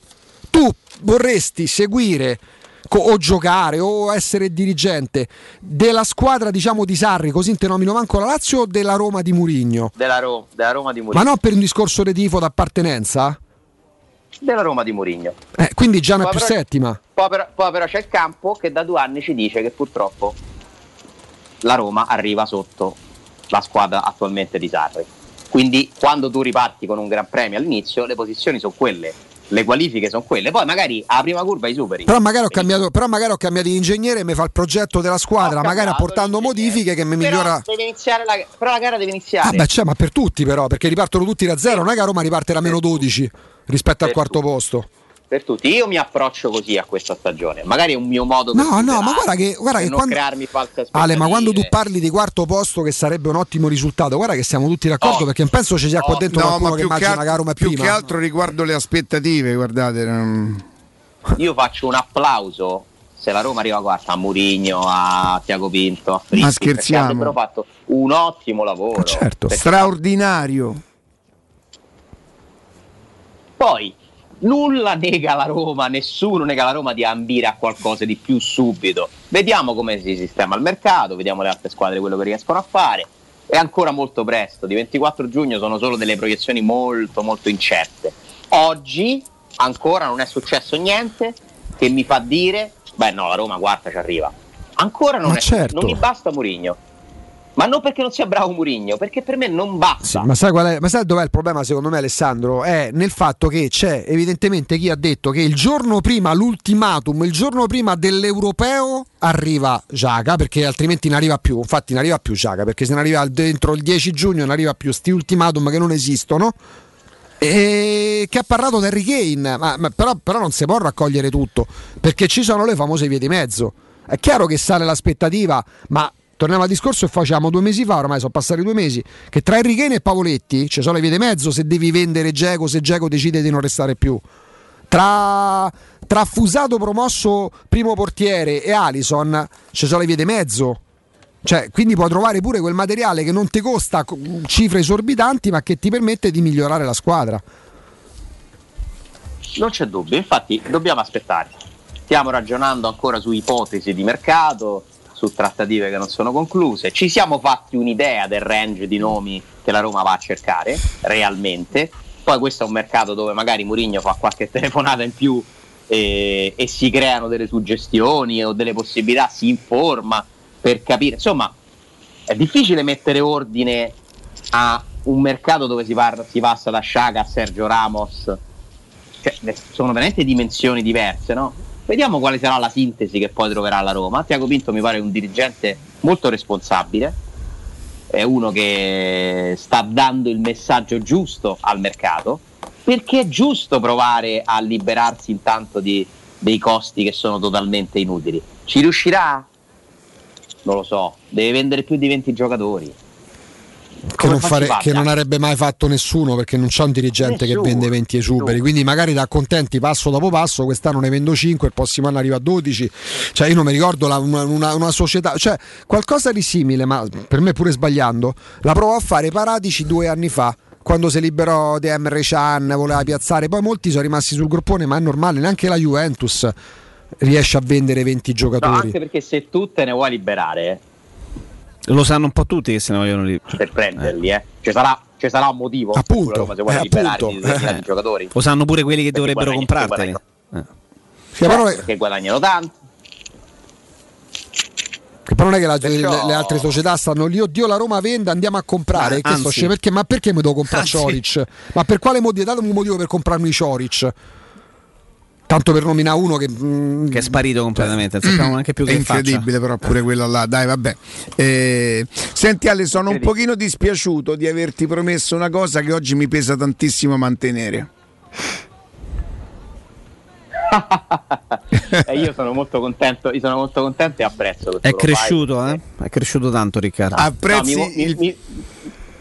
Tu vorresti seguire o giocare o essere dirigente della squadra, diciamo, di Sarri, così te nomino manco la Lazio o della Roma di Murigno? Della, Ro- della Roma di Mourinho. Ma non per un discorso di tifo d'appartenenza? Della Roma di Mourinho. Eh, quindi già non è più però- settima. Poi però, poi però c'è il campo che da due anni ci dice che purtroppo la Roma arriva sotto la squadra attualmente di Sarri. Quindi quando tu riparti con un gran premio all'inizio le posizioni sono quelle, le qualifiche sono quelle, poi magari alla prima curva i superi. Però magari, ho cambiato, però magari ho cambiato ingegnere e mi fa il progetto della squadra, magari apportando modifiche che mi migliora. Però, deve iniziare la, però la gara deve iniziare. Ah, beh, c'è, ma per tutti però, perché ripartono tutti da zero, non è che a Roma riparte da meno 12 rispetto al quarto posto. Per tutti. Io mi approccio così a questa stagione. Magari è un mio modo per No, no, ma guarda che, guarda che non quando, crearmi false. Ale, ma quando tu parli di quarto posto, che sarebbe un ottimo risultato, guarda che siamo tutti d'accordo perché non penso ci sia qua dentro No, qualcuno ma che più che, immagina altro, che a Roma più prima. che altro riguardo le aspettative, guardate. non- Io faccio un applauso se la Roma arriva quarta a Murigno, a Tiago Pinto, a Fritti, Ma perché scherziamo? avrebbero fatto un ottimo lavoro. Certo, Perché straordinario. Poi nulla nega la Roma, nessuno nega la Roma di ambire a qualcosa di più subito. Vediamo come si sistema il mercato, vediamo le altre squadre quello che riescono a fare. È ancora molto presto, di 24 giugno sono solo delle proiezioni molto molto incerte. Oggi ancora non è successo niente che mi fa dire, beh no, la Roma quarta ci arriva. Ancora non, Ma è, certo. non mi basta Murigno. Ma non perché non sia bravo Murigno, perché per me non basta. Ma sai, è, ma sai dov'è il problema secondo me Alessandro? È nel fatto che c'è evidentemente chi ha detto che il giorno prima, l'ultimatum, il giorno prima dell'europeo arriva Giaca perché altrimenti non arriva più, infatti non arriva più Giaca perché se ne arriva dentro il 10 giugno non arriva più sti ultimatum che non esistono e che ha parlato Harry Kane, ma, ma però, però non si può raccogliere tutto perché ci sono le famose vie di mezzo. È chiaro che sale l'aspettativa, ma torniamo al discorso che facciamo due mesi fa, ormai sono passati due mesi, che tra Kane e Pavoletti ci sono le vie di mezzo se devi vendere Geco, se Geco decide di non restare più. Tra, tra Fusato promosso primo portiere e Alison ci sono le vie di mezzo. Cioè, quindi puoi trovare pure quel materiale che non ti costa co- cifre esorbitanti, ma che ti permette di migliorare la squadra. Non c'è dubbio, infatti dobbiamo aspettare. Stiamo ragionando ancora su ipotesi di mercato, su trattative che non sono concluse. Ci siamo fatti un'idea del range di nomi che la Roma va a cercare realmente. Poi questo è un mercato dove magari Mourinho fa qualche telefonata in più e, e si creano delle suggestioni o delle possibilità, si informa per capire. Insomma, è difficile mettere ordine a un mercato dove si, parla- si passa da Sciaga a Sergio Ramos cioè, sono veramente dimensioni diverse, no? Vediamo quale sarà la sintesi che poi troverà la Roma. Tiago Pinto mi pare un dirigente molto responsabile, è uno che sta dando il messaggio giusto al mercato, perché è giusto provare a liberarsi intanto di- dei costi che sono totalmente inutili. Ci riuscirà? Non lo so, deve vendere più di 20 giocatori. Che non, fare- che non avrebbe mai fatto nessuno perché non c'è un dirigente Nessuno, che vende 20 esuberi. Quindi magari da accontenti passo dopo passo. Quest'anno ne vendo 5, il prossimo anno arriva a 12. Cioè, io non mi ricordo la- una, una- una società, cioè qualcosa di simile, ma per me pure sbagliando. La provò a fare Paratici due anni fa. Quando si liberò di Emre Can, voleva piazzare, poi molti sono rimasti sul groppone, ma è normale, neanche la Juventus riesce a vendere 20 No, giocatori. anche perché se tu te ne vuoi liberare Lo sanno un po' tutti che se ne vogliono lì. per prenderli, eh. Ci sarà, ci sarà un motivo per cui la vuole eh, appunto, determinati eh. giocatori. Lo sanno pure quelli che Perché dovrebbero comprarteli. guadagnano- però- perché guadagnano tanto. Che poi non è che la- Perciò- le, le altre società stanno lì, oddio la Roma vende, andiamo a comprare. Ma Che sto anzi- scemo? perché, ma perché mi devo comprare Anzi- Cioric? Ma per quale motivo? Datemi un motivo per comprarmi Cioric. Tanto per nominare uno che, mm, Che è sparito completamente, non sappiamo neanche più È che faccia. incredibile, però pure quella là, dai, vabbè. Eh, senti, Ale, sono un pochino dispiaciuto di averti promesso una cosa che oggi mi pesa tantissimo mantenere. e io sono molto contento, io sono molto contento e apprezzo È cresciuto, eh? È cresciuto tanto, Riccardo. No, mi- mi- mi-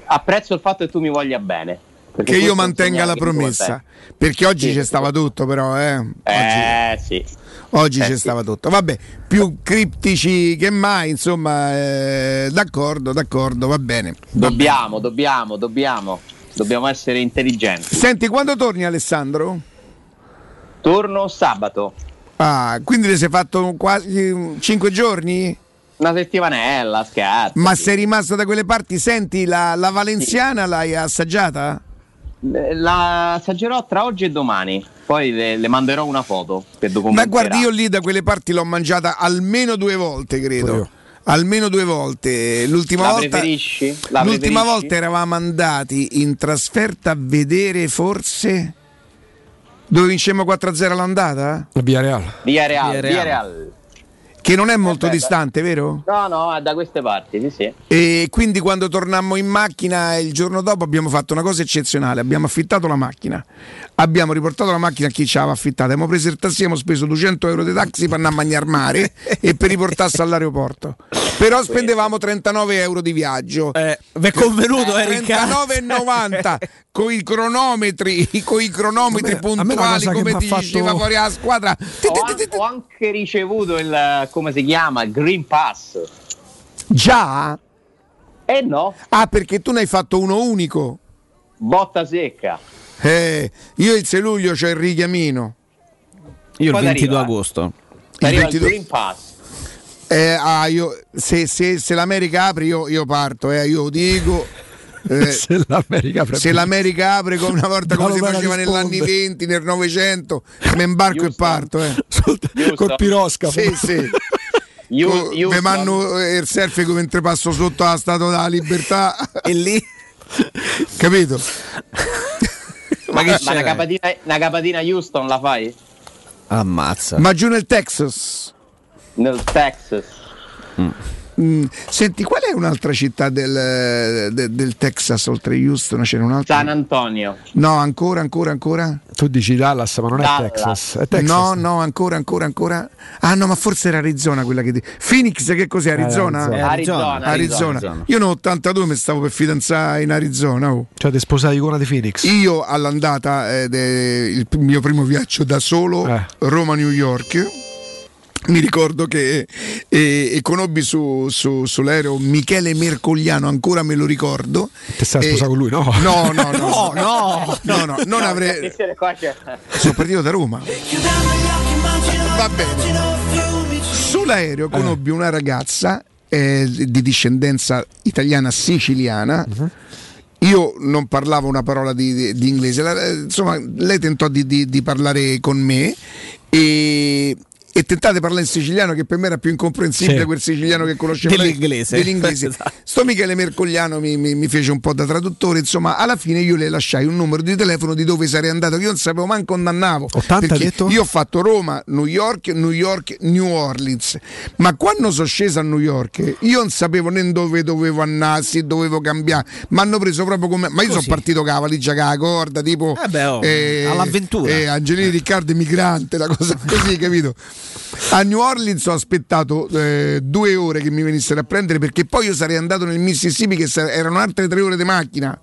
apprezzo il fatto che tu mi voglia bene. Che io mantenga la promessa. Perché oggi c'è stava tutto, però, eh. Eh sì. Oggi Eh, c'è sì. stava tutto. Vabbè, più criptici che mai, insomma, eh, d'accordo, d'accordo, va bene. Dobbiamo, dobbiamo, dobbiamo. Dobbiamo essere intelligenti. Senti, quando torni Alessandro? Torno sabato. Ah, quindi ti sei fatto quasi 5 giorni? Una settimanella, scherzo. Ma sei rimasto da quelle parti? Senti, la, la valenziana l'hai assaggiata? La assaggerò tra oggi e domani. Poi le, le manderò una foto per Ma documentare. guardi, io lì da quelle parti l'ho mangiata almeno due volte, credo. Almeno due volte. L'ultima La volta. l'ultima volta eravamo andati in trasferta a vedere forse. Dove vincemmo 4-0 all'andata? La Via Real. Via Real, Via Via Real. Che non è molto beh, distante, vero? No, no, è da queste parti, sì, sì. E quindi quando tornammo in macchina il giorno dopo abbiamo fatto una cosa eccezionale, abbiamo affittato la macchina, abbiamo riportato la macchina a chi ci aveva affittata, abbiamo preso il taxi, abbiamo speso 200 euro di taxi per andare a mangiare mare e per riportarsi all'aeroporto. Però spendevamo 39 euro di viaggio. Eh, vi è convenuto, eh, Riccardo? 39,90 con i cronometri, con i cronometri me- puntuali come ti fatto- diceva fuori la squadra. Ho, an- ho anche ricevuto il, come si chiama, il Green Pass. Già? Eh no, Ah, perché tu ne hai fatto uno unico. botta secca. Eh, io il 6 luglio c'ho il richiamino. Io il Quando 22 arriva? agosto. Il Arriva 22 il Green Pass. Eh, ah, io, se, se- se l'America apre io, io parto, eh, io lo dico. Eh, Se l'America apre- se l'America apre come una volta come si faceva negli anni risponde. 20, nel 900, mi imbarco e parto. Eh. Col piroscafo. Sì, sì. Io- io- mi eh, il selfie mentre passo sotto la statua della libertà. e lì capito? Ma, che ma una, capatina, una capatina Houston la fai? Ammazza. Ma giù nel Texas. Nel Texas. Mm, Senti, qual è un'altra città del, de- del Texas oltre Houston? C'era un'altra? San Antonio. No, ancora, ancora, ancora. Tu dici Dallas, ma non è Dallas. Texas. È Texas. No, no, ancora, ancora, ancora. Ah, no, ma forse era Arizona quella che. ti- Phoenix, che cos'è? Arizona? Arizona. Arizona, Arizona. Arizona. Io nel 82 mi stavo per fidanzare in Arizona. oh. Cioè, ti sposavi con una di Phoenix. Io all'andata eh, de- il mio primo viaggio da solo, Eh. Roma-New York. Mi ricordo che eh, e conobbi su, su- sull'aereo Michele Mercogliano, ancora me lo ricordo. Ti stai Eh, sposato con lui? No. No, no, no, No, no. no, no, non avrei. Sono partito da Roma. Va bene. Sull'aereo conobbi una ragazza eh, di discendenza italiana siciliana. Io non parlavo una parola di, di- di inglese, La- eh, insomma, lei tentò di, di- di parlare con me e, e tentate di parlare in siciliano, che per me era più incomprensibile Sì. quel siciliano che conoscevo Dell'inglese. dell'inglese. Esatto. Sto Michele Mercogliano mi, mi- mi fece un po' da traduttore, insomma, alla fine io le lasciai un numero di telefono di dove sarei andato, che io non sapevo manco dove andavo. 80 perché detto? Io ho fatto Roma, New York, New York, New Orleans. Ma quando sono sceso a New York, io non sapevo né dove dovevo andare, se dovevo cambiare. Mi hanno preso proprio come. Ma io sono partito con la valigia con la corda, tipo. Eh beh, oh, all'avventura. Eh, Angelini Riccardo emigrante, la cosa così, capito? A New Orleans ho aspettato eh, due ore che mi venissero a prendere perché poi io sarei andato nel Mississippi che sa- erano altre tre ore di macchina.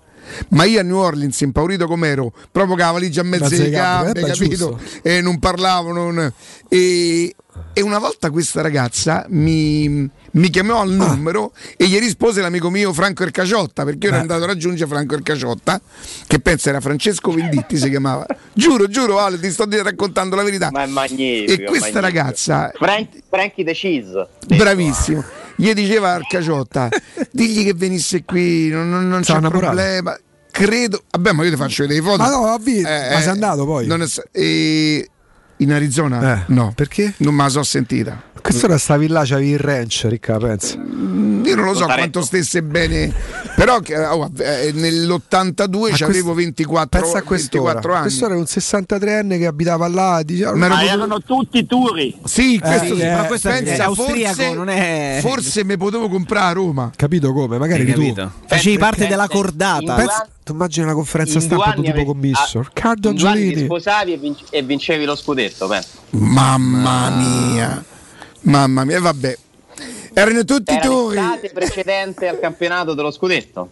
Ma io a New Orleans, impaurito com'ero, proprio con la valigia a mezzo di gambe, eh, capito? E non parlavo. non- E, e una volta questa ragazza mi, mi chiamò al numero e gli rispose l'amico mio Franco Ercaciotta perché io ero Beh. andato a raggiungere Franco Ercaciotta che penso era Francesco Venditti si chiamava giuro giuro Ale ti sto raccontando la verità Ma è magnifico. e questa magnifico. ragazza Frank, Frankie the Cheese. bravissimo gli diceva al Caciotta digli che venisse qui non, non- non c'è innamorato. problema credo vabbè ma io ti faccio vedere le foto Ma no, ha visto. Eh, ma eh, sei andato poi? non è e- in Arizona Eh, no Perché? non me la so sentita Questo era stavi là, c'avevi il ranch, ricca, pensa. io non lo so Notaretto. quanto stesse bene però oh, eh, nell'82 Ma avevo questo- 24, Pensa a quest'ora. 24 anni Questo era un 63enne che abitava là. Diceva, Ma ero Ma potuto- erano tutti turi. Sì, questo sì, sì, eh, però questo è- pensa, è austriaco, forse, non è- forse mi potevo comprare a Roma. Capito come? Magari Hai tu. capito? Facevi parte della cordata. Pensa, tu immagini una conferenza in stampa tu anni tipo ah, Riccardo in due anni ti sposavi e, vinci- e vincevi lo scudetto, penso. Mamma mia, mamma mia, vabbè. Erano tutti Era tu. l'estate precedente al campionato dello scudetto.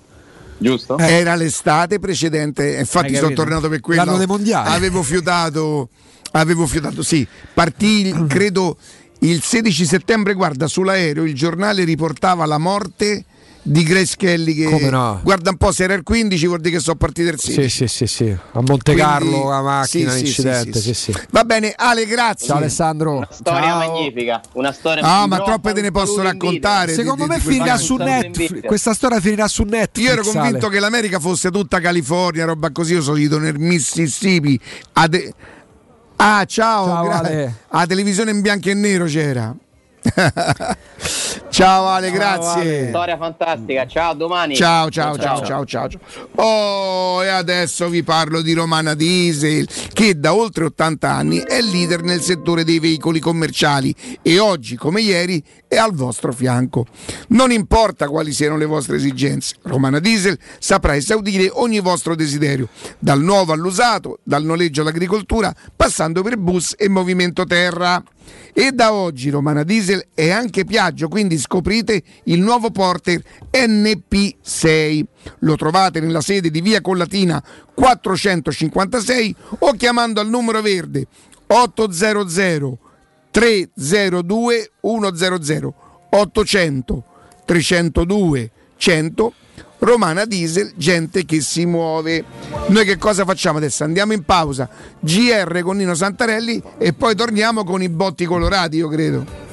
giusto? Era l'estate precedente, infatti sono tornato per quello. L'anno dei mondiali. Avevo fiutato, avevo fiutato, sì. Partì, il- credo, il 16 settembre, guarda, sull'aereo il giornale riportava la morte di Grace Kelly che Come no? guarda un po' se era il 15 vuol dire che sono partiti il 16 Sì, sì, sì, sì. A Monte Quindi- Carlo, la macchina, sì, sì, l'incidente. sì, Sì, sì. va bene Ale grazie Ciao Alessandro. Storia Ciao. magnifica, una storia Ah, ma troppe te ne posso raccontare. Secondo di- me di finirà su Netflix. Questa storia finirà su Netflix. Io ero convinto Ale. che l'America fosse tutta California, roba così. Io sono ido nel Mississippi. a de- Ah, ciao, Ciao, gra- Ale. a televisione in bianco e nero c'era. ciao Ale, grazie. Ale. Storia fantastica, ciao, domani. Ciao, ciao, ciao, ciao, ciao, ciao. Oh, e adesso vi parlo di Romana Diesel, che da oltre 80 anni è leader nel settore dei veicoli commerciali e oggi, come ieri, è al vostro fianco. Non importa quali siano le vostre esigenze, Romana Diesel saprà esaudire ogni vostro desiderio, dal nuovo all'usato, dal noleggio all'agricoltura, passando per bus e movimento terra. E da oggi Romana Diesel è anche Piaggio, quindi scoprite il nuovo Porter NP6. Lo trovate nella sede di Via Collatina 456 o chiamando al numero verde 800 302 100 800 302 100 Romana Diesel, gente che si muove. Noi che cosa facciamo adesso? Andiamo in pausa, GR con Nino Santarelli e poi torniamo con i botti colorati, io credo.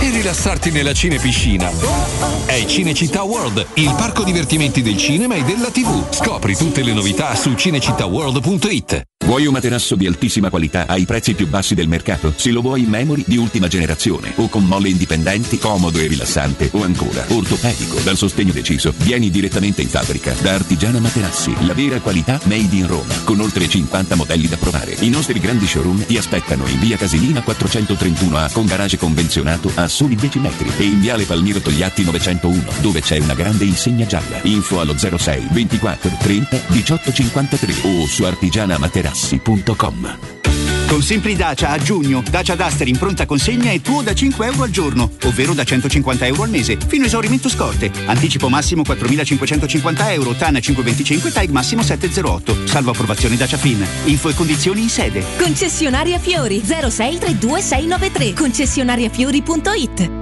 e rilassarti nella cinepiscina. È Cinecittà World, il parco divertimenti del cinema e della TV. Scopri tutte le novità su cinecittàworld.it. Vuoi un materasso di altissima qualità ai prezzi più bassi del mercato? Se lo vuoi in memory di ultima generazione o con molle indipendenti, comodo e rilassante o ancora ortopedico dal sostegno deciso, vieni direttamente in fabbrica da Artigiana Materassi, la vera qualità made in Roma, con oltre 50 modelli da provare. I nostri grandi showroom ti aspettano in via Casilina 431A con garage convenzionato a soli 10 metri e in viale Palmiro Togliatti 901 dove c'è una grande insegna gialla. Info allo 06 24 30 18 53 o su artigianamaterassi.com. Con Simpli Dacia a giugno, Dacia Duster in pronta consegna è tuo da 5 euro al giorno, ovvero da 150 euro al mese, fino a esaurimento scorte. Anticipo massimo 4.550 euro, TAN 525, TAG massimo 708. Salvo approvazione Dacia Fin. Info e condizioni in sede. Concessionaria Fiori 0632 693 concessionariafiori.it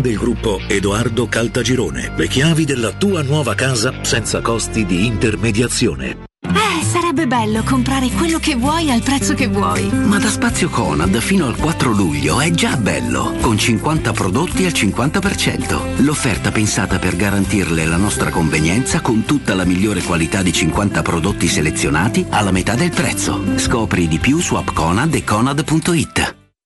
del gruppo Edoardo Caltagirone. Le chiavi della tua nuova casa senza costi di intermediazione. Eh, sarebbe bello comprare quello che vuoi al prezzo che vuoi. Ma da Spazio Conad fino al 4 luglio è già bello, con 50 prodotti al 50%. L'offerta pensata per garantirle la nostra convenienza con tutta la migliore qualità di 50 prodotti selezionati alla metà del prezzo. Scopri di più su appconad e conad.it.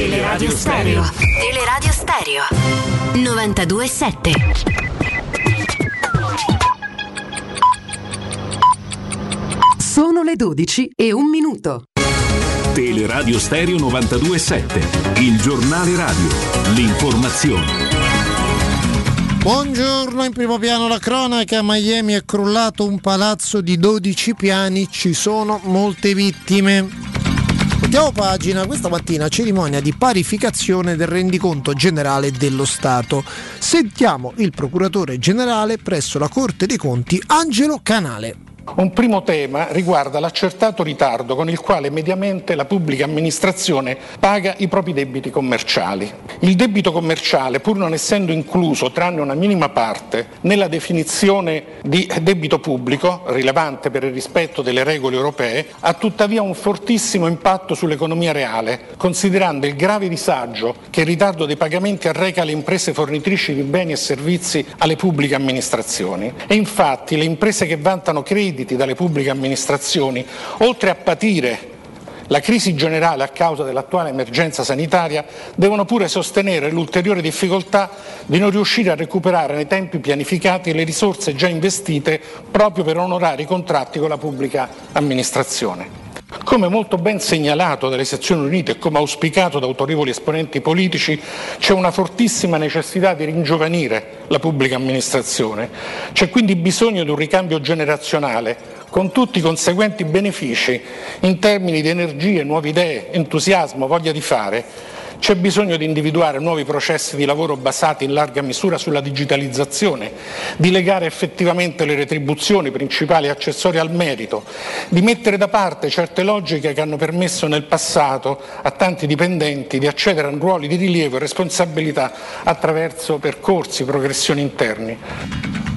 Teleradio Stereo. Teleradio Stereo. 92.7. Sono le 12 e un minuto. Teleradio Stereo 92.7, il giornale radio, l'informazione. Buongiorno, in primo piano la cronaca, a Miami è crollato un palazzo di 12 piani, ci sono molte vittime. Voltiamo pagina, questa mattina cerimonia di parificazione del rendiconto generale dello Stato. Sentiamo il procuratore generale presso la Corte dei Conti, Angelo Canale. Un primo tema riguarda l'accertato ritardo con il quale mediamente la pubblica amministrazione paga i propri debiti commerciali. Il debito commerciale, pur non essendo incluso, tranne una minima parte, nella definizione di debito pubblico, rilevante per il rispetto delle regole europee, ha tuttavia un fortissimo impatto sull'economia reale, considerando il grave disagio che il ritardo dei pagamenti arreca alle imprese fornitrici di beni e servizi alle pubbliche amministrazioni. E infatti le imprese che vantano crediti dalle pubbliche amministrazioni, oltre a patire la crisi generale a causa dell'attuale emergenza sanitaria, devono pure sostenere l'ulteriore difficoltà di non riuscire a recuperare nei tempi pianificati le risorse già investite proprio per onorare i contratti con la pubblica amministrazione. Come molto ben segnalato dalle sezioni unite e come auspicato da autorevoli esponenti politici, c'è una fortissima necessità di ringiovanire la pubblica amministrazione. C'è quindi bisogno di un ricambio generazionale con tutti i conseguenti benefici in termini di energie, nuove idee, entusiasmo, voglia di fare. C'è bisogno di individuare nuovi processi di lavoro basati in larga misura sulla digitalizzazione, di legare effettivamente le retribuzioni principali e accessorie al merito, di mettere da parte certe logiche che hanno permesso nel passato a tanti dipendenti di accedere a ruoli di rilievo e responsabilità attraverso percorsi, progressioni interni.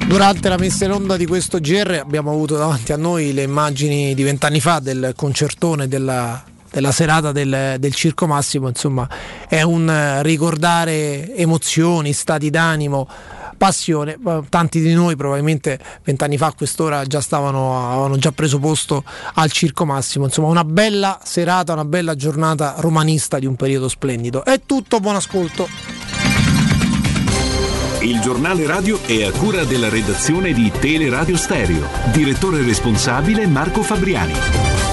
Durante la messa in onda di questo GR abbiamo avuto davanti a noi le immagini di vent'anni fa del concertone della, della serata del, del, Circo Massimo, insomma è un ricordare emozioni, stati d'animo, passione. Tanti di noi probabilmente vent'anni fa a quest'ora già stavano, avevano già preso posto al Circo Massimo, insomma una bella serata, una bella giornata romanista di un periodo splendido. È tutto, buon ascolto. Il giornale radio è a cura della redazione di Teleradio Stereo. Direttore responsabile Marco Fabriani.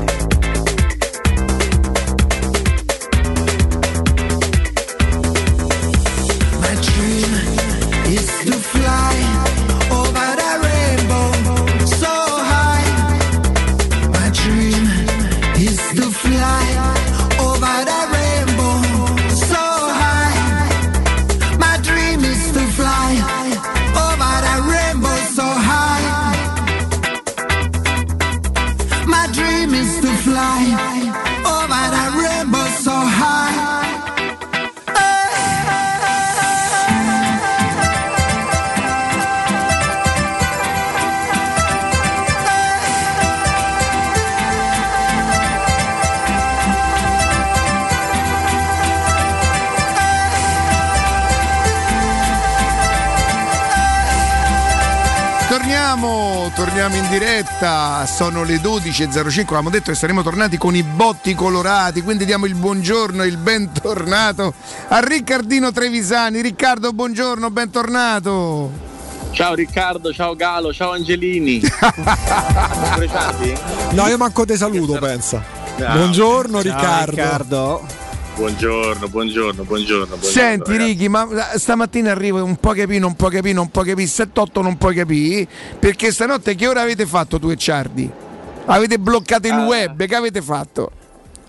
diretta, sono le 12.05, avevamo detto che saremmo tornati con i botti colorati, quindi diamo il buongiorno e il bentornato a Riccardino Trevisani. Riccardo, buongiorno, bentornato. Ciao Riccardo, ciao Galo, ciao Angelini. No, io manco te saluto, pensa. Ciao. Buongiorno Ciao, Riccardo. Riccardo. Buongiorno, buongiorno, buongiorno. buongiorno, Senti ragazzi. Righi, ma stamattina arrivo un po' capì, non puoi capire, non puoi capire, 7-8 non puoi capire, perché stanotte che ora avete fatto tu e Ciardi? Avete bloccato il Ah. web, che avete fatto?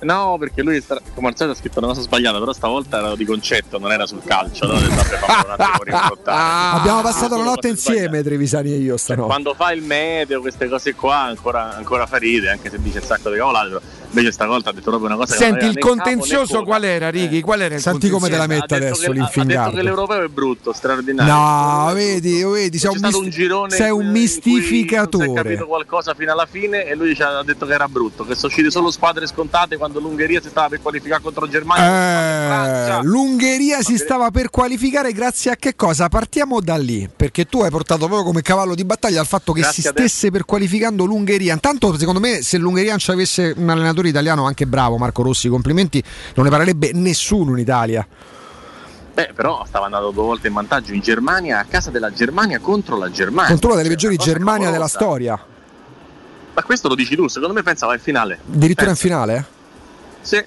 No, perché lui sta- come al solito ha scritto una cosa sbagliata, però stavolta era di concetto, non era sul calcio. Allora ricontrollare. Abbiamo passato la notte insieme, Trevisani e io stanotte. Quando fa il meteo, queste cose qua, ancora, ancora fa ride, anche se dice un sacco di cavolate, invece stavolta ha detto proprio una cosa Senti, il capo contenzioso coda. qual era, Righi? Qual era il Senti come te la Ha detto adesso che- Ha detto che l'europeo è brutto, straordinario. No, vedi, vedi, sei C'è un, stato mist- un girone sei un mistificatore. capito qualcosa fino alla fine e lui ci ha detto che era brutto, che sono uscite solo squadre scontate quando l'Ungheria si stava per qualificare contro Germania. Eh, L'Ungheria si stava per qualificare grazie a che cosa? Partiamo da lì, perché tu hai portato proprio come cavallo di battaglia al fatto che Grazie si stesse per qualificando l'Ungheria. Intanto, secondo me, se l'Ungheria non ci avesse un allenatore italiano anche bravo, Marco Rossi, complimenti, non ne parlerebbe nessuno in Italia. Beh, però stava andando due volte in vantaggio in Germania, a casa della Germania contro la Germania. Contro una delle Cioè, peggiori Germania della storia. Ma questo lo dici tu, secondo me pensava al finale. Addirittura in Pensa. finale? Sì.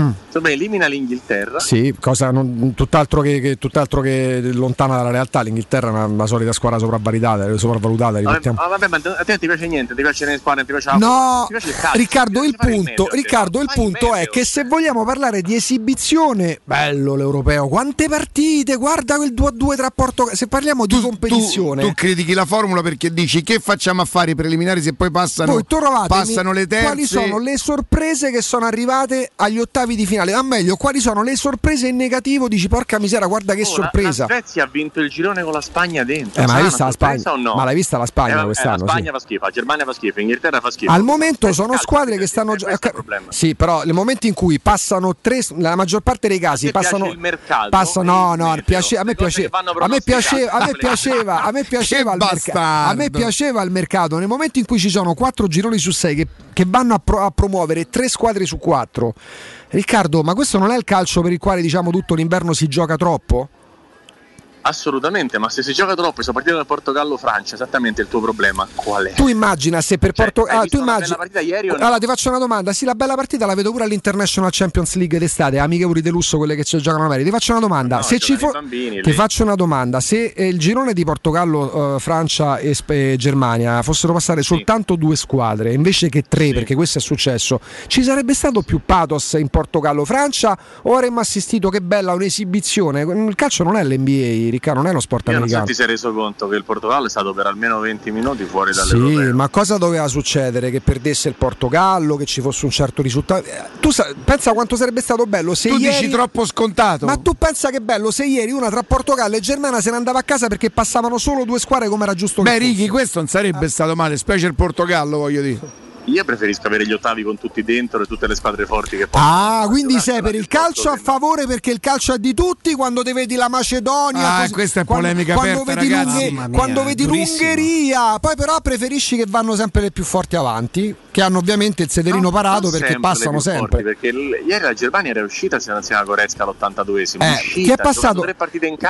Mm. Insomma, elimina l'Inghilterra. Sì, cosa non- tutt'altro, che, che- tutt'altro che lontana dalla realtà. L'Inghilterra è una, una solita squadra sopravvalutata, sopravvalutata. Ah, vabbè, ma a te non ti piace niente, ti piace le squadre, ti piace la No, ti piace il calcio, Riccardo, il punto, meglio, Riccardo, il punto è che se vogliamo parlare di esibizione, bello l'europeo, quante partite, guarda quel 2-2 tra Portogallo, se parliamo di competizione. Tu critichi la formula perché dici che facciamo a fare i preliminari se poi passano, voi passano le terze? quali sono le sorprese che sono arrivate agli ottavi di finale? A meglio, quali sono le sorprese in negativo? Dici porca misera, guarda che Oh, la- sorpresa. La, Svezia ha vinto il girone con la Spagna dentro. Eh, ma l'hai vista la Spagna? o no? Ma l'hai vista la Spagna Eh, eh, quest'anno, La Spagna sì. fa schifo, la Germania fa schifo, l'Inghilterra fa schifo. Al momento sono calcio, squadre che stanno problema. Sì, però nel momento in cui passano tre, nella maggior parte dei casi passano. il mercato, passa- no, no, piace- a me le cose piace- che vanno a me piaceva, a me piaceva, a me piaceva, il merc- bastardo. a me piaceva il mercato. Nel momento in cui ci sono quattro gironi su sei che, che vanno a, pro- a promuovere tre squadre su quattro, Riccardo, ma questo non è il calcio per il quale diciamo tutto l'inverno si gioca troppo? Assolutamente, ma se si gioca troppo e soprattutto nel Portogallo-Francia, esattamente il tuo problema qual è? Tu immagina se per Porto hai ah, tu bella partita ieri o no? Allora ti faccio una domanda. Sì, la bella partita la vedo pure all'International Champions League d'estate, amichevoli di lusso quelle che ci giocano a Ti faccio una domanda. No, se ci fo- bambini ti lì. faccio una domanda. Se eh, il girone di Portogallo, eh, Francia e, e Germania fossero passare soltanto due squadre invece che tre, perché questo è successo, ci sarebbe stato più pathos in Portogallo-Francia o avremmo assistito che bella un'esibizione? Il calcio non è l'NBA, Riccardo, non è lo sport Io non so se americano. ti sei reso conto che il Portogallo è stato per almeno 20 minuti fuori Sì, dall'Europeo. ma cosa doveva succedere? Che perdesse il Portogallo, che ci fosse un certo risultato? Eh, Tu sa- pensa quanto sarebbe stato bello se Tu ieri... dici troppo scontato. Ma tu pensa che bello se ieri una tra Portogallo e Germania se ne andava a casa perché passavano solo due squadre come era giusto Beh? Righi, questo non sarebbe stato male, specie il Portogallo, voglio dire. Io preferisco avere gli ottavi con tutti dentro e tutte le squadre forti che possono. Ah, quindi sei per il calcio a favore perché il calcio è di tutti quando te vedi la Macedonia. Ah, così- questa è quando- polemica quando aperta, vedi, ragazzi. mia, quando vedi l'Ungheria, poi però preferisci che vanno sempre le più forti avanti, che hanno ovviamente il sederino parato Non perché sempre passano sempre. forti, perché l- ieri la Germania era uscita se non si chiama Goretzka all'82esimo. Eh, uscita, chi è passato-.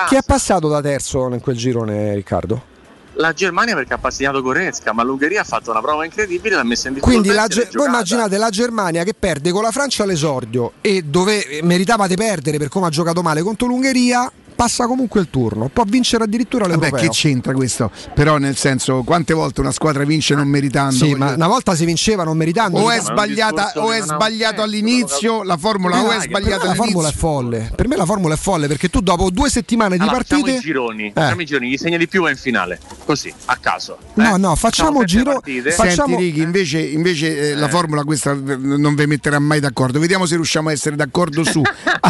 Chi è passato da terzo in quel girone, Riccardo? La Germania perché ha passegnato Goretzka, ma l'Ungheria ha fatto una prova incredibile e l'ha messa in difficoltà. Quindi la Ge- voi immaginate la Germania che perde con la Francia all'esordio e dove meritavate perdere per come ha giocato male contro l'Ungheria, passa comunque il turno, può vincere addirittura Vabbè, l'Europeo. che c'entra questo? Però, nel senso, quante volte una squadra vince non meritando? Sì, ma dire. una volta si vinceva non meritando. o è sbagliata discorso o che è sbagliato all'inizio la formula o è Eh, sbagliata la formula è folle. Per me la formula è folle perché tu dopo due settimane di Allora, facciamo partite. i gironi, Eh. facciamo i gironi, chi segna di più va in finale, così, a caso. No, eh? no, facciamo sette giro- facciamo- Senti Righi, invece, invece, eh, la formula questa eh, non vi metterà mai d'accordo. Vediamo se riusciamo a essere d'accordo su.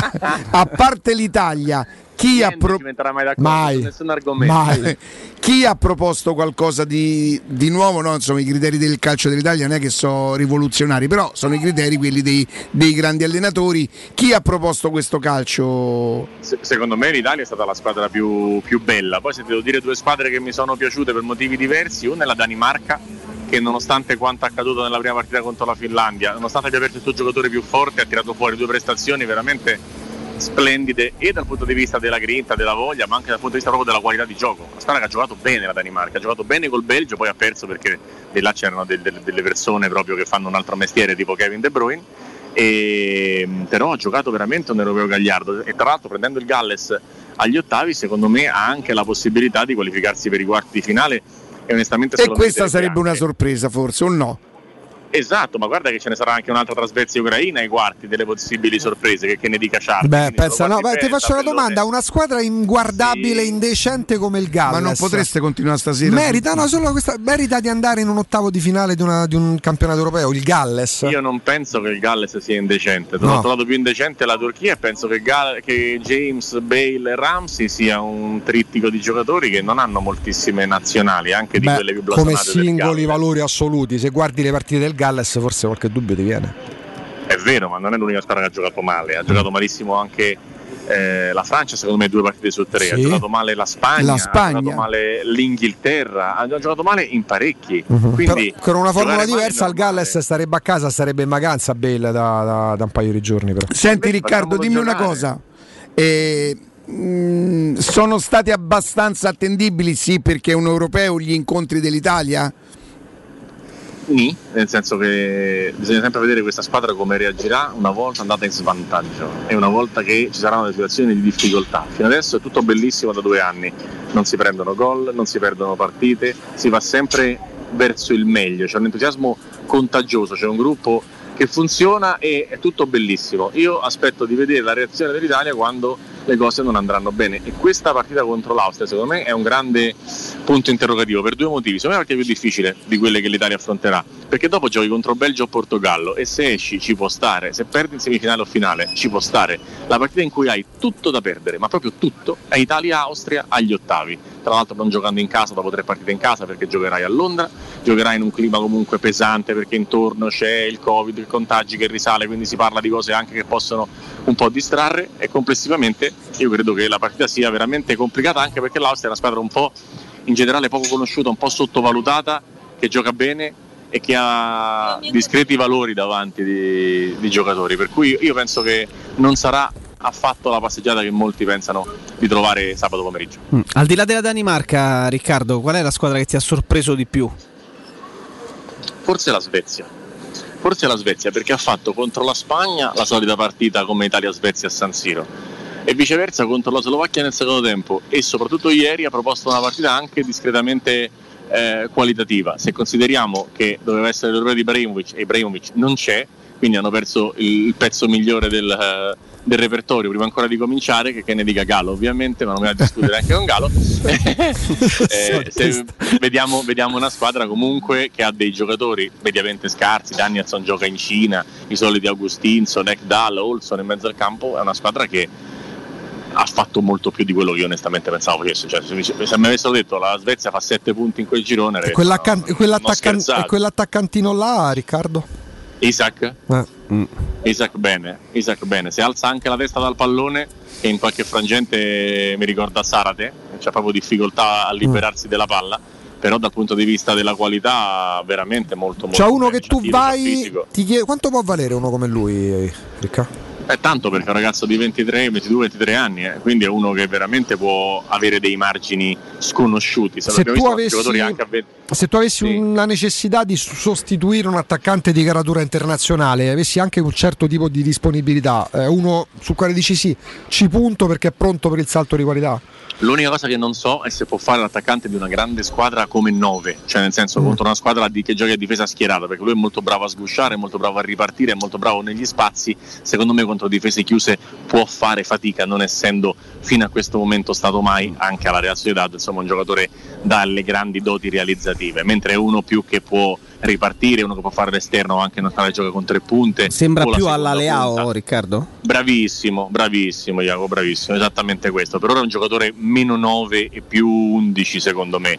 a parte l'Italia, Chi ha pro- mai d'accordo Mai. su nessun argomento. Mai. Chi ha proposto qualcosa di, di nuovo? No, insomma, i criteri del calcio dell'Italia non è che sono rivoluzionari, però sono i criteri quelli dei, dei grandi allenatori. Chi ha proposto questo calcio? Se- secondo me l'Italia è stata la squadra più, più bella. Poi se devo dire due squadre che mi sono piaciute per motivi diversi, una è la Danimarca, che nonostante quanto accaduto nella prima partita contro la Finlandia, nonostante abbia perso il suo giocatore più forte, ha tirato fuori due prestazioni veramente splendide e dal punto di vista della grinta, della voglia, ma anche dal punto di vista proprio della qualità di gioco. Squadra che ha giocato bene la Danimarca, ha giocato bene col Belgio, poi ha perso perché di là c'erano del- del- delle persone proprio che fanno un altro mestiere tipo Kevin De Bruyne. E, però ha giocato veramente un europeo gagliardo e tra l'altro prendendo il Galles agli ottavi secondo me ha anche la possibilità di qualificarsi per i quarti di finale e onestamente E questa sarebbe una sorpresa, forse, o no? Esatto, ma guarda che ce ne sarà anche un'altra tra Svezia e Ucraina ai quarti delle possibili sorprese, che, che ne dica Ciardi. Beh, pensa, sono no, beh, ti faccio una domanda. Una squadra inguardabile, indecente come il Galles. Ma non potreste continuare stasera? Merita, no, solo questa, merita di andare in un ottavo di finale di, una- di un campionato europeo, il Galles. Io non penso che il Galles sia indecente, No. l'ho trovato più indecente la Turchia e penso che, Gal- che James, Bale e Ramsey sia un trittico di giocatori che non hanno moltissime nazionali, anche di Beh, quelle più come blasonate del singoli valori assoluti, se guardi le partite del Galles, forse qualche dubbio ti viene. È vero, ma non è l'unica squadra che ha giocato male, ha giocato malissimo anche eh, la Francia, secondo me due partite su tre, ha Sì. giocato male la Spagna, La ha Spagna. giocato male l'Inghilterra, ha giocato male in parecchi. Mhm. Quindi Però, con una formula diversa, al Galles starebbe a casa, sarebbe in vacanza Bale da, da- da un paio di giorni. Però. Senti Riccardo, dimmi una cosa. Eh, mh, sono stati abbastanza attendibili, sì, perché un europeo gli incontri dell'Italia? Ni, nel senso che bisogna sempre vedere questa squadra come reagirà una volta andata in svantaggio e una volta che ci saranno delle situazioni di difficoltà. Fino adesso è tutto bellissimo da due anni, non si prendono gol, non si perdono partite, si va sempre verso il meglio, c'è un entusiasmo contagioso, c'è un gruppo che funziona e è tutto bellissimo. Io aspetto di vedere la reazione dell'Italia quando le cose non andranno bene e questa partita contro l'Austria secondo me è un grande punto interrogativo per due motivi. Secondo me è partita più difficile di quelle che l'Italia affronterà, perché dopo giochi contro Belgio o Portogallo e se esci ci può stare, se perdi in semifinale o finale ci può stare. La partita in cui hai tutto da perdere, ma proprio tutto, è Italia-Austria agli ottavi. Tra l'altro non giocando in casa dopo tre partite in casa perché giocherai a Londra, giocherai in un clima comunque pesante perché intorno c'è il Covid, il contagi che risale, quindi si parla di cose anche che possono un po' distrarre e complessivamente io credo che la partita sia veramente complicata anche perché l'Austria è una squadra un po' in generale poco conosciuta, un po' sottovalutata, che gioca bene e che ha discreti valori davanti di, di giocatori. Per cui io penso che non sarà affatto la passeggiata che molti pensano di trovare sabato pomeriggio. Mm. Al di là della Danimarca, Riccardo, qual è la squadra che ti ha sorpreso di più? Forse la Svezia. Forse la Svezia perché ha fatto contro la Spagna la solita partita come Italia-Svezia a San Siro e viceversa contro la Slovacchia nel secondo tempo e soprattutto ieri ha proposto una partita anche discretamente eh, qualitativa. Se consideriamo che doveva essere l'errore di Ibrahimovic e Ibrahimovic non c'è, quindi hanno perso il pezzo migliore del, eh, del repertorio prima ancora di cominciare, che, che ne dica Galo ovviamente, ma non mi va a discutere anche con Galo. Eh, vediamo, vediamo una squadra comunque che ha dei giocatori mediamente scarsi, Danielson gioca in Cina, i soliti Augustinson, Ekdal, Olson in mezzo al campo, è una squadra che ha fatto molto più di quello che io onestamente pensavo facesse. Cioè, se, mi, se mi avessero detto la Svezia fa 7 punti in quel girone, Quell'accan- no, quell'attaccan- scherzate. quell'attaccantino là, Riccardo? Isaac? Eh. Isaac bene, Isaac bene, se alza anche la testa dal pallone che in qualche frangente mi ricorda Sarate, c'ha proprio difficoltà a liberarsi della palla, però dal punto di vista della qualità veramente molto molto C'è uno che tu c'ha vai. Ti chiede, quanto può valere uno come lui, Ricca? È tanto perché è un ragazzo di 23, 22, 23 anni, eh, quindi è uno che veramente può avere dei margini sconosciuti. Se, Se tu avessi- 20 Se tu avessi una necessità di sostituire un attaccante di caratura internazionale, avessi anche un certo tipo di disponibilità, eh, uno sul quale dici sì, ci punto perché è pronto per il salto di qualità. L'unica cosa che non so è se può fare l'attaccante di una grande squadra come 9, cioè nel senso contro una squadra di- che gioca a difesa schierata, perché lui è molto bravo a sgusciare, è molto bravo a ripartire, è molto bravo negli spazi. Secondo me contro difese chiuse può fare fatica, non essendo fino a questo momento stato mai anche alla Real Sociedad, insomma un giocatore dalle grandi doti realizzative, mentre è uno più che può ripartire, uno che può fare l'esterno anche in Natale gioca con tre punte. Sembra o più alla Leao, punta. Riccardo? Bravissimo, bravissimo Iaco, bravissimo, esattamente questo. Per ora è un giocatore meno 9 e più 11 secondo me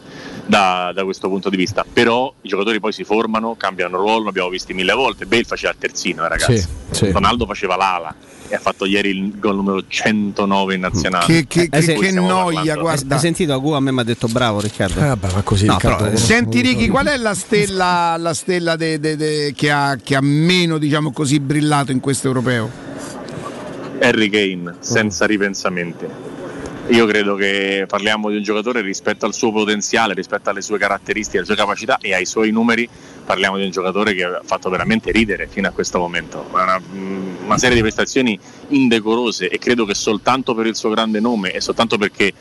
da, da questo punto di vista. Però i giocatori poi si formano, cambiano ruolo, l'abbiamo visti mille volte. Bale faceva il terzino, eh, ragazzi. Sì, sì. Ronaldo faceva l'ala e ha fatto ieri il gol numero 109 in nazionale. Che, che- Eh, che- che noia, parlando. guarda. Hai sentito Agu a me mi ha detto bravo Riccardo. Eh, vabbè, ma così No, Riccardo, però, eh, Senti Ricky, qual è la stella, la stella de- de- de- che, ha, che ha meno diciamo così, brillato in questo europeo? Harry Kane, senza ripensamenti. Io credo che parliamo di un giocatore rispetto al suo potenziale, rispetto alle sue caratteristiche, alle sue capacità e ai suoi numeri, parliamo di un giocatore che ha fatto veramente ridere fino a questo momento. Una, una serie di prestazioni indecorose e credo che soltanto per il suo grande nome e soltanto perché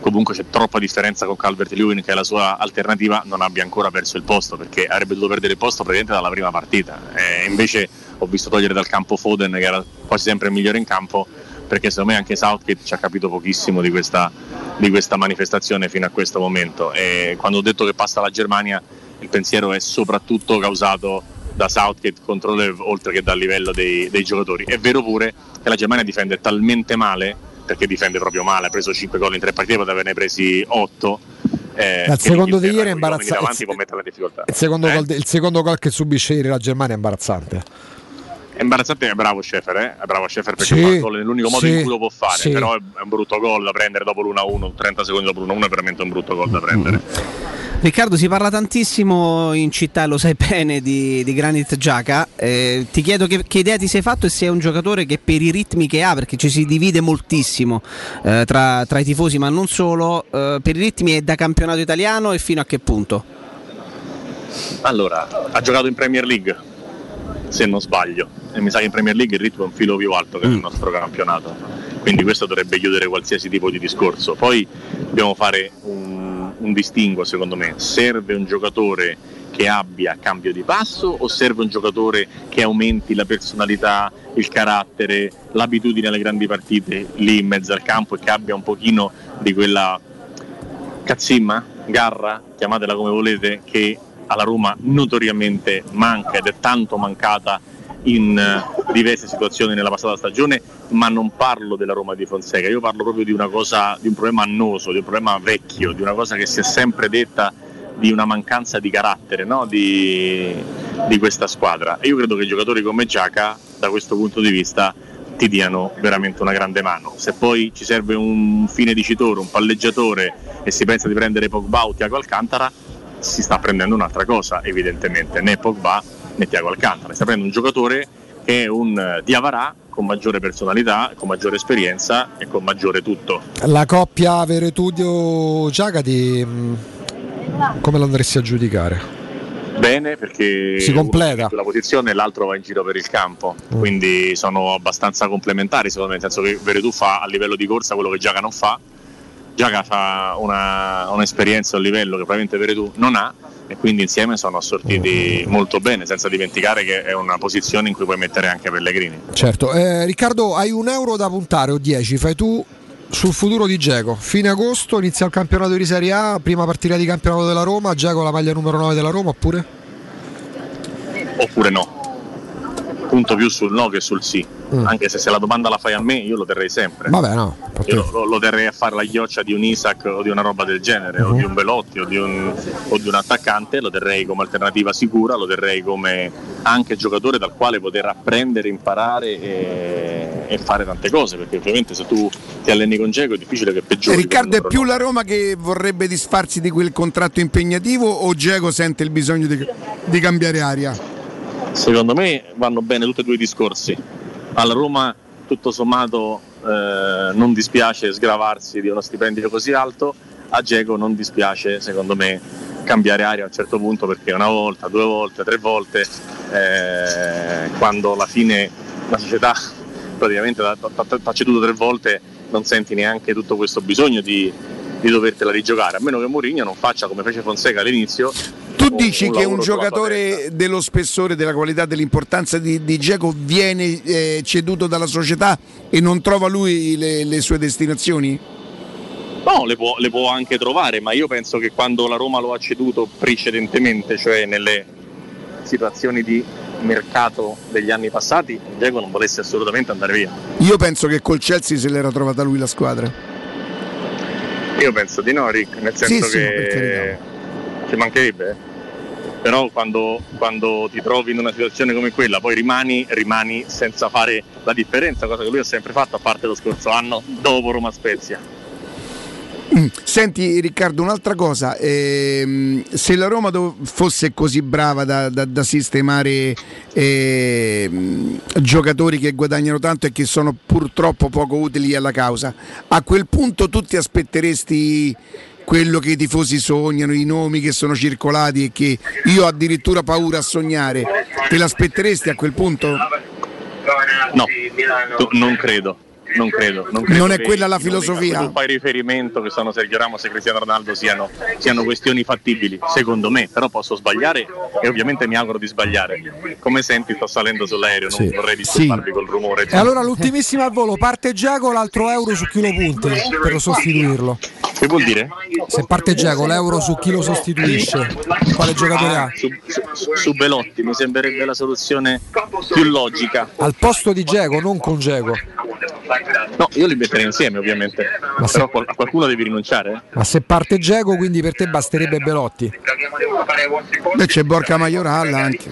comunque c'è troppa differenza con Calvert Lewin che è la sua alternativa non abbia ancora perso il posto perché avrebbe dovuto perdere il posto praticamente dalla prima partita e invece ho visto togliere dal campo Foden che era quasi sempre il migliore in campo perché secondo me anche Southgate ci ha capito pochissimo di questa, di questa manifestazione fino a questo momento e quando ho detto che passa la Germania il pensiero è soprattutto causato da Southgate contro Lev oltre che dal livello dei, dei giocatori è vero pure che la Germania difende talmente male perché difende proprio male, ha preso 5 gol in 3 partite, poteva averne presi 8. Eh, che secondo di ieri è imbarazzante. Il secondo, Eh? gol, il secondo gol che subisce ieri la Germania è imbarazzante. È imbarazzante, è bravo Schäfer, eh? è bravo Schäfer perché Sì, fa il gol nell'unico modo sì, in cui lo può fare, sì. però è è un brutto gol da prendere dopo l'1-1, 30 secondi dopo l'1-1 è veramente un brutto gol da prendere. Riccardo, si parla tantissimo in città, lo sai bene, di, di Granit Giaca. Eh, ti chiedo che, che idea ti sei fatto e se è un giocatore che per i ritmi che ha, perché ci si divide moltissimo eh, tra, tra i tifosi, ma non solo, eh, per i ritmi è da campionato italiano e fino a che punto? Allora, ha giocato in Premier League, se non sbaglio, e mi sa che in Premier League il ritmo è un filo più alto che nel nostro campionato, quindi questo dovrebbe chiudere qualsiasi tipo di discorso. Poi dobbiamo fare un, un distinguo, secondo me, serve un giocatore che abbia cambio di passo o serve un giocatore che aumenti la personalità, il carattere, l'abitudine alle grandi partite lì in mezzo al campo e che abbia un pochino di quella cazzimma, garra, chiamatela come volete, che alla Roma notoriamente manca ed è tanto mancata in eh, diverse situazioni nella passata stagione, ma non parlo della Roma di Fonseca, io parlo proprio di cosa, di un problema annoso, di un problema vecchio, di una cosa che si è sempre detta di una mancanza di carattere no? di, di questa squadra. E io credo che giocatori come Giaca, da questo punto di vista, ti diano veramente una grande mano. Se poi ci serve un fine dicitore, un palleggiatore e si pensa di prendere Pogba o Tiago Alcantara, si sta prendendo un'altra cosa, evidentemente, né Pogba né Tiago Alcantara, sta prendendo un giocatore che è un eh, Diavarà con maggiore personalità, con maggiore esperienza e con maggiore tutto. La coppia Veretudio-Giaca di... mm, come lo andresti a giudicare? Bene perché Si completa. la posizione e l'altro va in giro per il campo, quindi sono abbastanza complementari secondo me, nel senso che Veretù fa a livello di corsa quello che Giaca non fa, Giaca ha una, un'esperienza a un livello che probabilmente Veretù non ha e quindi insieme sono assortiti molto bene, senza dimenticare che è una posizione in cui puoi mettere anche Pellegrini. Certo. Eh, Riccardo, hai un euro da puntare o 10, fai tu sul futuro di Geco. Fine agosto inizia il campionato di Serie A, prima partita di campionato della Roma, Geco la maglia numero 9 della Roma oppure? Oppure no. Punto più sul no che sul sì. Mm. Anche se se la domanda la fai a me, io lo terrei sempre. Vabbè, no. Io lo, lo terrei a fare la ghioccia di un Isaac o di una roba del genere, o Mhm. di un Belotti o di un, o di un attaccante, lo terrei come alternativa sicura, lo terrei come anche giocatore dal quale poter apprendere, imparare e, e fare tante cose, perché ovviamente se tu ti alleni con Geco è difficile che peggiori. Riccardo è più la Roma che vorrebbe disfarsi di quel contratto impegnativo o Geco sente il bisogno di, di cambiare aria? Secondo me vanno bene tutti e due i discorsi. Alla Roma tutto sommato eh, non dispiace sgravarsi di uno stipendio così alto, a Geco non dispiace secondo me cambiare aria a un certo punto perché una volta, due volte, tre volte, eh, quando alla fine la società praticamente ti ha ceduto tre volte, non senti neanche tutto questo bisogno di, di dovertela rigiocare, a meno che Mourinho non faccia come fece Fonseca all'inizio. Tu dici un che un giocatore dello spessore, della qualità, dell'importanza di, di Geco viene eh, ceduto dalla società e non trova lui le, le sue destinazioni? No, le può, le può anche trovare, ma io penso che quando la Roma lo ha ceduto precedentemente, cioè nelle situazioni di mercato degli anni passati Diego non volesse assolutamente andare via. Io penso che col Chelsea se l'era trovata lui la squadra. Io penso di no, Rick, nel senso Sì, che ci mancherebbe. Però quando, quando ti trovi in una situazione come quella, poi rimani, rimani senza fare la differenza, cosa che lui ha sempre fatto, a parte lo scorso anno, dopo Roma Spezia. Mm. Senti Riccardo, un'altra cosa, ehm, se la Roma fosse così brava da, da- da sistemare ehm, giocatori che guadagnano tanto e che sono purtroppo poco utili alla causa, a quel punto tu ti aspetteresti quello che i tifosi sognano, i nomi che sono circolati e che io ho addirittura paura a sognare, te l'aspetteresti a quel punto? No, non credo. Non credo, non credo Non è quella la filosofia? Tu fai riferimento che sono Sergio Ramos e Cristiano Ronaldo siano, siano questioni fattibili, secondo me, però posso sbagliare e ovviamente mi auguro di sbagliare. Come senti sto salendo sull'aereo, non Sì. vorrei disturbarvi col rumore. E allora l'ultimissima al volo, parte Giacomo, l'altro euro su chi lo punti per sostituirlo. Che vuol dire? Se parte Giacomo, l'euro su chi lo sostituisce, quale giocatore ha? Ah, su, su- su Belotti mi sembrerebbe la soluzione più logica. Al posto di Giacomo, non con Giacomo. No, io li metterei insieme ovviamente, però qual- a qualcuno devi rinunciare. Ma se parte Giacomo, quindi per te basterebbe Belotti. Beh, c'è Borca Majoral anche.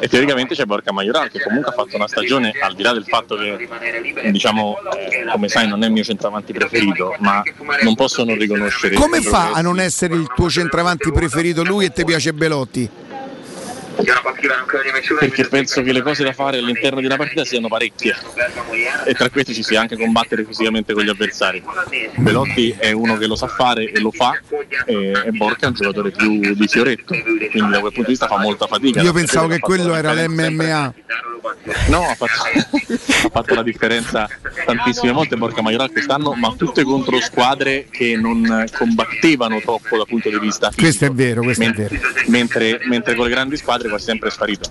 E teoricamente c'è Borca Majoral che comunque ha fatto una stagione, al di là del fatto che, diciamo, eh, come sai non è il mio centravanti preferito, ma non posso non riconoscere... Come fa a non essere il tuo centravanti preferito lui e ti piace Belotti? Perché penso che le cose da fare all'interno di una partita siano parecchie e tra queste ci sia anche combattere fisicamente con gli avversari. Belotti è uno che lo sa fare e lo fa e, e Borca è un giocatore più di fioretto, quindi da quel punto di vista fa molta fatica. Io pensavo che quello era l'MMA. No, ha fatto, ha fatto la differenza tantissime volte Borca Majoral quest'anno, ma tutte contro squadre che non combattevano troppo dal punto di vista fisico. Questo è vero, questo è vero. Mentre, mentre con le grandi squadre quasi sempre è sparito.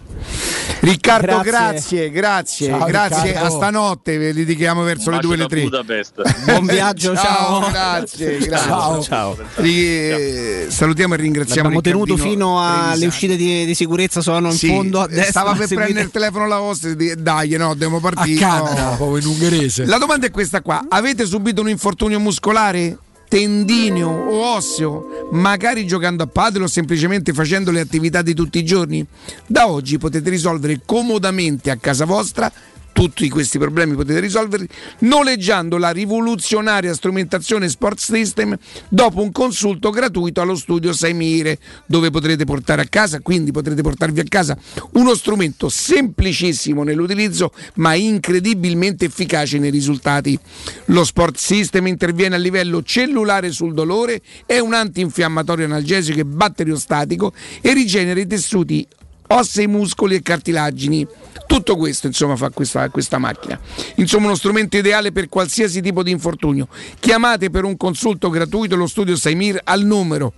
Riccardo, Grazie. grazie, grazie, Ciao, grazie. Riccardo. A stanotte ve li dichiamo verso le 2 e le bacio 3. da Budapest. Buon viaggio, ciao. Grazie, grazie. Ciao. Ciao. Ri- eh, salutiamo e ringraziamo L'abbiamo tenuto fino alle uscite di, di sicurezza, sono in Sì, fondo a destra. Stava per seguite- prendere il telefono la vostra e dire dai, no, dobbiamo partire. A Canada, no. in ungherese. La domanda è questa qua: avete subito un infortunio muscolare? Tendineo o osseo, magari giocando a padel o semplicemente facendo le attività di tutti i giorni? Da oggi potete risolvere comodamente a casa vostra tutti questi problemi potete risolverli noleggiando la rivoluzionaria strumentazione Sport System dopo un consulto gratuito allo studio 6 Mire dove potrete portare a casa quindi potrete portarvi a casa uno strumento semplicissimo nell'utilizzo ma incredibilmente efficace nei risultati lo Sport System interviene a livello cellulare sul dolore è un antinfiammatorio analgesico e batteriostatico e rigenera i tessuti ossei, muscoli e cartilagini. Tutto questo insomma fa questa, questa macchina. Insomma uno strumento ideale per qualsiasi tipo di infortunio. Chiamate per un consulto gratuito lo studio Saimir al numero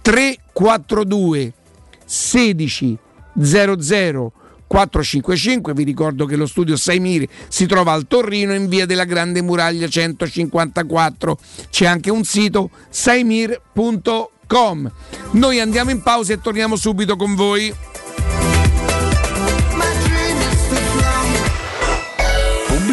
342 16 00 455, vi ricordo che lo studio Saimir si trova al Torrino in via della Grande Muraglia 154. C'è anche un sito saimir.com. Noi andiamo in pausa e torniamo subito con voi.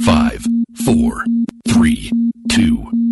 5, 4, 3, 2,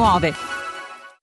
nuove.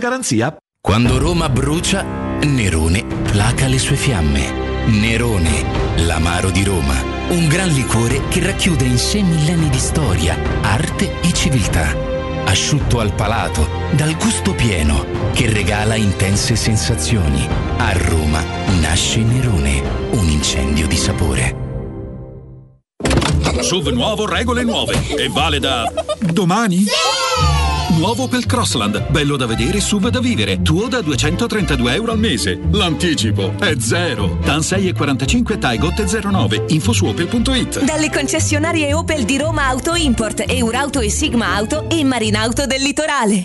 garanzia. Quando Roma brucia, Nerone placa le sue fiamme. Nerone, l'amaro di Roma. Un gran liquore che racchiude in sé millenni di storia, arte e civiltà. Asciutto al palato, dal gusto pieno, che regala intense sensazioni. A Roma nasce Nerone, un incendio di sapore. SUV nuovo, regole nuove. E vale da domani? Nuovo Opel Crossland, bello da vedere, SUV da vivere. Tuo da 232 euro al mese. L'anticipo è zero. TAN 6,45 Taigot 09. Info su opel.it. Dalle concessionarie Opel di Roma Auto Import, Eurauto e Sigma Auto e Marinauto del Litorale.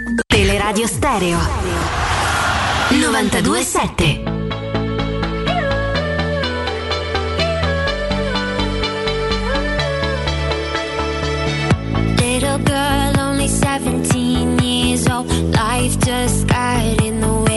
Teleradio Stereo 927 Little girl, only 17 years old. Life just got in the way.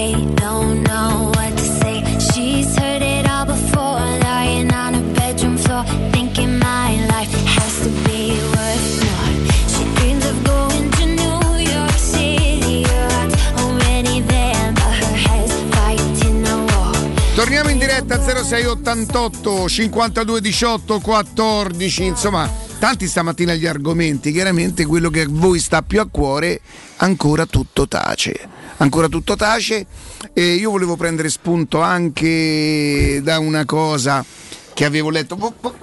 Torniamo in diretta 0688 52 18 14, insomma, tanti stamattina gli argomenti, chiaramente quello che a voi sta più a cuore, ancora tutto tace. Ancora tutto tace e io volevo prendere spunto anche da una cosa che avevo letto. Po- po-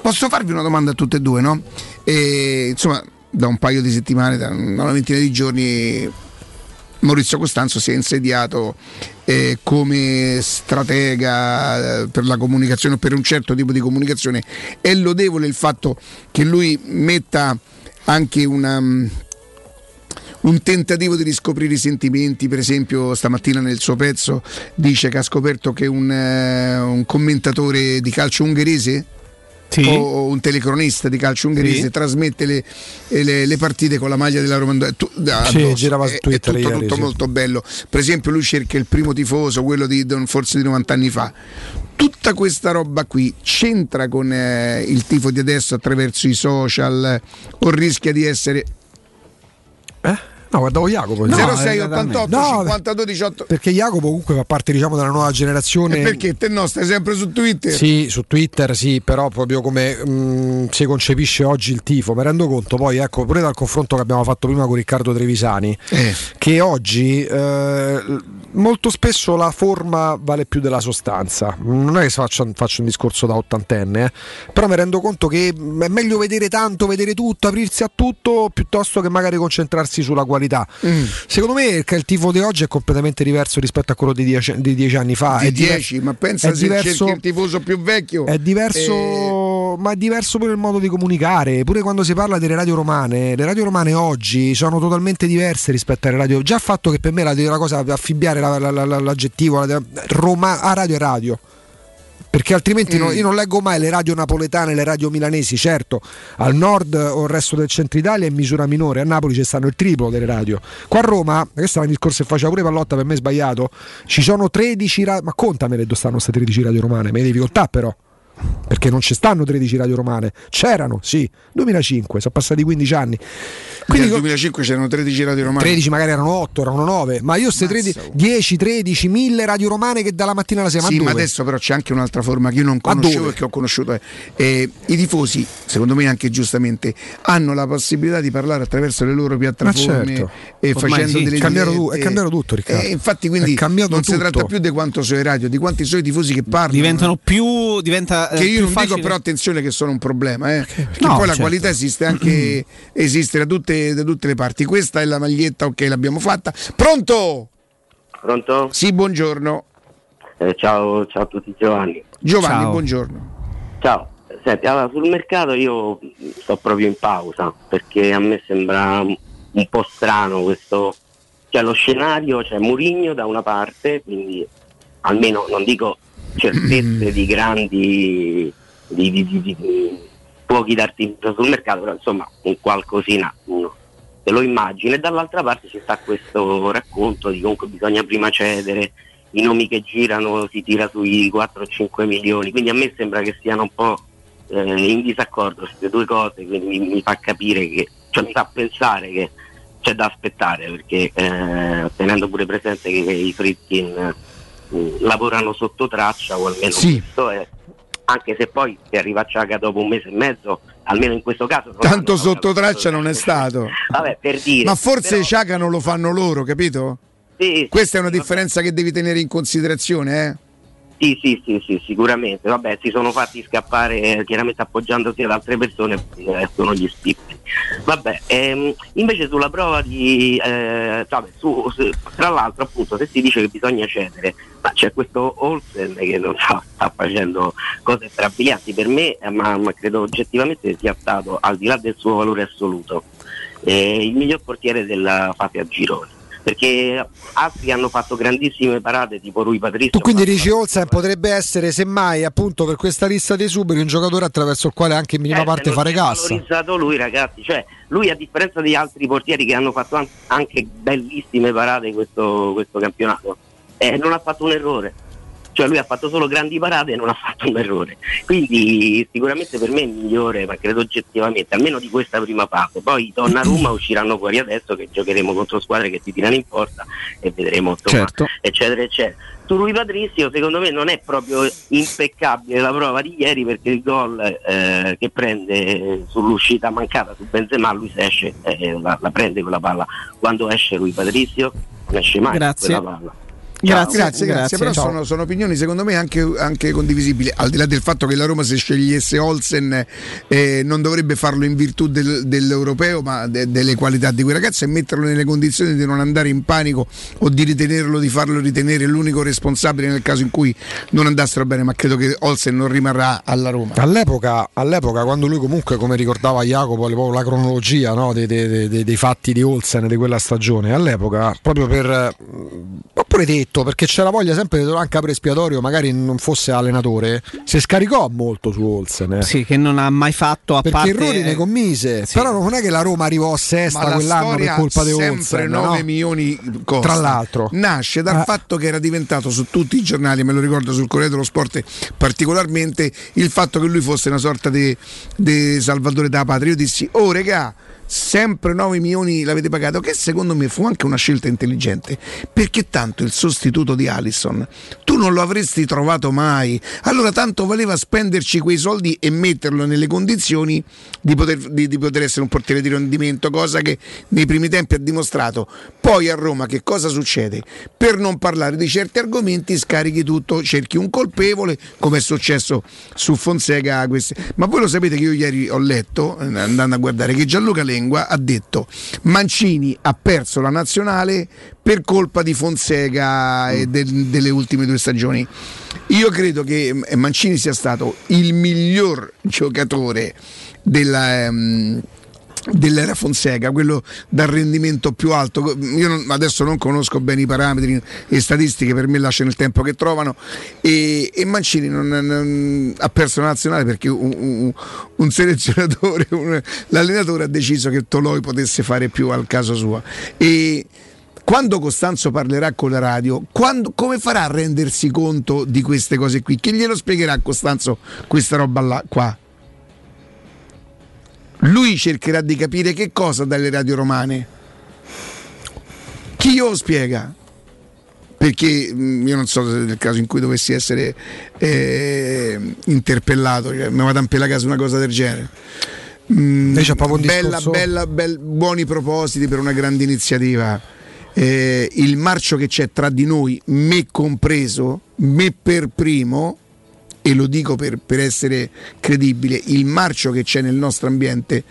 Posso farvi una domanda a tutte e due, no? E, insomma, da un paio di settimane, da una ventina di giorni, Maurizio Costanzo si è insediato eh, come stratega eh, per la comunicazione, per un certo tipo di comunicazione. È lodevole il fatto che lui metta anche una, mm, un tentativo di riscoprire i sentimenti, per esempio stamattina nel suo pezzo dice che ha scoperto che un, eh, un commentatore di calcio ungherese Sì. o un telecronista di calcio ungherese Sì. trasmette le, le- le partite con la maglia della Roma tu- da- Sì, girava su È- Twitter è tutto, ieri, tutto molto bello. Per esempio lui cerca il primo tifoso quello di forse di 90 anni fa. Tutta questa roba qui c'entra con eh, il tifo di adesso attraverso i social o rischia di essere No, guardavo Jacopo. 0688 No, 52 18 Perché Jacopo comunque fa parte diciamo della nuova generazione. E perché te no stai sempre su Twitter Sì, su Twitter sì, però proprio come mh, si concepisce oggi il tifo, mi rendo conto poi, ecco, pure dal confronto che abbiamo fatto prima con Riccardo Trevisani, Eh. che oggi eh, molto spesso la forma vale più della sostanza. Non è che faccio, faccio un discorso da ottantenne, eh, però mi rendo conto che è meglio vedere tanto, vedere tutto, aprirsi a tutto, piuttosto che magari concentrarsi sulla qualità. Mm. Secondo me il, tifo di oggi è completamente diverso rispetto a quello di dieci, di dieci anni fa. di È 10 ma pensa se diverso- il tifoso più vecchio è diverso, eh, ma è diverso pure il modo di comunicare. Pure quando si parla delle radio romane, le radio romane oggi sono totalmente diverse rispetto alle radio. Già fatto che per me la, la cosa affibbiare la- la- l'aggettivo la- Roma, a radio è radio. Perché altrimenti no- io non leggo mai le radio napoletane, le radio milanesi. Certo, al nord o il resto del centro Italia è in misura minore, a Napoli ci stanno il triplo delle radio. Qua a Roma, questo è un discorso che faceva pure Pallotta, per me è sbagliato. Ci sono 13 radio, ma contamele dove stanno queste 13 radio romane, me ne contare però. Perché non ci stanno 13 radio romane, c'erano, sì, 2005, sono passati 15 anni. quindi nel 2005 c'erano 13 radio romane 13 magari erano 8, erano 9, ma io queste 13, 10, 13, 1000 radio romane che dalla mattina alla sera Sì, ma adesso però c'è anche un'altra forma che io non conoscevo e che ho conosciuto. eh. Eh, I tifosi, secondo me anche giustamente, hanno la possibilità di parlare attraverso le loro piattaforme certo. e Ormai facendo sì, delle è cambiato tu- è cambiato tutto, Riccardo. Eh, infatti quindi non si tutto. tratta più di quanto sono i radio, di quanti sono i tifosi che parlano. Diventano più. Diventa, eh, che io non facile- dico però attenzione che sono un problema, eh. perché No, poi la certo. qualità esiste anche esiste da tutte, da tutte le parti. Questa è la maglietta, ok, l'abbiamo fatta. Pronto? Pronto? Sì, buongiorno. Eh, ciao, ciao a tutti Giovanni. Giovanni, Ciao. buongiorno. Ciao. Senti, allora sul mercato io sto proprio in pausa perché a me sembra un po' strano questo. Cioè lo scenario, c'è Murigno da una parte, quindi almeno non dico certezze di grandi di, di, di, fuochi d'artificio sul mercato, però insomma un qualcosina uno te lo immagini e dall'altra parte ci sta questo racconto di comunque bisogna prima cedere, i nomi che girano si tira sui 4-5 milioni, quindi a me sembra che siano un po' eh, in disaccordo queste due cose, quindi mi, mi fa capire che, cioè mi fa pensare che c'è da aspettare perché eh, tenendo pure presente che i Fritkin lavorano sotto traccia o almeno Sì. questo è anche se poi si arriva a Ciaga dopo un mese e mezzo, almeno in questo caso Tanto sotto traccia non è stato. Vabbè, per dire. Ma forse però- Ciaga non lo fanno loro, capito? Sì, Questa è una differenza che devi tenere in considerazione, eh? Sì, sì, sì, sì, sicuramente. Vabbè, si sono fatti scappare eh, chiaramente appoggiandosi ad altre persone, eh, sono gli spippi. Vabbè, ehm, invece sulla prova di... eh, vabbè, su- su- tra l'altro appunto se si dice che bisogna cedere, ma c'è questo Olsen che non so, sta facendo cose strabilianti per me, eh, ma, ma credo oggettivamente sia stato, al di là del suo valore assoluto, eh, il miglior portiere della fase a gironi. Perché altri hanno fatto grandissime parate tipo Rui Patrizio. Tu quindi dici Olsen potrebbe essere semmai appunto per questa lista dei suberi un giocatore attraverso il quale anche in minima Eh, parte fare cassa. valorizzato lui ragazzi, cioè lui a differenza di altri portieri che hanno fatto an- anche bellissime parate in questo, questo campionato, eh, non ha fatto un errore. Cioè lui ha fatto solo grandi parate e non ha fatto un errore. Quindi sicuramente per me è migliore, ma credo oggettivamente, almeno di questa prima fase. Poi i Donnarumma usciranno fuori adesso che giocheremo contro squadre che ti tirano in porta e vedremo insomma, Certo. eccetera eccetera. Su Rui Patrizio secondo me non è proprio impeccabile la prova di ieri perché il gol eh, che prende sull'uscita mancata su Benzema lui se esce eh, la, la prende quella palla quando esce Rui Patrizio non esce mai Grazie. quella palla Grazie, Grazie, grazie, però sono, sono opinioni secondo me anche, anche condivisibili, al di là del fatto che la Roma se scegliesse Olsen eh, non dovrebbe farlo in virtù del- dell'europeo ma de- delle qualità di quel ragazzo e metterlo nelle condizioni di non andare in panico o di ritenerlo, di farlo ritenere l'unico responsabile nel caso in cui non andassero bene, ma credo che Olsen non rimarrà alla Roma. All'epoca, all'epoca, quando lui comunque, come ricordava Jacopo, la cronologia no, dei, dei- dei- dei fatti di Olsen di quella stagione, all'epoca, proprio per... eh, Ho pure detto, perché c'era voglia sempre di anche per espiatorio, magari non fosse allenatore, si scaricò molto su Olsen. eh. Sì, che non ha mai fatto a Perché parte errori ne commise, Sì. però non è che la Roma arrivò a Ma sesta la quell'anno per colpa di sempre Olsen. 9 no? milioni costa. Tra l'altro. nasce dal Eh. fatto che era diventato su tutti i giornali, me lo ricordo sul Corriere dello Sport particolarmente, il fatto che lui fosse una sorta di di salvatore della patria. Io dissi, oh regà, sempre 9 milioni l'avete pagato, che secondo me fu anche una scelta intelligente, perché tanto il sostituto di Allison tu non lo avresti trovato mai, allora tanto valeva spenderci quei soldi e metterlo nelle condizioni di poter, di- di poter essere un portiere di rendimento, cosa che nei primi tempi ha dimostrato. Poi a Roma che cosa succede? Per non parlare di certi argomenti scarichi tutto, cerchi un colpevole, come è successo su Fonseca. queste- Ma voi lo sapete che io ieri ho letto, eh, andando a guardare, che Gianluca Lengua ha detto Mancini ha perso la nazionale per colpa di Fonseca e del- delle ultime due stagioni. Io credo che eh, Mancini sia stato il miglior giocatore della... ehm, dell'era Fonseca, quello dal rendimento più alto. Io non- adesso non conosco bene i parametri e statistiche, per me lasciano il tempo che trovano. E, e Mancini non, non- ha perso la nazionale perché un, un- un selezionatore, un- l'allenatore ha deciso che Toloi potesse fare più al caso suo. E quando Costanzo parlerà con la radio, quando- come farà a rendersi conto di queste cose qui? Chi glielo spiegherà Costanzo questa roba là, qua? Lui cercherà di capire che cosa dalle radio romane. Chi glielo spiega? Perché mh, io non so se nel caso in cui dovessi essere eh, interpellato, cioè, mi vado a impelagare su una cosa del genere. Mm, bella, bella, bel- buoni propositi per una grande iniziativa. Eh, il marcio che c'è tra di noi, me compreso, me per primo, e lo dico per, per essere credibile, il marcio che c'è nel nostro ambiente,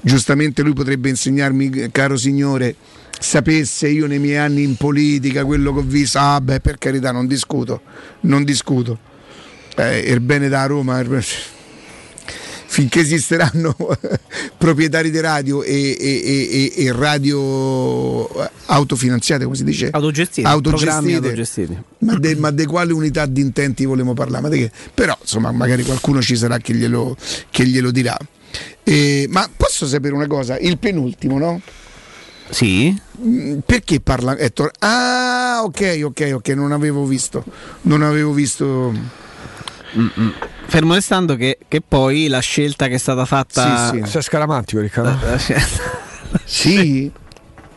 giustamente lui potrebbe insegnarmi, caro signore, sapesse io nei miei anni in politica quello che ho visto, ah beh per carità non discuto, non discuto. Eh, il bene da Roma, finché esisteranno proprietari di radio e, e- e- e- radio autofinanziate, come si dice? Autogestite, programmi autogestiti. Ma, de, ma di quale unità di intenti vogliamo parlare? Ma di che? Però insomma magari qualcuno ci sarà che glielo, che glielo dirà. Eh, ma posso sapere una cosa? Il penultimo, no? Sì. Mm, Perché parla Ettore? Ah, ok, ok, ok, non avevo visto. Non avevo visto. Fermo restando che, che poi la scelta che è stata fatta. Sì, sì. Sei scaramantico, Riccardo. Sì.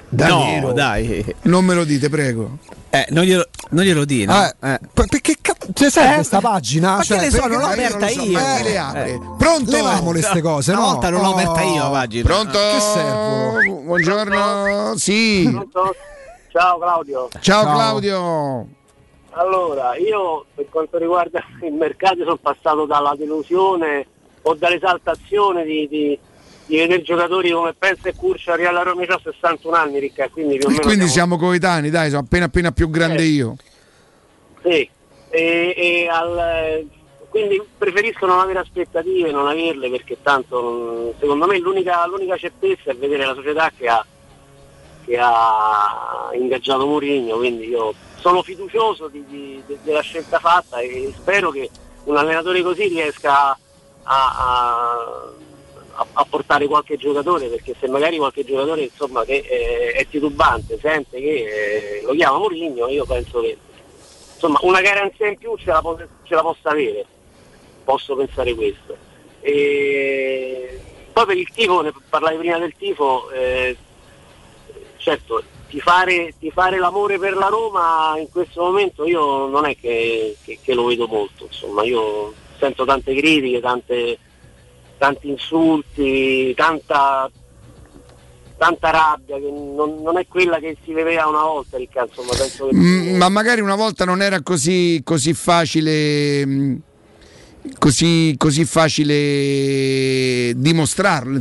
Davvero? No, dai. Non me lo dite, prego. Eh, non glielo, non glielo no? Ah, Eh. per- perché cazzo c'è sempre questa pagina? Ma Cioè, che ne so, perché- non l'ho eh, aperta so, io. ma chi le apre? Eh. Pronto? Leviamo le ste cose, Una no? volta non l'ho aperta io la pagina. Pronto? Che servono? Buongiorno. Sì. Ciao Claudio. Ciao, Ciao. Claudio. Allora, io per quanto riguarda il mercato sono passato dalla delusione o dall'esaltazione di, di, di vedere giocatori come Pensa e Curcia Real alla Roma io ho 61 anni, Ricca, quindi più o meno quindi siamo- siamo coetanei, dai, sono appena appena più grande Eh. io. Sì, e, e al- quindi preferisco non avere aspettative, non averle perché tanto secondo me l'unica, l'unica certezza è vedere la società che ha, che ha ingaggiato Mourinho, quindi io sono fiducioso di- di- de- della scelta fatta e spero che un allenatore così riesca a, a- a- a portare qualche giocatore perché se magari qualche giocatore insomma, che eh, è titubante sente che eh, lo chiama Mourinho io penso che insomma una garanzia in più ce la, ce la possa avere. Posso pensare questo. E poi per il tifo ne parlavi prima del tifo eh, certo tifare, tifare l'amore per la Roma in questo momento io non è che, che- che lo vedo molto insomma io sento tante critiche tante tanti insulti tanta tanta rabbia, che non, non è quella che si vedeva una volta, Riccardo, insomma, che... Mm, ma magari una volta non era così, così facile. mm, Così, così facile dimostrarlo.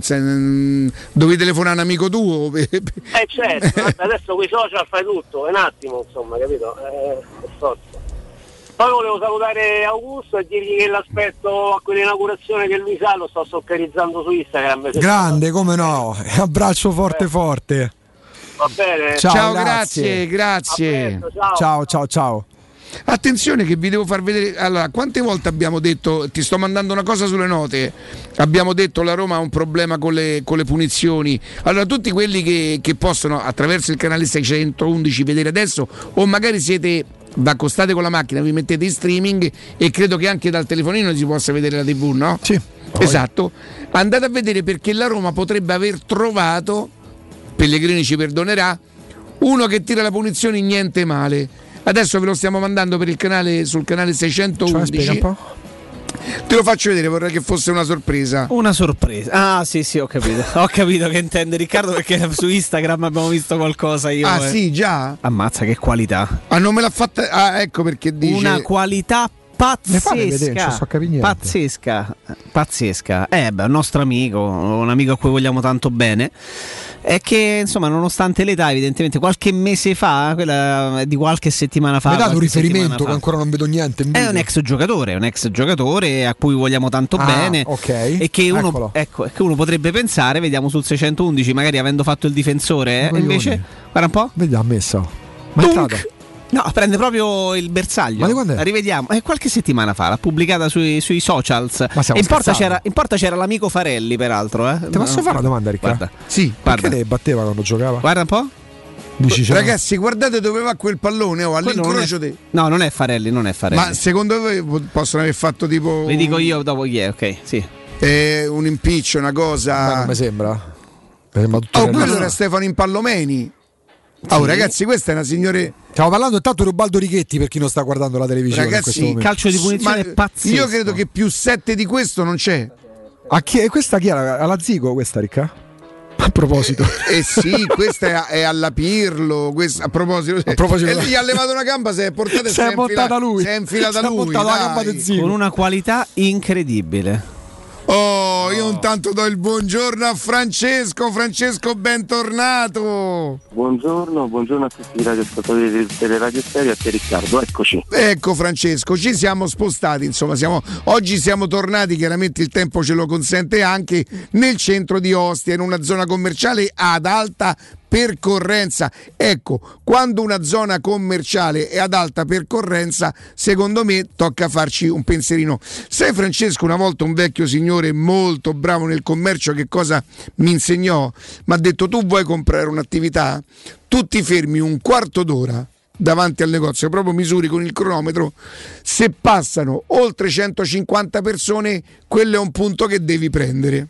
Dovevi telefonare a un amico tuo. Eh certo, adesso con i social fai tutto, è un attimo, insomma, capito? Eh, forza. Poi volevo salutare Augusto e dirgli che l'aspetto a quell'inaugurazione che lui sa lo sto soccarizzando su Instagram. Grande, come no? Abbraccio forte forte. Va bene? Ciao, Ciao, grazie. grazie, grazie. Ciao, ciao, ciao. Attenzione che vi devo far vedere. Allora, quante volte abbiamo detto, ti sto mandando una cosa sulle note, abbiamo detto la Roma ha un problema con le, con le punizioni. Allora, tutti quelli che, che possono attraverso il canale 611 vedere adesso, o magari siete, vi accostate con la macchina, vi mettete in streaming e credo che anche dal telefonino si possa vedere la TV, no? Sì. Esatto. Andate a vedere perché la Roma potrebbe aver trovato, Pellegrini ci perdonerà, uno che tira la punizione niente male. Adesso ve lo stiamo mandando per il canale sul canale Cioè, 611. spiega un po'. Te lo faccio vedere, vorrei che fosse una sorpresa. Una sorpresa. Ah, sì, sì, ho capito. Ho capito che intende Riccardo perché su Instagram abbiamo visto qualcosa io. Ah, eh. sì, già? Ammazza che qualità. Ah, non me l'ha fatta. Ah, ecco perché dice. Una qualità fate vedere, pazzesca. so. Pazzesca, pazzesca. Eh, beh, un nostro amico, un amico a cui vogliamo tanto bene. È che, insomma, nonostante l'età, evidentemente qualche mese fa, quella di qualche settimana fa. Mi date un qualche settimana riferimento che ancora non vedo niente. in È un ex giocatore, un ex giocatore a cui vogliamo tanto Ah, bene. ok. E che uno, ecco, che uno potrebbe pensare, vediamo sul 611, magari avendo fatto il difensore, eh, invece, guarda un po'. Vedi, ha messo. Ma è Dunk! No, prende proprio il bersaglio. Ma di quando è? La rivediamo. È qualche settimana fa, l'ha pubblicata sui, sui socials. Ma stiamo E in porta, in porta c'era l'amico Farelli, peraltro. Eh. Ti posso fare una domanda, Riccardo? Guarda, Sì. Perché le batteva quando giocava? guarda un po'. Dici, cioè, Ragazzi, guardate dove va quel pallone. Oh, all'incrocio è- de- No, non è Farelli, non è Farelli. Ma secondo voi po- possono aver fatto tipo. Vi dico io dopo chi è, ok? Sì. eh, un impiccio, una Ma cosa. non mi sembra. Mi sembra tutto Oh, quello era Stefano Impallomeni. Oh, ragazzi, questa è una signore. Stiamo parlando intanto di Ubaldo Righetti per chi non sta guardando la televisione. Ragazzi, momento. calcio di punizione ma pazzesco. Io credo che più 7 di questo non c'è. A chi, e questa chi era? Alla Zico questa, Ricca? A proposito. Eh sì, questa è, è alla Pirlo. questa- a proposito, A proposito- e gli ha levato una gamba, si è portata Si è infila- buttata lui. Si è infilata Si è lui. la gamba del Zico. Con una qualità incredibile. Oh, io intanto do il buongiorno a Francesco. Francesco, bentornato. Buongiorno, buongiorno a tutti i radioascoltatori del Teleradio Stereo e a te Riccardo, eccoci. Ecco Francesco, ci siamo spostati, insomma, siamo, oggi siamo tornati, chiaramente il tempo ce lo consente anche, nel centro di Ostia, in una zona commerciale ad alta percorrenza. Ecco, quando una zona commerciale è ad alta percorrenza, secondo me tocca farci un pensierino. Sai Francesco, una volta un vecchio signore molto bravo nel commercio che cosa mi insegnò? Mi ha detto tu vuoi comprare un'attività? Tu ti fermi un quarto d'ora davanti al negozio, proprio misuri con il cronometro, se passano oltre 150 persone, quello è un punto che devi prendere.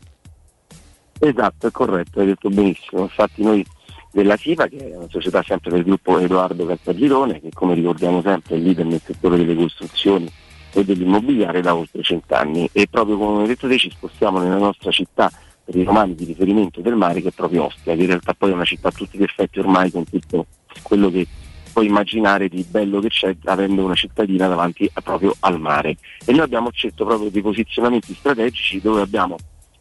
Esatto, è corretto, hai detto benissimo. Infatti noi della SIVA, che è una società sempre del gruppo Edoardo Caltagirone, che come ricordiamo sempre è leader nel settore delle costruzioni e dell'immobiliare da oltre cent'anni e proprio come hai detto te ci spostiamo nella nostra città per i romani di riferimento del mare che è proprio Ostia, che in realtà poi è una città a tutti gli effetti ormai con tutto quello che puoi immaginare di bello che c'è avendo una cittadina davanti proprio al mare. E noi abbiamo scelto proprio dei posizionamenti strategici dove abbiamo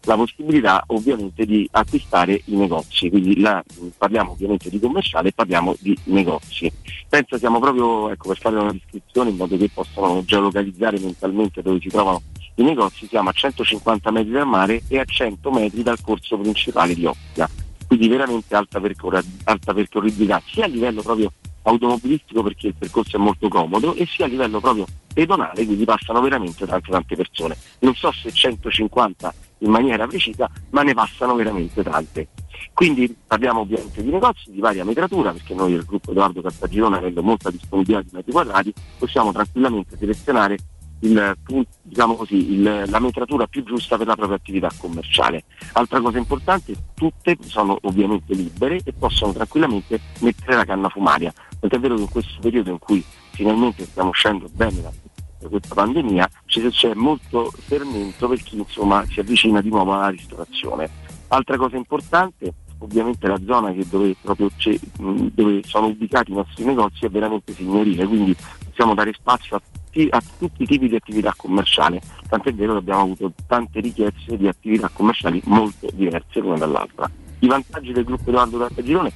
la possibilità ovviamente di acquistare i negozi, quindi mh, parliamo ovviamente di commerciale e parliamo di negozi. Penso siamo proprio, ecco, per fare una descrizione in modo che possano geolocalizzare mentalmente dove si trovano i negozi, siamo a 150 metri dal mare e a 100 metri dal corso principale di Ostia, quindi veramente alta, percorra- alta percorribilità sia a livello proprio automobilistico perché il percorso è molto comodo e sia a livello proprio pedonale, quindi passano veramente tante tante persone. Non so se 150 in maniera precisa, ma ne passano veramente tante. Quindi parliamo ovviamente di negozi di varia metratura, perché noi del gruppo Edoardo Cartagirone, avendo molta disponibilità di metri quadrati, possiamo tranquillamente selezionare il, diciamo così, il- la metratura più giusta per la propria attività commerciale. Altra cosa importante, tutte sono ovviamente libere e possono tranquillamente mettere la canna fumaria. Tant'è vero che in questo periodo in cui finalmente stiamo uscendo bene da da questa pandemia c'è molto fermento per chi insomma si avvicina di nuovo alla ristorazione. Altra cosa importante, ovviamente la zona dove, mh, dove sono ubicati i nostri negozi è veramente signorile, quindi possiamo dare spazio a, tutti- a tutti i tipi di attività commerciale, tant'è vero che abbiamo avuto tante richieste di attività commerciali molto diverse l'una dall'altra. I vantaggi del gruppo Edoardo Cartagirone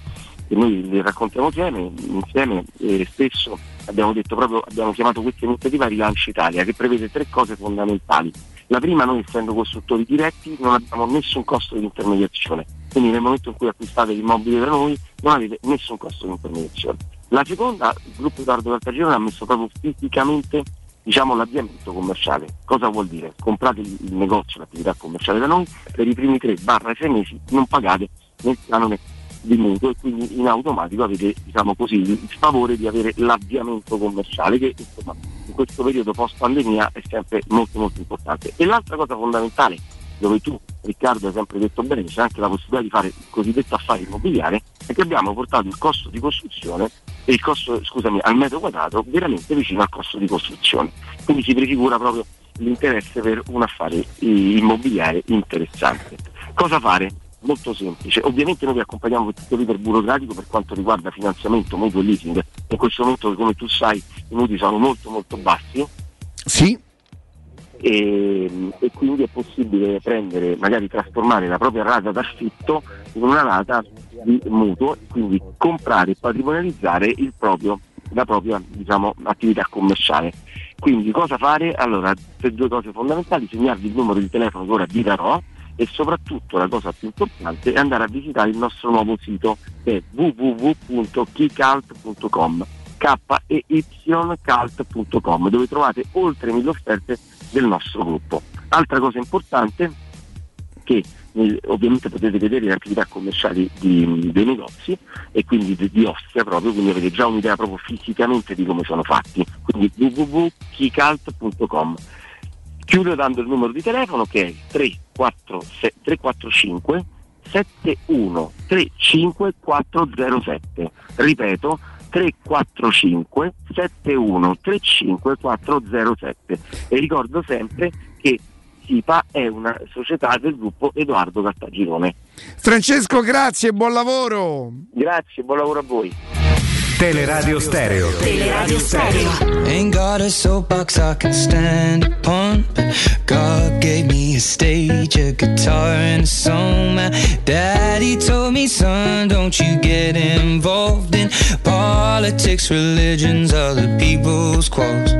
che noi li raccontiamo insieme, insieme e spesso abbiamo proprio, abbiamo chiamato questa iniziativa Rilancio Italia che prevede tre cose fondamentali. La prima, noi essendo costruttori diretti non abbiamo nessun costo di intermediazione, quindi nel momento in cui acquistate l'immobile da noi non avete nessun costo di intermediazione. La seconda, il gruppo Edoardo Cartagirone ha messo proprio fisicamente diciamo, l'avviamento commerciale. Cosa vuol dire? Comprate il il negozio, l'attività commerciale da noi, per i primi 3-6 mesi non pagate nel canone di mutuo e quindi in automatico avete diciamo così, il favore di avere l'avviamento commerciale che insomma, in questo periodo post pandemia è sempre molto molto importante. E l'altra cosa fondamentale dove tu Riccardo hai sempre detto bene c'è anche la possibilità di fare il cosiddetto affare immobiliare è che abbiamo portato il costo di costruzione e il costo scusami al metro quadrato veramente vicino al costo di costruzione quindi si prefigura proprio l'interesse per un affare eh, immobiliare interessante cosa fare? Molto semplice, ovviamente noi vi accompagniamo tutto l'iter burocratico per quanto riguarda finanziamento, mutuo e leasing. In questo momento come tu sai i mutui sono molto molto bassi. Sì. E, e quindi è possibile prendere, magari trasformare la propria rata d'affitto in una rata di mutuo, quindi comprare e patrimonializzare il proprio, la propria diciamo, attività commerciale. Quindi cosa fare? Allora, per due cose fondamentali, segnarvi il numero di telefono che ora vi darò e soprattutto la cosa più importante è andare a visitare il nostro nuovo sito che è www.keycult.com kycult.com dove trovate oltre mille offerte del nostro gruppo. Altra cosa importante che ovviamente potete vedere le attività commerciali di- dei negozi e quindi di, di Ostia proprio, quindi avete già un'idea proprio fisicamente di come sono fatti. Quindi www.keycult.com Chiudo dando il numero di telefono che è 346 345 7135 407. Ripeto 345 7135 407. E ricordo sempre che SIPA è una società del gruppo Edoardo Cartagirone. Francesco, grazie, buon lavoro. Grazie, buon lavoro a voi. Teleradio Stereo. Teleradio Stereo. Ain't got a soapbox I can stand upon. God gave me a stage, a guitar, and a song. My daddy told me, son, don't you get involved in politics, religions, other people's quarrels.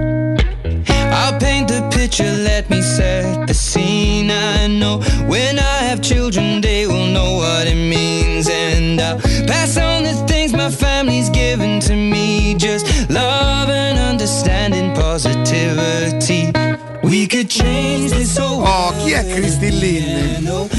I'll paint the picture, let me set the scene. I know when I have children, they will know what it means. And I'll pass on the things my family's given to me just love and understanding, positivity. We could change this whole Oh, chi è Cristillin?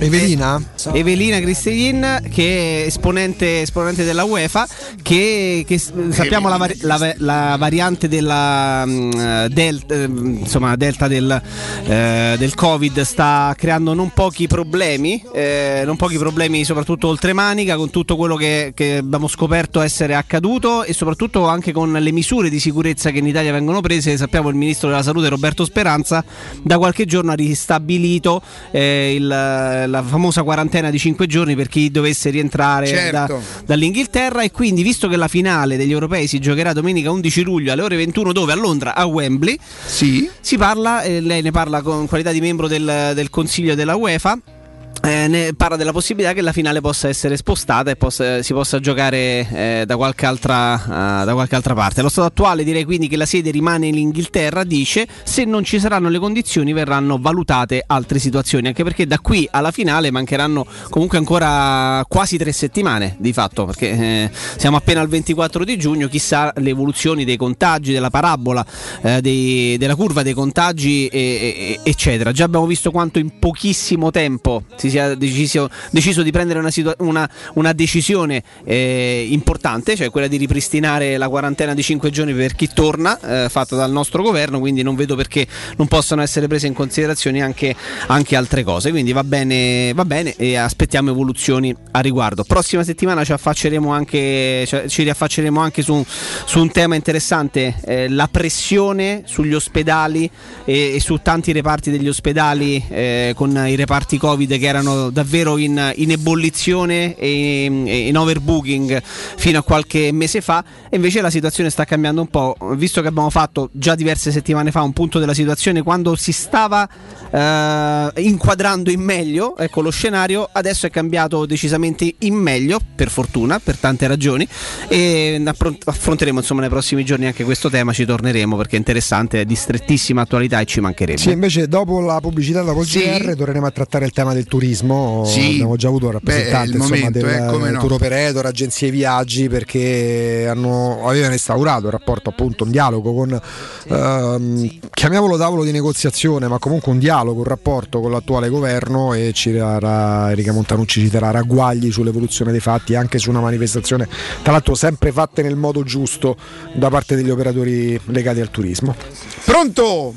Evelina? Evelina Cristelin che è esponente, esponente della UEFA che, che sappiamo la, vari- la la variante della mm, delta, eh, insomma, delta del, eh, del covid sta creando non pochi problemi eh, non pochi problemi soprattutto oltremanica con tutto quello che, che abbiamo scoperto essere accaduto e soprattutto anche con le misure di sicurezza che in Italia vengono prese sappiamo il ministro della salute Roberto Speranza da qualche giorno ha ristabilito eh, il- la famosa quarantena di 5 giorni per chi dovesse rientrare Certo. da- dall'Inghilterra. E quindi visto che la finale degli europei si giocherà domenica 11 luglio alle ore 21 dove? A Londra a Wembley si parla, eh, lei ne parla con qualità di membro del, del consiglio della UEFA eh, ne parla della possibilità che la finale possa essere spostata e possa- si possa giocare eh, da, qualche altra, eh, da qualche altra parte. Allo stato attuale direi quindi che la sede rimane in Inghilterra, dice se non ci saranno le condizioni verranno valutate altre situazioni, anche perché da qui alla finale mancheranno comunque ancora quasi tre settimane di fatto, perché eh, siamo appena al 24 di giugno, chissà le evoluzioni dei contagi, della parabola, eh, dei- della curva dei contagi, e- e- eccetera. Già abbiamo visto quanto in pochissimo tempo si sia deciso, deciso di prendere una, situa- una- una decisione eh, importante, cioè quella di ripristinare la quarantena di 5 giorni per chi torna, eh, fatta dal nostro governo, quindi non vedo perché non possano essere prese in considerazione anche, anche altre cose. Quindi va bene, va bene e aspettiamo evoluzioni a riguardo. Prossima settimana ci affacceremo anche, ci riaffacceremo anche su, su un tema interessante, eh, la pressione sugli ospedali e, e su tanti reparti degli ospedali eh, con i reparti Covid che erano davvero in, in ebollizione e in, in overbooking fino a qualche mese fa e invece la situazione sta cambiando un po', visto che abbiamo fatto già diverse settimane fa un punto della situazione quando si stava eh, inquadrando in meglio, ecco lo scenario adesso è cambiato decisamente in meglio, per fortuna, per tante ragioni e affront- affronteremo insomma nei prossimi giorni anche questo tema, ci torneremo perché è interessante, è di strettissima attualità e ci mancherebbe. Sì, invece dopo la pubblicità dopo il Sì. GR torneremo a trattare il tema del turismo. Sì. Abbiamo già avuto un rappresentante Beh, insomma, momento, del eh, no. tour operator, agenzie viaggi perché hanno, avevano instaurato il rapporto appunto, un dialogo con ehm, chiamiamolo tavolo di negoziazione, ma comunque un dialogo, un rapporto con l'attuale governo e ci darà Erika Montanucci ci darà ragguagli sull'evoluzione dei fatti anche su una manifestazione tra l'altro sempre fatte nel modo giusto da parte degli operatori legati al turismo. Pronto?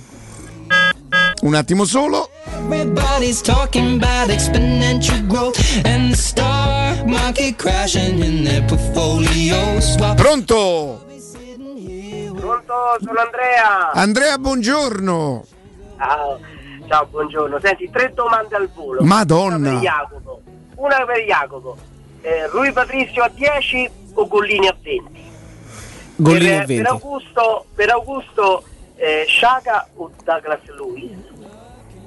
Un attimo solo. Everybody's talking about exponential growth and the stock market crashing in their portfolios. Pronto? Pronto, sono Andrea. Andrea, buongiorno. Ah, ciao, buongiorno. Senti, tre domande al volo. Madonna. Una per Jacopo. Una per Jacopo. Eh, Rui Patrizio a 10 o Gollini a 20? Gollini per, a 20. Per Augusto, per Augusto eh, Sciaga o Douglas Lewis?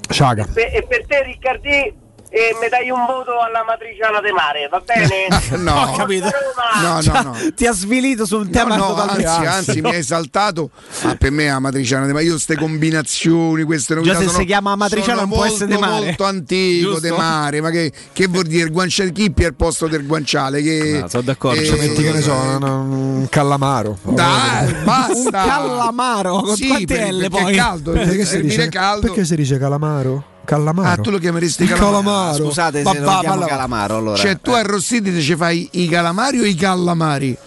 Sciaga. E per te Riccardi eh, mi dai un voto alla matriciana de mare, va bene? No, Ho capito. No, no, no. Ti ha svilito su un tema No, no, anzi, anzi, mi hai esaltato. Ah, per me la matriciana, ma io queste combinazioni, queste novità se sono- si chiama matriciana non può molto, essere de mare. molto antico Giusto? de mare, ma che, che vuol dire il guanciale chippi al posto del guanciale? Che, No, sono d'accordo. eh, Ci metti che ne so, un, un callamaro. Dai, basta. Un callamaro con Sì, quante per- L perché poi? è caldo, Perché si, dice, caldo. perché si dice calamaro? Callamaro. Ah, tu lo chiameresti Il calamaro? calamaro. Scusate Ma se va, lo chiamo ma la- calamaro allora. Cioè, tu arrostiti te ci fai i calamari o i callamari?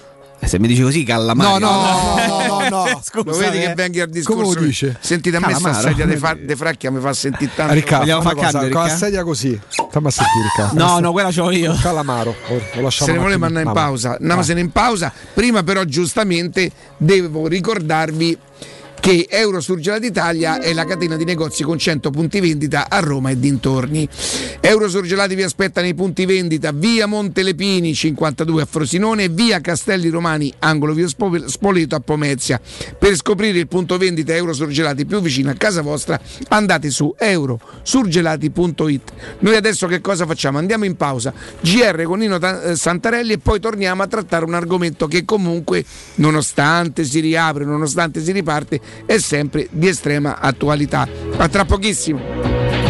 Eh, Se mi dici così, callamaro. No, no, no, no, no, no. Scusa, Lo vedi eh. che venga il discorso? Come lo dice? Sentite, a me sta Calamaro. sedia de, fa- de fracchia mi fa sentire tanto. Riccardo, Vogliamo fai far una cosa, con la sedia così. Fammi a sentire, Riccardo. No, no, quella ce l'ho io. Calamaro. Lo Se ne un voleva attimo. andare in pausa, andiamosene in pausa. Prima, però, giustamente devo ricordarvi che Eurosurgelati Italia è la catena di negozi con 100 punti vendita a Roma e dintorni. Eurosurgelati vi aspetta nei punti vendita via Montelepini 52 a Frosinone e via Castelli Romani, angolo via Spo- Spoleto a Pomezia. Per scoprire il punto vendita Eurosurgelati più vicino a casa vostra andate su eurosurgelati.it. Noi adesso che cosa facciamo? Andiamo in pausa, GR con Nino eh, Santarelli e poi torniamo a trattare un argomento che comunque, nonostante si riapre, nonostante si riparte, è sempre di estrema attualità. A tra pochissimo.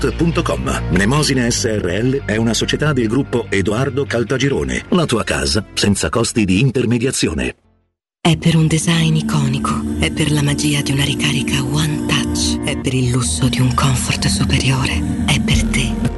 www.kcult.com. Mnemosine SRL è una società del gruppo Edoardo Caltagirone. La tua casa senza costi di intermediazione. È per un design iconico, è per la magia di una ricarica One Touch, è per il lusso di un comfort superiore, è per te.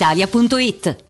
brispalitalia.it.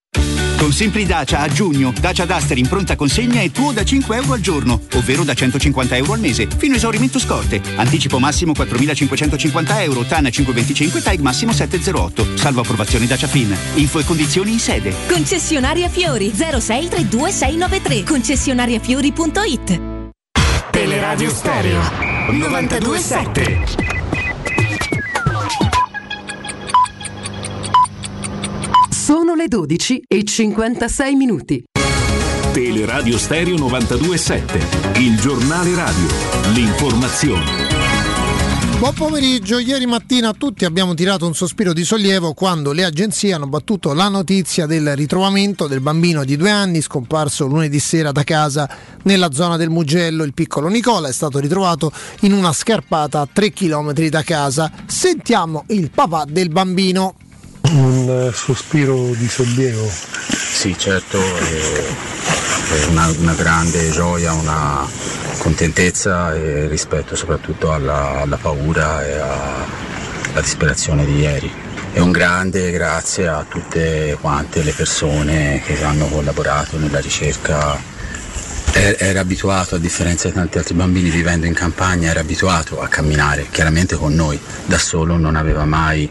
Con Simpli Dacia a giugno, Dacia Duster in pronta consegna è tuo da 5 euro al giorno, ovvero da 150 euro al mese, fino a esaurimento scorte. Anticipo massimo 4.550 euro, TAN 525, TAG massimo 708. Salvo approvazione Dacia Fin. Info e condizioni in sede. Concessionaria Fiori 06 32 693 concessionariafiori.it Teleradio Stereo 927 Sono le 12 e 56 minuti. Teleradio Stereo 927, il giornale radio, l'informazione. Buon pomeriggio, ieri mattina tutti abbiamo tirato un sospiro di sollievo quando le agenzie hanno battuto la notizia del ritrovamento del bambino di due anni scomparso lunedì sera da casa nella zona del Mugello. Il piccolo Nicola è stato ritrovato in una scarpata a 3 km da casa. Sentiamo il papà del bambino. Un sospiro di sollievo. Sì, certo, è, è una, una grande gioia, una contentezza e rispetto soprattutto alla, alla paura e alla disperazione di ieri. E un grande grazie a tutte quante le persone che hanno collaborato nella ricerca. Er- Era abituato, a differenza di tanti altri bambini vivendo in campagna, era abituato a camminare, chiaramente con noi, da solo non aveva mai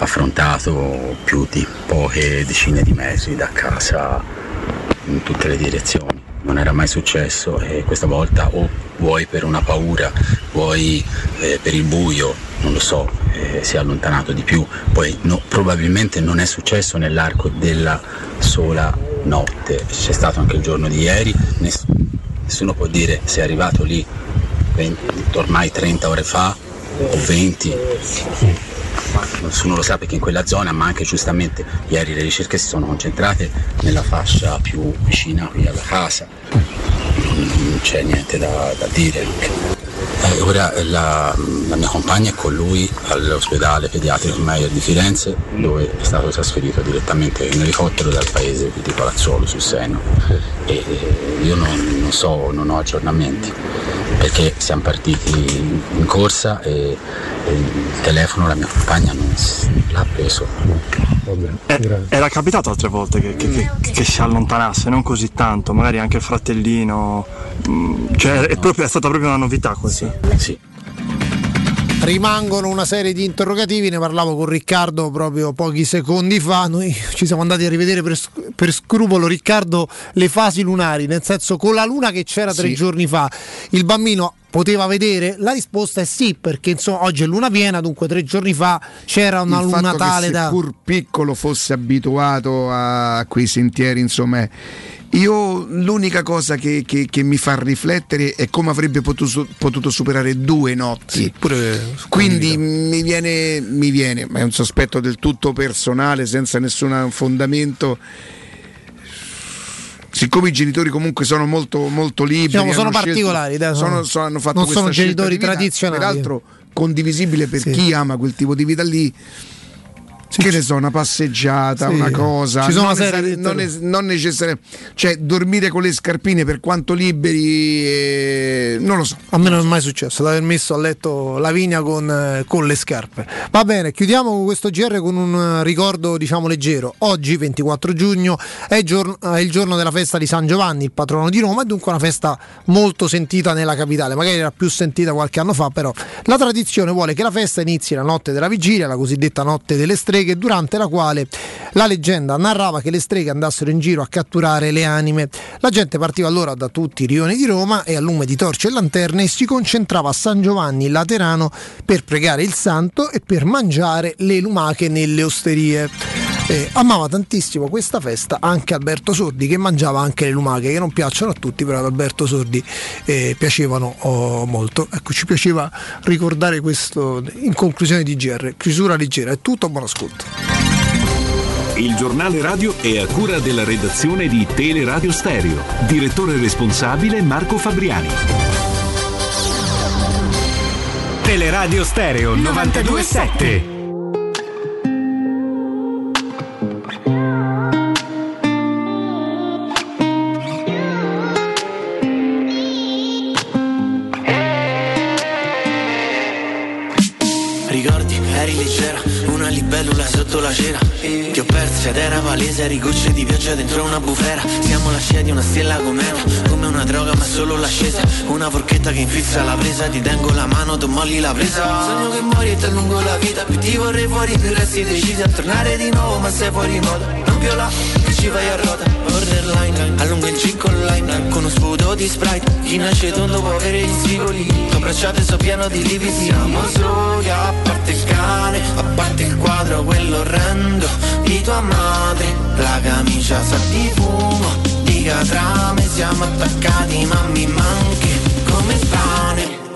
affrontato più di poche decine di metri da casa in tutte le direzioni. Non era mai successo e questa volta o vuoi per una paura, vuoi eh, per il buio, non lo so, eh, si è allontanato di più. Poi no, probabilmente non è successo nell'arco della sola notte, c'è stato anche il giorno di ieri, ness- nessuno può dire se è arrivato lì 20, ormai 30 ore fa o 20 nessuno lo sa perché in quella zona, ma anche giustamente ieri le ricerche si sono concentrate nella fascia più vicina qui alla casa. Non c'è niente da, da dire. Eh, ora la, la mia compagna è con lui all'ospedale pediatrico Meyer di Firenze dove è stato trasferito direttamente in elicottero dal paese di Palazzolo sul Seno e eh, io non, non so, non ho aggiornamenti perché siamo partiti in corsa e, e il telefono la mia compagna non l'ha preso Eh, era capitato altre volte che, che, che, che, si allontanasse, non così tanto, magari anche il fratellino, mm, cioè è, proprio, è stata proprio una novità così. Sì. Rimangono una serie di interrogativi, ne parlavo con Riccardo proprio pochi secondi fa, noi ci siamo andati a rivedere per, per scrupolo Riccardo le fasi lunari, nel senso con la luna che c'era tre Sì. giorni fa, il bambino poteva vedere? La risposta è sì, perché insomma oggi è luna piena, dunque tre giorni fa c'era una il luna fatto tale che da... seppur piccolo fosse abituato a quei sentieri, insomma, io l'unica cosa che, che- che mi fa riflettere è come avrebbe potuto, potuto superare due notti. Quindi mi viene, mi viene, ma è un sospetto del tutto personale, senza nessun fondamento. Siccome i genitori comunque sono molto, molto liberi, Diciamo, sono scelto- particolari, dai, sono- sono- hanno fatto non sono genitori tradizionali. Peraltro condivisibile per Sì. chi ama quel tipo di vita lì. Che ne so, una passeggiata, Sì. una cosa, Ci sono non, necessari- non es- non necessariamente, cioè dormire con le scarpine per quanto liberi, eh, non lo so. A me non è mai successo di aver messo a letto Lavinia con, eh, con le scarpe. Va bene, chiudiamo questo GR con un eh, ricordo diciamo leggero. Oggi, 24 giugno, è il, giorno, è il giorno della festa di San Giovanni, il patrono di Roma, e dunque una festa molto sentita nella capitale. Magari era più sentita qualche anno fa, però la tradizione vuole che la festa inizi la notte della vigilia, la cosiddetta notte delle streghe, durante la quale la leggenda narrava che le streghe andassero in giro a catturare le anime. La gente partiva allora da tutti i rioni di Roma e a lume di torce e lanterne si concentrava a San Giovanni Laterano per pregare il santo e per mangiare le lumache nelle osterie. Eh, amava tantissimo questa festa anche Alberto Sordi che mangiava anche le lumache che non piacciono a tutti però ad Alberto Sordi eh, piacevano oh, molto ecco ci piaceva ricordare questo in conclusione di GR chiusura leggera è tutto buon ascolto Il giornale radio è a cura della redazione di Teleradio Stereo. Direttore responsabile Marco Fabriani. Teleradio Stereo 927. Libellula sotto la cera Ti ho perso ed era palese, eri gocce di pioggia dentro una bufera. Siamo lasciati una stella cometa, come una droga ma solo l'ascesa. Una forchetta che infilza la presa, ti tengo la mano, tu molli la presa. Sogno che muori e ti allungo la vita, più ti vorrei fuori, più resti decisi a tornare di nuovo ma sei fuori moda Non che ci vai a ruota, borderline Allungo il con lime, con uno sputo di sprite Chi nasce tondo può avere gli spigoli T'ho abbracciato e so pieno di lividi Siamo soli, a parte il cane, a parte il quadro, quello orrendo Di tua madre, la camicia sa di fumo Di catrame siamo attaccati ma mi manchi come pane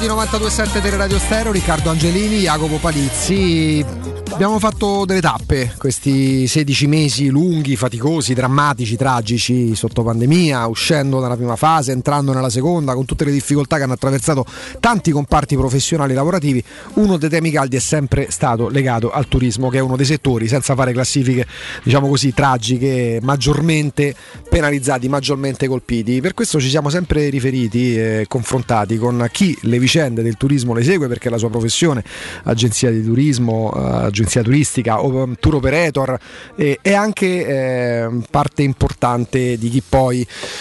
13 3 minuti 92.7 Teleradio Stereo, Riccardo Angelini, Jacopo Palizzi. Abbiamo fatto delle tappe questi 16 mesi lunghi, faticosi, drammatici, tragici sotto pandemia, uscendo dalla prima fase, entrando nella seconda, con tutte le difficoltà che hanno attraversato tanti comparti professionali e lavorativi. Uno dei temi caldi è sempre stato legato al turismo, che è uno dei settori, senza fare classifiche, diciamo così, tragiche, maggiormente penalizzati, maggiormente colpiti. Per questo ci siamo sempre riferiti e confrontati con chi le vicende del turismo le segue perché la sua professione, agenzia di turismo, eh, agenzia turistica, um, tour operator e è anche eh, parte importante di chi poi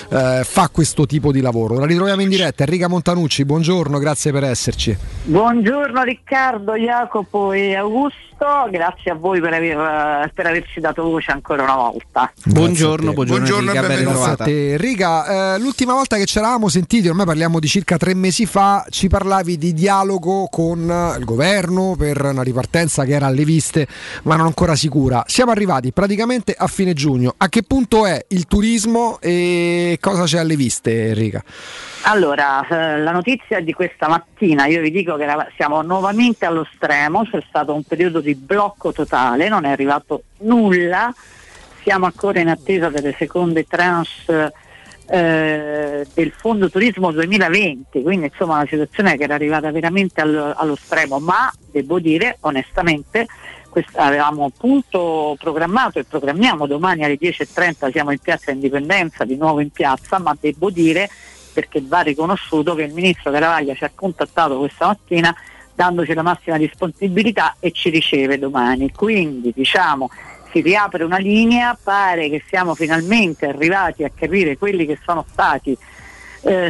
eh, fa questo tipo di lavoro. La ritroviamo in diretta, Enrica Montanucci, buongiorno, grazie per esserci. Buongiorno Riccardo, Jacopo e Augusto, grazie a voi per, aver- per averci dato voce ancora una volta. Buongiorno, buongiorno, Buongiorno Enrica, e ben benvenuto a te. Riga, eh, l'ultima volta che ci eravamo sentiti, ormai parliamo di circa tre mesi fa, ci parlavi di dialogo con eh, il governo per una ripartenza che era alle viste, ma non ancora sicura. Siamo arrivati praticamente a fine giugno. A che punto è il turismo e cosa c'è alle viste, Enrica? Allora, eh, la notizia di questa mattina, io vi dico che siamo nuovamente allo stremo, c'è stato un periodo di blocco totale, non è arrivato nulla, siamo ancora in attesa delle seconde tranche eh, del Fondo Turismo 2020, quindi insomma una situazione che era arrivata veramente allo, allo stremo, ma devo dire onestamente quest- avevamo appunto programmato e programmiamo domani alle 10.30 siamo in piazza Indipendenza, di nuovo in piazza, ma devo dire perché va riconosciuto che il ministro Caravaglia ci ha contattato questa mattina dandoci la massima disponibilità e ci riceve domani. Quindi diciamo si riapre una linea, pare che siamo finalmente arrivati a capire quelli che sono stati eh,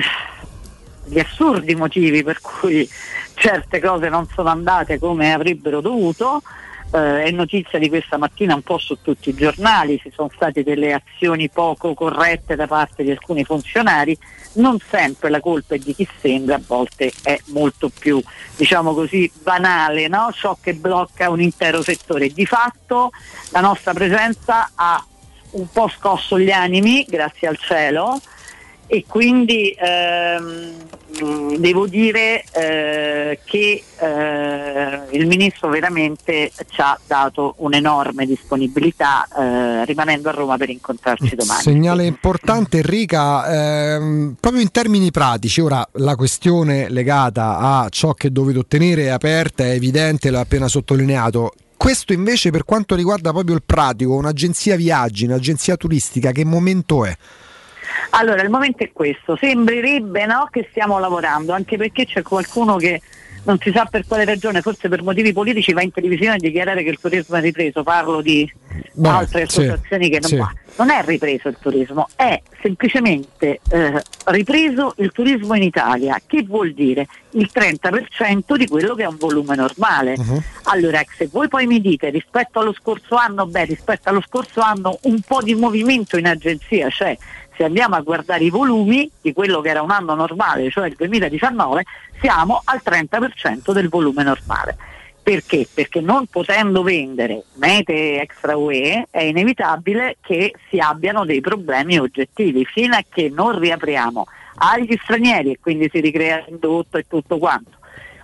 gli assurdi motivi per cui certe cose non sono andate come avrebbero dovuto. Eh, è notizia di questa mattina un po' su tutti i giornali, ci sono state delle azioni poco corrette da parte di alcuni funzionari, non sempre la colpa è di chi sembra, a volte è molto più, diciamo così, banale, no? ciò che blocca un intero settore. Di fatto la nostra presenza ha un po' scosso gli animi, grazie al cielo, e quindi ehm, mh, devo dire eh, che eh, il ministro veramente ci ha dato un'enorme disponibilità eh, rimanendo a Roma per incontrarci domani. Segnale importante Enrica, ehm, proprio in termini pratici, ora la questione legata a ciò che dovete ottenere è aperta, è evidente, l'ha appena sottolineato. Questo invece per quanto riguarda proprio il pratico, un'agenzia viaggi, un'agenzia turistica, che momento è? Allora, il momento è questo, sembrerebbe no, che stiamo lavorando, anche perché c'è qualcuno che non si sa per quale ragione, forse per motivi politici, va in televisione a dichiarare che il turismo è ripreso, parlo di Beh, altre sì, associazioni che non sì. va. Non è ripreso il turismo, è semplicemente eh, ripreso il turismo in Italia, che vuol dire il 30% di quello che è un volume normale. Allora, se voi poi mi dite rispetto allo scorso anno, beh, rispetto allo scorso anno un po' di movimento in agenzia c'è. Se andiamo a guardare i volumi di quello che era un anno normale, cioè il 2019, siamo al 30% del volume normale. Perché? Perché non potendo vendere mete extra UE è inevitabile che si abbiano dei problemi oggettivi. Fino a che non riapriamo agli stranieri e quindi si ricrea l'indotto e tutto quanto.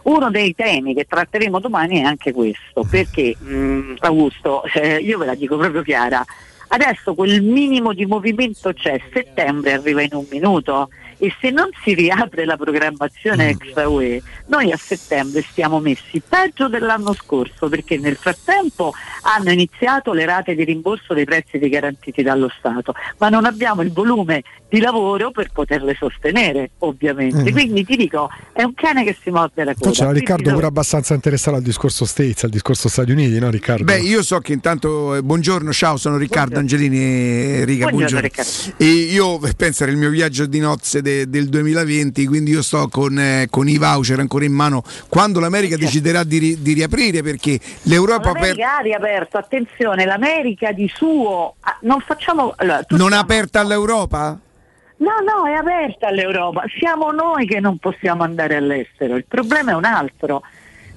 Uno dei temi che tratteremo domani è anche questo, perché mh, Augusto, eh, io ve la dico proprio chiara, adesso quel minimo di movimento c'è, settembre arriva in un minuto e se non si riapre la programmazione extra UE, noi a settembre stiamo messi peggio dell'anno scorso perché nel frattempo hanno iniziato le rate di rimborso dei prezzi garantiti dallo Stato, ma non abbiamo il volume di lavoro per poterle sostenere, ovviamente. Mm. Quindi ti dico, è un cane che si morde la coda. C'era Riccardo pure abbastanza interessato al discorso States, al discorso Stati Uniti, no Riccardo? Beh, io so che intanto, eh, buongiorno, ciao, sono Riccardo Angelini e Riga, Buongiorno, buongiorno. E io eh, penso era il mio viaggio di nozze de- del 2020, quindi io sto con, eh, con i voucher ancora in mano quando l'America deciderà di, ri- di riaprire perché l'Europa per- L'America ha riaperto, attenzione, l'America di suo ah, non facciamo allora, non è aperta all'Europa? No, no, è aperta all'Europa. Siamo noi che non possiamo andare all'estero. Il problema è un altro.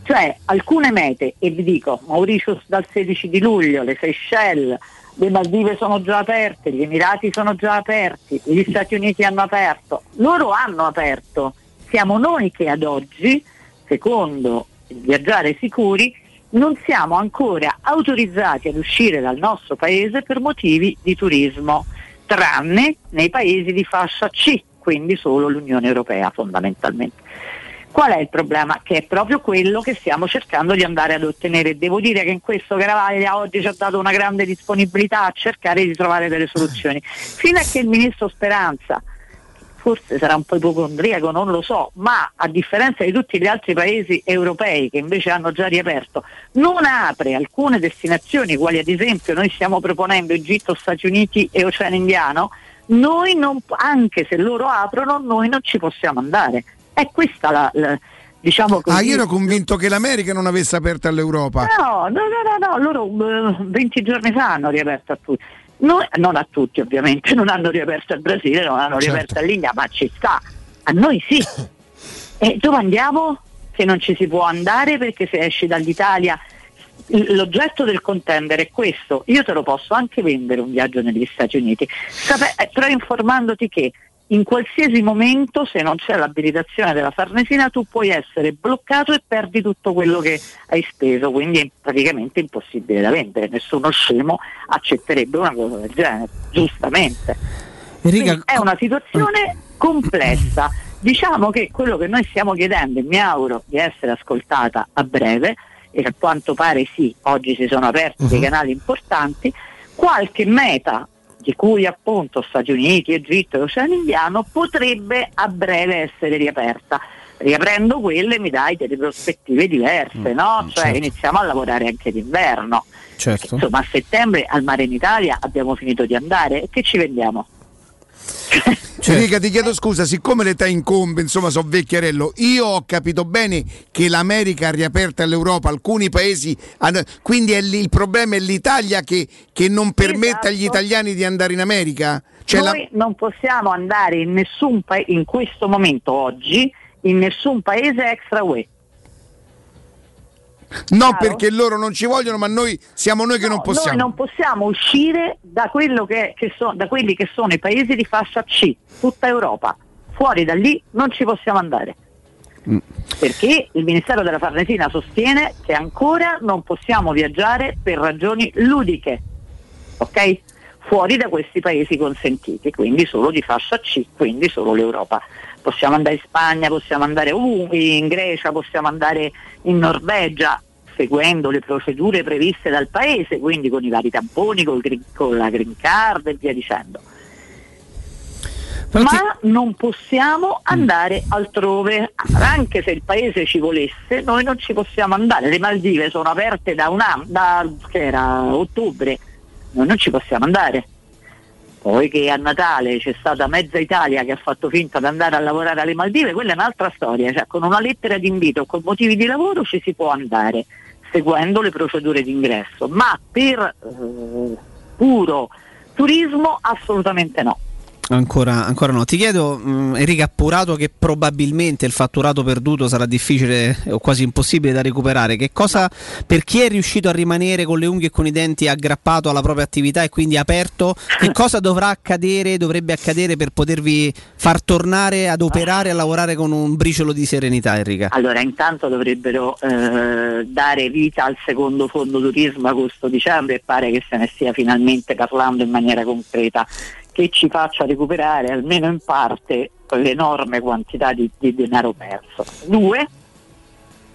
Cioè, alcune mete, e vi dico, Mauritius dal 16 di luglio, le Seychelles, le Maldive sono già aperte, gli Emirati sono già aperti, gli Stati Uniti hanno aperto. Loro hanno aperto. Siamo noi che ad oggi, secondo viaggiare sicuri, non siamo ancora autorizzati ad uscire dal nostro paese per motivi di turismo, tranne nei paesi di fascia C, quindi solo l'Unione Europea fondamentalmente. Qual è il problema? Che è proprio quello che stiamo cercando di andare ad ottenere. Devo dire che in questo Caravaglia oggi ci ha dato una grande disponibilità a cercare di trovare delle soluzioni. Fino a che il ministro Speranza forse sarà un po' ipocondriaco, non lo so, ma a differenza di tutti gli altri paesi europei che invece hanno già riaperto, non apre alcune destinazioni, quali ad esempio noi stiamo proponendo Egitto, Stati Uniti e Oceano Indiano, non, anche se loro aprono, noi non ci possiamo andare. È questa la, la- diciamo. Ah, io ero convinto che l'America non avesse aperto all'Europa. No, no, no, no, no, loro eh, 20 giorni fa hanno riaperto a tutti. Noi- non a tutti ovviamente, non hanno riaperto al Brasile, non hanno Certo. riaperto all'India, ma ci sta. A noi sì. E dove andiamo? Che non ci si può andare perché se esci dall'Italia l'oggetto del contender è questo. Io te lo posso anche vendere un viaggio negli Stati Uniti, Sape- eh, però informandoti che in qualsiasi momento, se non c'è l'abilitazione della Farnesina, tu puoi essere bloccato e perdi tutto quello che hai speso, quindi è praticamente impossibile da vendere. Nessuno scemo accetterebbe una cosa del genere, giustamente. Quindi è una situazione complessa. Diciamo che quello che noi stiamo chiedendo, e mi auguro di essere ascoltata a breve, e a quanto pare sì, oggi si sono aperti dei canali importanti, qualche meta di cui appunto Stati Uniti, Egitto e Oceano Indiano potrebbe a breve essere riaperta. Riaprendo quelle mi dai delle prospettive diverse, no? Cioè iniziamo a lavorare anche d'inverno. Certo. Insomma, a settembre al mare in Italia abbiamo finito di andare e che ci vendiamo? Enrica ti chiedo scusa, siccome l'età incombe, insomma sono vecchierello, io ho capito bene che l'America ha riaperto all'Europa, alcuni paesi, hanno- quindi è lì- il problema è l'Italia che, che non permette agli italiani di andare in America? Cioè la- Noi non possiamo andare in nessun paese, in questo momento oggi, in nessun paese extra UE. No perché loro non ci vogliono, ma noi siamo noi che non possiamo. Noi non possiamo uscire da, quello che, che so- da quelli che sono i paesi di fascia C, tutta Europa. Fuori da lì non ci possiamo andare. Perché il Ministero della Farnesina sostiene che ancora non possiamo viaggiare per ragioni ludiche, ok? Fuori da questi paesi consentiti, quindi solo di fascia C, quindi solo l'Europa. Possiamo andare in Spagna, possiamo andare ovunque, in Grecia, possiamo andare in Norvegia, seguendo le procedure previste dal paese, quindi con i vari tamponi, green- con la green card e via dicendo. Ma non possiamo andare altrove, anche se il paese ci volesse, noi non ci possiamo andare. Le Maldive sono aperte da un anno, da che era ottobre, noi non ci possiamo andare. Poi che a Natale c'è stata mezza Italia che ha fatto finta di andare a lavorare alle Maldive, quella è un'altra storia, cioè con una lettera di invito con motivi di lavoro ci si può andare, seguendo le procedure di ingresso, ma per eh, puro turismo assolutamente no. Ancora, ancora no. Ti chiedo, mh, Enrica, appurato che probabilmente il fatturato perduto sarà difficile o quasi impossibile da recuperare, che cosa per chi è riuscito a rimanere con le unghie e con i denti aggrappato alla propria attività e quindi aperto, che cosa dovrà accadere, dovrebbe accadere per potervi far tornare ad operare a lavorare con un briciolo di serenità, Enrica? Allora, intanto dovrebbero eh, dare vita al secondo fondo turismo agosto-dicembre e pare che se ne stia finalmente parlando in maniera concreta, che ci faccia recuperare almeno in parte l'enorme quantità di, di denaro perso. Due,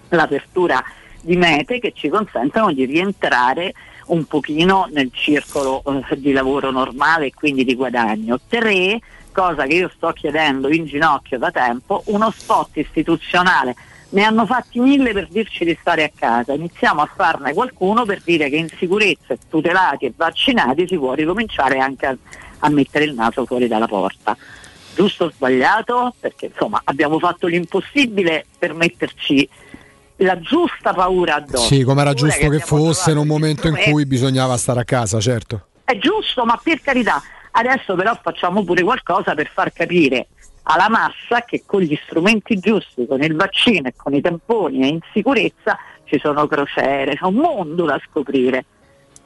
l'apertura di mete che ci consentono di rientrare un pochino nel circolo eh, di lavoro normale e quindi di guadagno. Tre, cosa che io sto chiedendo in ginocchio da tempo, uno spot istituzionale. Ne hanno fatti mille per dirci di stare a casa, iniziamo a farne qualcuno per dire che in sicurezza, tutelati e vaccinati si può ricominciare anche a, a mettere il naso fuori dalla porta. Giusto o sbagliato? Perché insomma abbiamo fatto l'impossibile per metterci la giusta paura addosso. Sì, come era giusto che abbiamo fosse in un momento in cui bisognava stare a casa, certo. È giusto, ma per carità, adesso però facciamo pure qualcosa per far capire alla massa che con gli strumenti giusti, con il vaccino e con i tamponi e in sicurezza ci sono crociere, c'è un mondo da scoprire.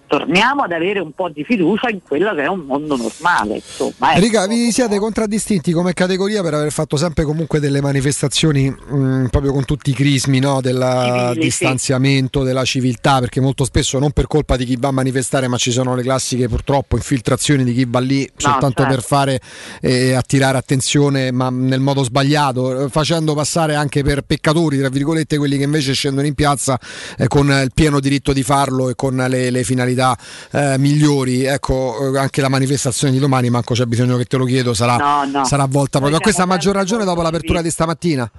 Torniamo ad avere un po' di fiducia in quello che è un mondo normale. Insomma, ecco. Enrica, vi siete contraddistinti come categoria per aver fatto sempre comunque delle manifestazioni mh, proprio con tutti i crismi no, del distanziamento, della civiltà, perché molto spesso non per colpa di chi va a manifestare, ma ci sono le classiche purtroppo infiltrazioni di chi va lì soltanto certo. per fare e attirare attenzione, ma nel modo sbagliato, eh, facendo passare anche per peccatori, tra virgolette, quelli che invece scendono in piazza eh, con il pieno diritto di farlo e con le, le finalità eh, migliori. Ecco, eh, anche la manifestazione di domani, manco c'è bisogno che te lo chiedo, sarà, No, no. sarà volta proprio a questa a maggior ragione dopo l'apertura di stamattina.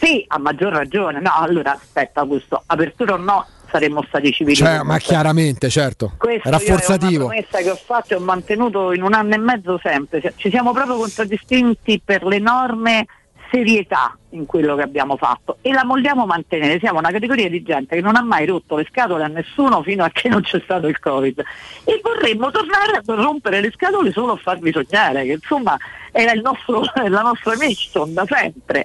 Sì, a maggior ragione. No, allora aspetta Augusto, apertura o no saremmo stati civili. Cioè, ma chiaramente, certo, Questo rafforzativo. è una promessa che ho fatto e ho mantenuto in un anno e mezzo sempre. Ci siamo proprio contraddistinti per l'enorme serietà in quello che abbiamo fatto e la vogliamo mantenere. Siamo una categoria di gente che non ha mai rotto le scatole a nessuno fino a che non c'è stato il Covid e vorremmo tornare a rompere le scatole solo a farvi sognare, che insomma era nostro, la nostra mission da sempre.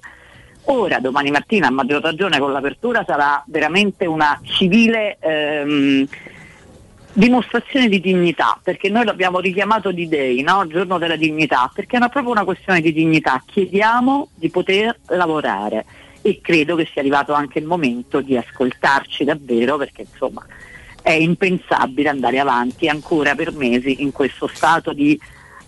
Ora, domani mattina, a maggior ragione con l'apertura, sarà veramente una civile ehm, dimostrazione di dignità, perché noi l'abbiamo richiamato di Day, no? giorno della dignità, perché è proprio una questione di dignità. Chiediamo di poter lavorare e credo che sia arrivato anche il momento di ascoltarci davvero, perché insomma è impensabile andare avanti ancora per mesi in questo stato di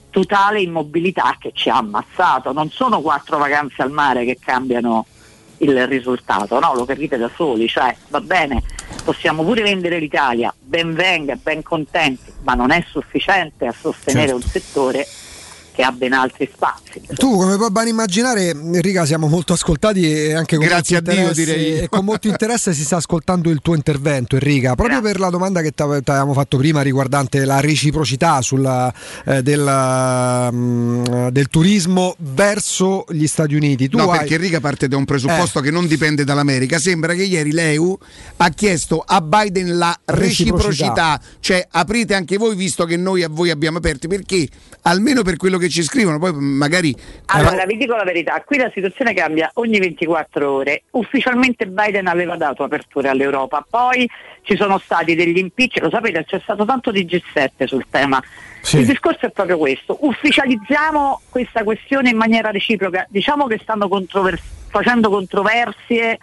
totale immobilità che ci ha ammazzato. Non sono quattro vacanze al mare che cambiano il risultato, no? Lo capite da soli, cioè va bene, possiamo pure vendere l'Italia, ben venga, ben contenti, ma non è sufficiente a sostenere Certo. un settore che ha ben altri spazi. Tu, come puoi ben immaginare, Enrica, siamo molto ascoltati e anche con Grazie molto a Dio, direi. E con molto interesse si sta ascoltando il tuo intervento, Enrica, proprio per la domanda che ti avevamo fatto prima riguardante la reciprocità sulla, eh, del, mm, del turismo verso gli Stati Uniti. Tu no, hai- perché Enrica parte da un presupposto che non dipende dall'America. Sembra che ieri l'EU ha chiesto a Biden la reciprocità, Reciprocità. cioè aprite anche voi visto che noi a voi abbiamo aperti, perché almeno per quello che ci scrivono, poi magari... Allora, vi dico la verità, qui la situazione cambia ogni 24 ore. Ufficialmente Biden aveva dato apertura all'Europa, poi ci sono stati degli impicci, lo sapete, c'è stato tanto di G7 sul tema. Sì. Il discorso è proprio questo, ufficializziamo questa questione in maniera reciproca, diciamo che stanno controver- facendo controversie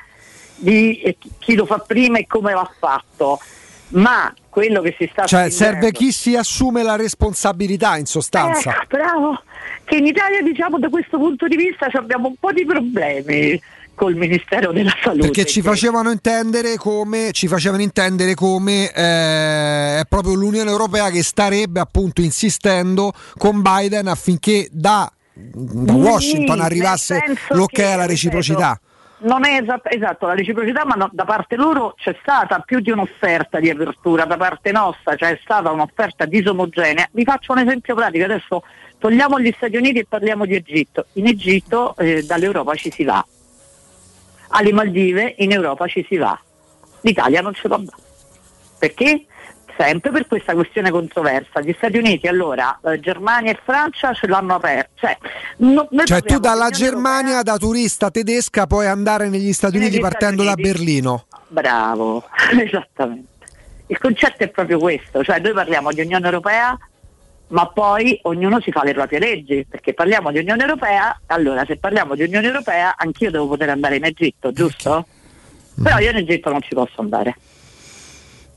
di eh, chi lo fa prima e come va fatto, ma quello che si sta Cioè, serve chi si assume la responsabilità, in sostanza. Ecco, bravo, che in Italia diciamo da questo punto di vista abbiamo un po' di problemi col Ministero della Salute. Perché ci facevano intendere come, ci facevano intendere come eh, è proprio l'Unione Europea che starebbe appunto insistendo con Biden affinché da, da Sì, Washington nel arrivasse l'ok alla reciprocità. Non è esat- esatto la reciprocità, ma no- da parte loro c'è stata più di un'offerta di apertura, da parte nostra c'è stata un'offerta disomogenea. Vi faccio un esempio pratico, adesso togliamo gli Stati Uniti e parliamo di Egitto. In Egitto eh, dall'Europa ci si va, alle Maldive in Europa ci si va, l'Italia non ce lo va. Perché? Sempre per questa questione controversa. Gli Stati Uniti allora, eh, Germania e Francia ce l'hanno aperto. Cioè, no- Cioè tu dalla Germania da turista tedesca puoi andare negli Stati Uniti Negli partendo Stati da Uniti. Berlino. Bravo, esattamente. Il concetto è proprio questo, cioè noi parliamo di Unione Europea, ma poi ognuno si fa le proprie leggi, perché parliamo di Unione Europea, allora se parliamo di Unione Europea anch'io devo poter andare in Egitto, giusto? Però io in Egitto non ci posso andare.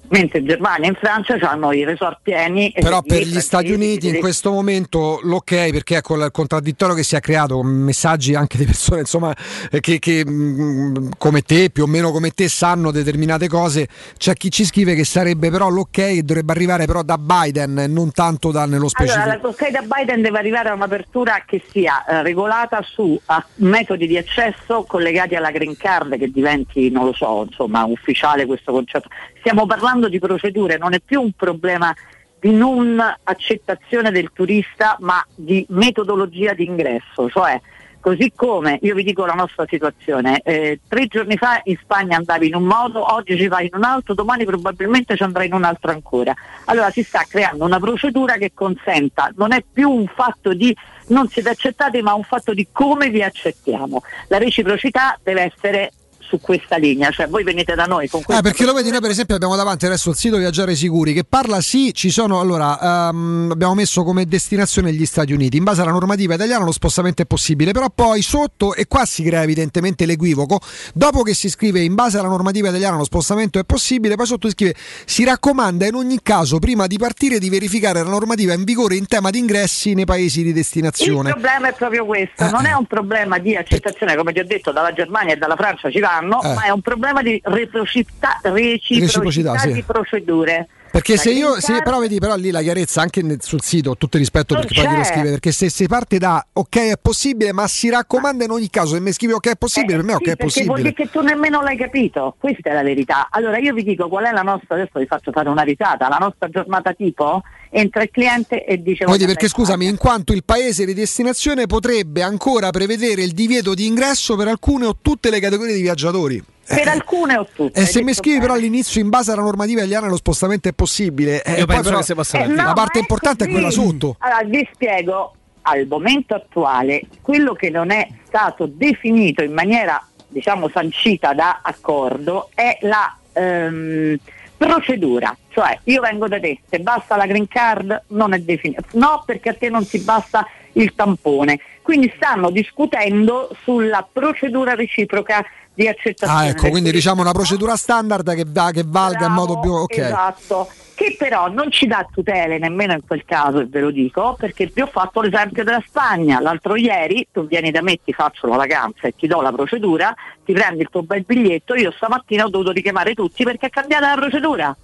Mentre in Germania e in Francia hanno i resort pieni. e Però per gli Stati Uniti in questo momento l'ok, perché ecco il contraddittorio che si è creato con messaggi anche di persone insomma, eh, che, che, mh, come te, più o meno come te, sanno determinate cose, c'è chi ci scrive che sarebbe però l'ok che dovrebbe arrivare però da Biden e non tanto da, nello specifico. Allora, la ok da Biden deve arrivare a un'apertura che sia eh, regolata su a metodi di accesso collegati alla green card che diventi, non lo so, insomma, ufficiale questo concetto. Stiamo parlando di procedure, non è più un problema di non accettazione del turista, ma di metodologia di ingresso, cioè Così come io vi dico la nostra situazione, eh, tre giorni fa in Spagna andavi in un modo, oggi ci vai in un altro, domani probabilmente ci andrai in un altro ancora. Allora si sta creando una procedura che consenta, non è più un fatto di non siete accettati, ma un fatto di come vi accettiamo. La reciprocità deve essere su questa linea, cioè voi venite da noi con Eh, questa perché lo vedi, noi per esempio abbiamo davanti adesso il sito Viaggiare Sicuri che parla sì, ci sono, allora ehm, abbiamo messo come destinazione gli Stati Uniti, in base alla normativa italiana lo spostamento è possibile, però poi sotto, e qua si crea evidentemente l'equivoco, dopo che si scrive in base alla normativa italiana lo spostamento è possibile, poi sotto si scrive si raccomanda in ogni caso prima di partire di verificare la normativa in vigore in tema di ingressi nei paesi di Il destinazione. problema è proprio questo, non è un problema di accettazione, come ti ho detto, dalla Germania e dalla Francia ci vanno, Eh. ma è un problema di reciprocità, reciprocità, Reciprocità, sì. di procedure. Perché se io, se, però vedi, però lì la chiarezza anche sul sito, tutto il rispetto Non perché poi chi lo c'è. scrive, perché se si parte da ok è possibile, ma si raccomanda in ogni caso, se mi scrivi ok è possibile, per me Eh, ok sì, è vuol possibile. dire che tu nemmeno l'hai capito, questa è la verità. Allora io vi dico qual è la nostra, adesso vi faccio fare una risata, la nostra giornata tipo, entra il cliente e dice... Vedi, "Voglio perché scusami, in quanto il paese di destinazione potrebbe ancora prevedere il divieto di ingresso per alcune o tutte le categorie di viaggiatori. Per alcune o tutte. E hai se mi scrivi però all'inizio in base alla normativa italiana lo spostamento è possibile, eh, Io poi penso però possa Eh, no, la parte importante è così. quella sotto. Allora vi spiego, al momento attuale, quello che non è stato definito in maniera, diciamo, sancita da accordo è la ehm, procedura, cioè io vengo da te, se basta la green card non è definito, no perché a te non ti basta il tampone, quindi stanno discutendo sulla procedura reciproca di accettazione. Ah, ecco, quindi diciamo una procedura standard che, va- che valga in modo più. Ok. Esatto, che però non ci dà tutele nemmeno in quel caso, e ve lo dico, perché vi ho fatto l'esempio della Spagna. L'altro ieri tu vieni da me, ti faccio la vacanza e ti do la procedura, ti prendi il tuo bel biglietto, io stamattina ho dovuto richiamare tutti perché è cambiata la procedura.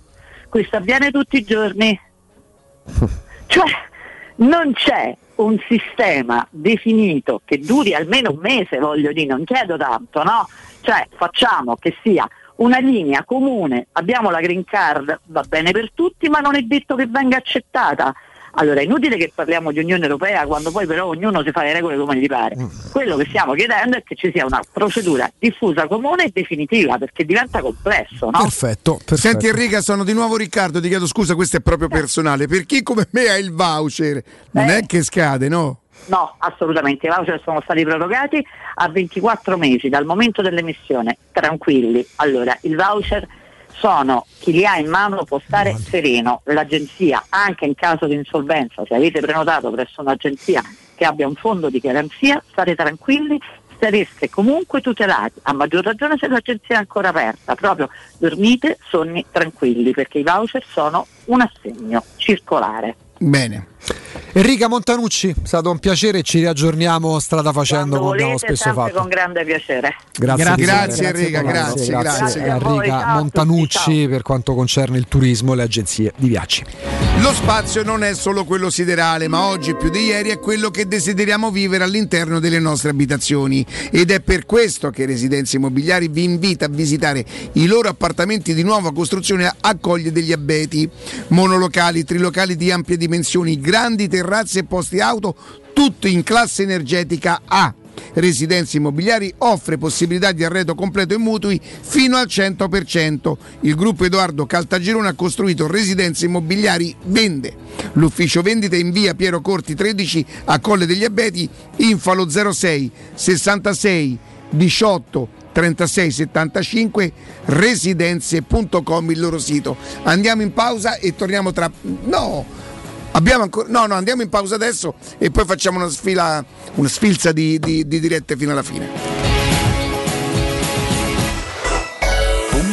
Questo avviene tutti i giorni. Cioè, non c'è un sistema definito che duri almeno un mese, voglio dire, non chiedo tanto, no? Cioè, facciamo che sia una linea comune, abbiamo la green card, va bene per tutti, ma non è detto che venga accettata. Allora è inutile che parliamo di Unione Europea quando poi però ognuno si fa le regole come gli pare. Quello che stiamo chiedendo è che ci sia una procedura diffusa, comune e definitiva, perché diventa complesso, no? Perfetto, perfetto. Senti Enrica, sono di nuovo Riccardo, ti chiedo scusa, questo è proprio personale. Per chi come me ha il voucher, non Eh. è che scade, no? No, assolutamente, i voucher sono stati prorogati a 24 mesi dal momento dell'emissione, tranquilli. Allora, il voucher sono chi li ha in mano può stare sereno, l'agenzia anche in caso di insolvenza, se avete prenotato presso un'agenzia che abbia un fondo di garanzia, state tranquilli, sareste comunque tutelati, a maggior ragione se l'agenzia è ancora aperta, proprio dormite sonni tranquilli perché i voucher sono un assegno circolare. Bene. Enrica Montanucci, è stato un piacere, ci riaggiorniamo strada facendo come abbiamo spesso fatto. con grande piacere. Grazie, Grazie, Presidente. Enrica, grazie, grazie. a Enrica Montanucci per quanto concerne il turismo e le agenzie di viaggi. Lo spazio non è solo quello siderale, ma oggi più di ieri è quello che desideriamo vivere all'interno delle nostre abitazioni. Ed è per questo che Residenze Immobiliari vi invita a visitare i loro appartamenti di nuova costruzione a Accoglie degli Abeti. Monolocali, trilocali di ampie dimensioni, grandi terrazze e posti auto, tutto in classe energetica A. Residenze Immobiliari offre possibilità di arredo completo e mutui fino al 100%. Il gruppo Edoardo Caltagirone ha costruito Residenze Immobiliari Vende. L'ufficio vendita in via Piero Corti 13 a Colle degli Abeti, info allo 06 66 18 36 75 residenze.com il loro sito. Andiamo in pausa e torniamo tra No! Abbiamo ancora No, no, andiamo in pausa adesso e poi facciamo una sfila una sfilza di, di- di dirette fino alla fine.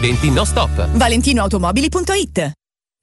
20 no stop. ValentinoAutomobili.it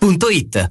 maestroturismo.it.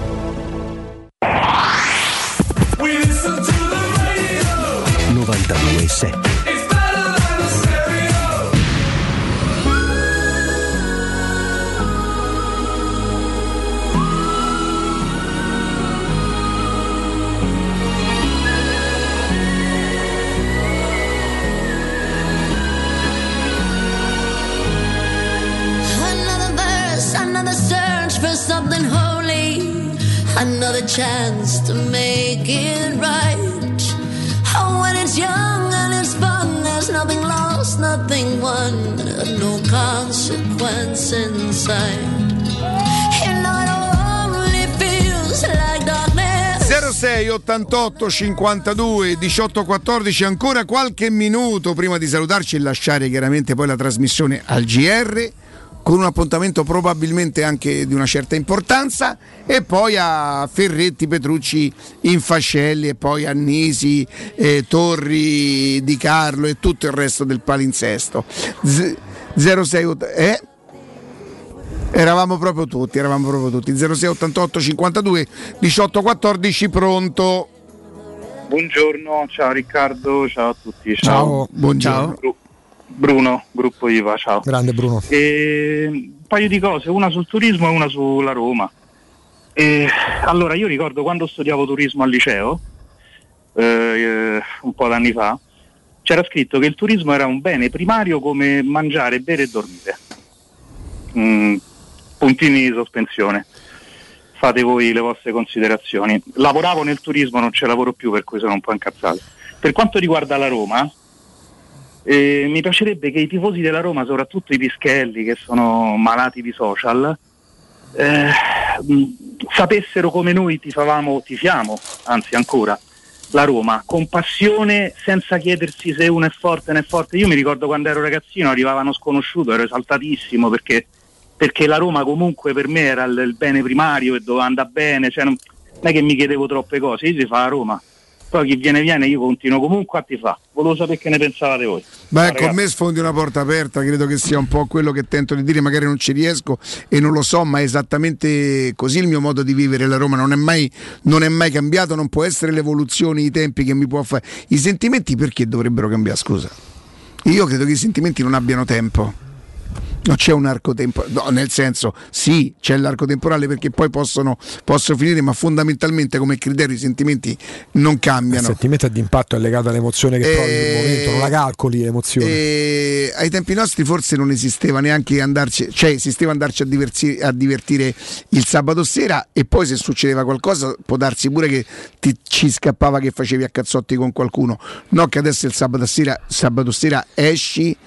92.7 another chance to make it right. Oh, when it's young and it's fun, there's nothing lost, nothing won, no consequence inside. You know, it only feels like darkness. 06 88 52 18 14 ancora qualche minuto prima di salutarci e lasciare chiaramente poi la trasmissione al GR con un appuntamento probabilmente anche di una certa importanza e poi a Ferretti, Petrucci, Infascelli e poi a Nisi, eh, Torri, Di Carlo e tutto il resto del palinsesto. Z- 06 ott- eh? Eravamo proprio tutti, eravamo proprio tutti. 06 88 52 18 14 pronto. Buongiorno, ciao Riccardo, ciao a tutti. Ciao, buongiorno. Bru- Bruno, gruppo IVA, ciao. Grande Bruno. E un paio di cose, una sul turismo e una sulla Roma. E, allora, io ricordo quando studiavo turismo al liceo, eh, eh, un po' d'anni fa, c'era scritto che il turismo era un bene primario come mangiare, bere e dormire. Mm, puntini di sospensione. Fate voi le vostre considerazioni. Lavoravo nel turismo, non ce lavoro più, per cui sono un po' incazzato. Per quanto riguarda la Roma, eh, mi piacerebbe che i tifosi della Roma, soprattutto i pischelli che sono malati di social, eh, mh, sapessero come noi tifavamo, tifiamo, anzi ancora, la Roma, con passione, senza chiedersi se uno è forte o non è forte. Io mi ricordo quando ero ragazzino, arrivavano sconosciuto, ero esaltatissimo perché, perché la Roma comunque per me era il, il bene primario e doveva andare bene, cioè non, non è che mi chiedevo troppe cose, io si fa a Roma. Poi chi viene viene, io continuo comunque a tifare. Volevo sapere che ne pensavate voi. Beh, Ragazzi, con me sfondi una porta aperta, credo che sia un po' quello che tento di dire, magari non ci riesco e non lo so, ma è esattamente così il mio modo di vivere la Roma, non è mai, non è mai cambiato, non può essere l'evoluzione, i tempi che mi può fare. I sentimenti perché dovrebbero cambiare, scusa? Io credo che i sentimenti non abbiano tempo. Non c'è un arco temporale, no, nel senso sì, c'è l'arco temporale perché poi possono, possono finire, ma fondamentalmente come criterio i sentimenti non Il cambiano. sentimento di impatto è legato all'emozione che provi sul momento, non la calcoli l'emozione. E ai tempi nostri forse non esisteva neanche andarci, cioè esisteva andarci a, diversi- a divertire il sabato sera e poi se succedeva qualcosa può darsi pure che ti, ci scappava che facevi a cazzotti con qualcuno. No che adesso il sabato sera, sabato sera esci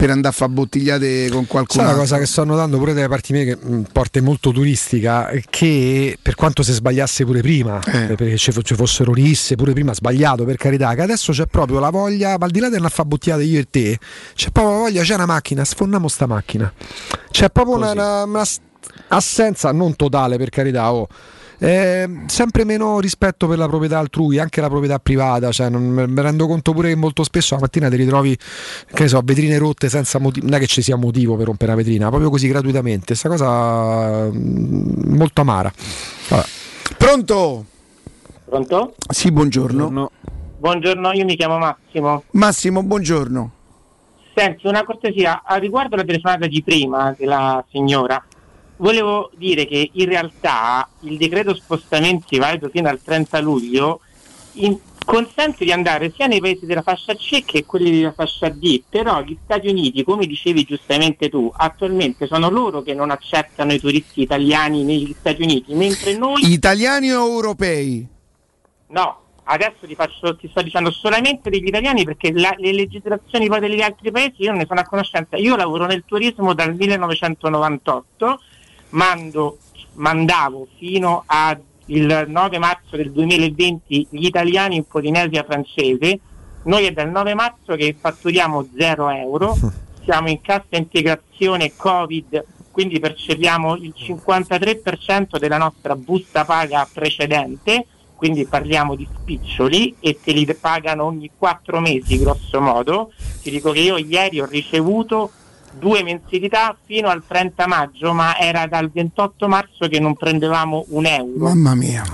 per andare a fare bottigliate con qualcuno. Sai una cosa che sto notando pure dalle parti mie che mh, porta molto turistica, che per quanto si sbagliasse pure prima, Eh. eh, perché ci, fo- ci fossero risse, pure prima sbagliato per carità, che adesso c'è proprio la voglia, ma al di là di andare a fare bottigliate io e te, c'è proprio la voglia, c'è una macchina, sfondiamo sta macchina. C'è proprio una, una- una assenza non totale per carità, oh. Eh, sempre meno rispetto per la proprietà altrui, anche la proprietà privata. Cioè, non, mi rendo conto pure che molto spesso la mattina ti ritrovi, che ne so, vetrine rotte senza motivo. Non è che ci sia motivo per rompere una vetrina, proprio così gratuitamente. Questa cosa mm, molto amara. Vabbè. Pronto? Pronto? Sì, buongiorno. Buongiorno, io mi chiamo Massimo. Massimo, buongiorno. Senti, una cortesia, a riguardo la telefonata di prima della signora, volevo dire che in realtà il decreto spostamenti valido fino al 30 luglio in- consente di andare sia nei paesi della fascia C che quelli della fascia D, però gli Stati Uniti, come dicevi giustamente tu, attualmente sono loro che non accettano i turisti italiani negli Stati Uniti, mentre noi... Italiani o europei? No, adesso ti, faccio, ti sto dicendo solamente degli italiani perché la- le legislazioni poi degli altri paesi io non ne sono a conoscenza. Io lavoro nel turismo dal 1998, mando, mandavo fino al 9 marzo del 2020 gli italiani in Polinesia francese. Noi è dal 9 marzo che fatturiamo 0 euro, siamo in cassa integrazione Covid, quindi percepiamo il 53% della nostra busta paga precedente quindi parliamo di spiccioli e te li pagano ogni quattro mesi grosso modo. Ti dico che io ieri ho ricevuto due mensilità fino al 30 maggio, ma era dal 28 marzo che non prendevamo un euro. Mamma mia.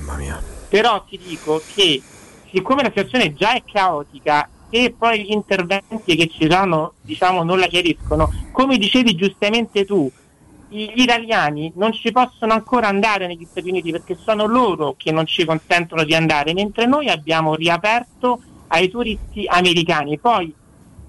Però ti dico che siccome la situazione già è caotica e poi gli interventi che ci sono diciamo non la chiariscono, come dicevi giustamente tu, gli italiani non ci possono ancora andare negli Stati Uniti perché sono loro che non ci consentono di andare, mentre noi abbiamo riaperto ai turisti americani. Poi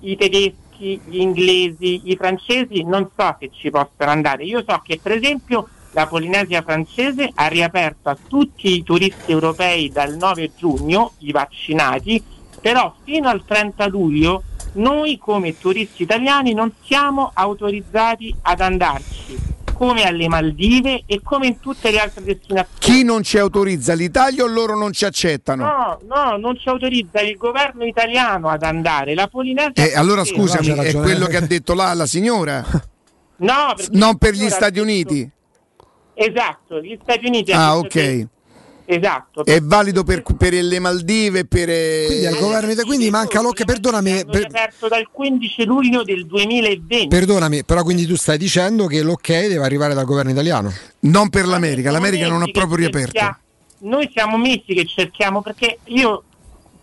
i tedeschi, gli inglesi, i francesi non so se ci possono andare. Io so che per esempio la Polinesia francese ha riaperto a tutti i turisti europei dal 9 giugno, i vaccinati, però fino al 30 luglio noi come turisti italiani non siamo autorizzati ad andarci, come alle Maldive e come in tutte le altre destinazioni. Chi non ci autorizza l'Italia o loro non ci accettano? No, no, non ci autorizza il governo italiano ad andare. La Polinesia Eh, allora scusami, è quello che ha detto là la signora? No, Non per gli Stati Uniti? Esatto, gli Stati Uniti Ah, hanno detto ok. Esatto. È valido per, per le Maldive, per... eh, Quindi al governo ita- quindi manca l'occhio, perdonami, per- riaperto dal 15 luglio del 2020. perdonami, però quindi tu stai dicendo che l'ok deve arrivare dal governo italiano. Non per l'America, l'America non ha proprio riaperto. Noi siamo mesi che cerchiamo perché io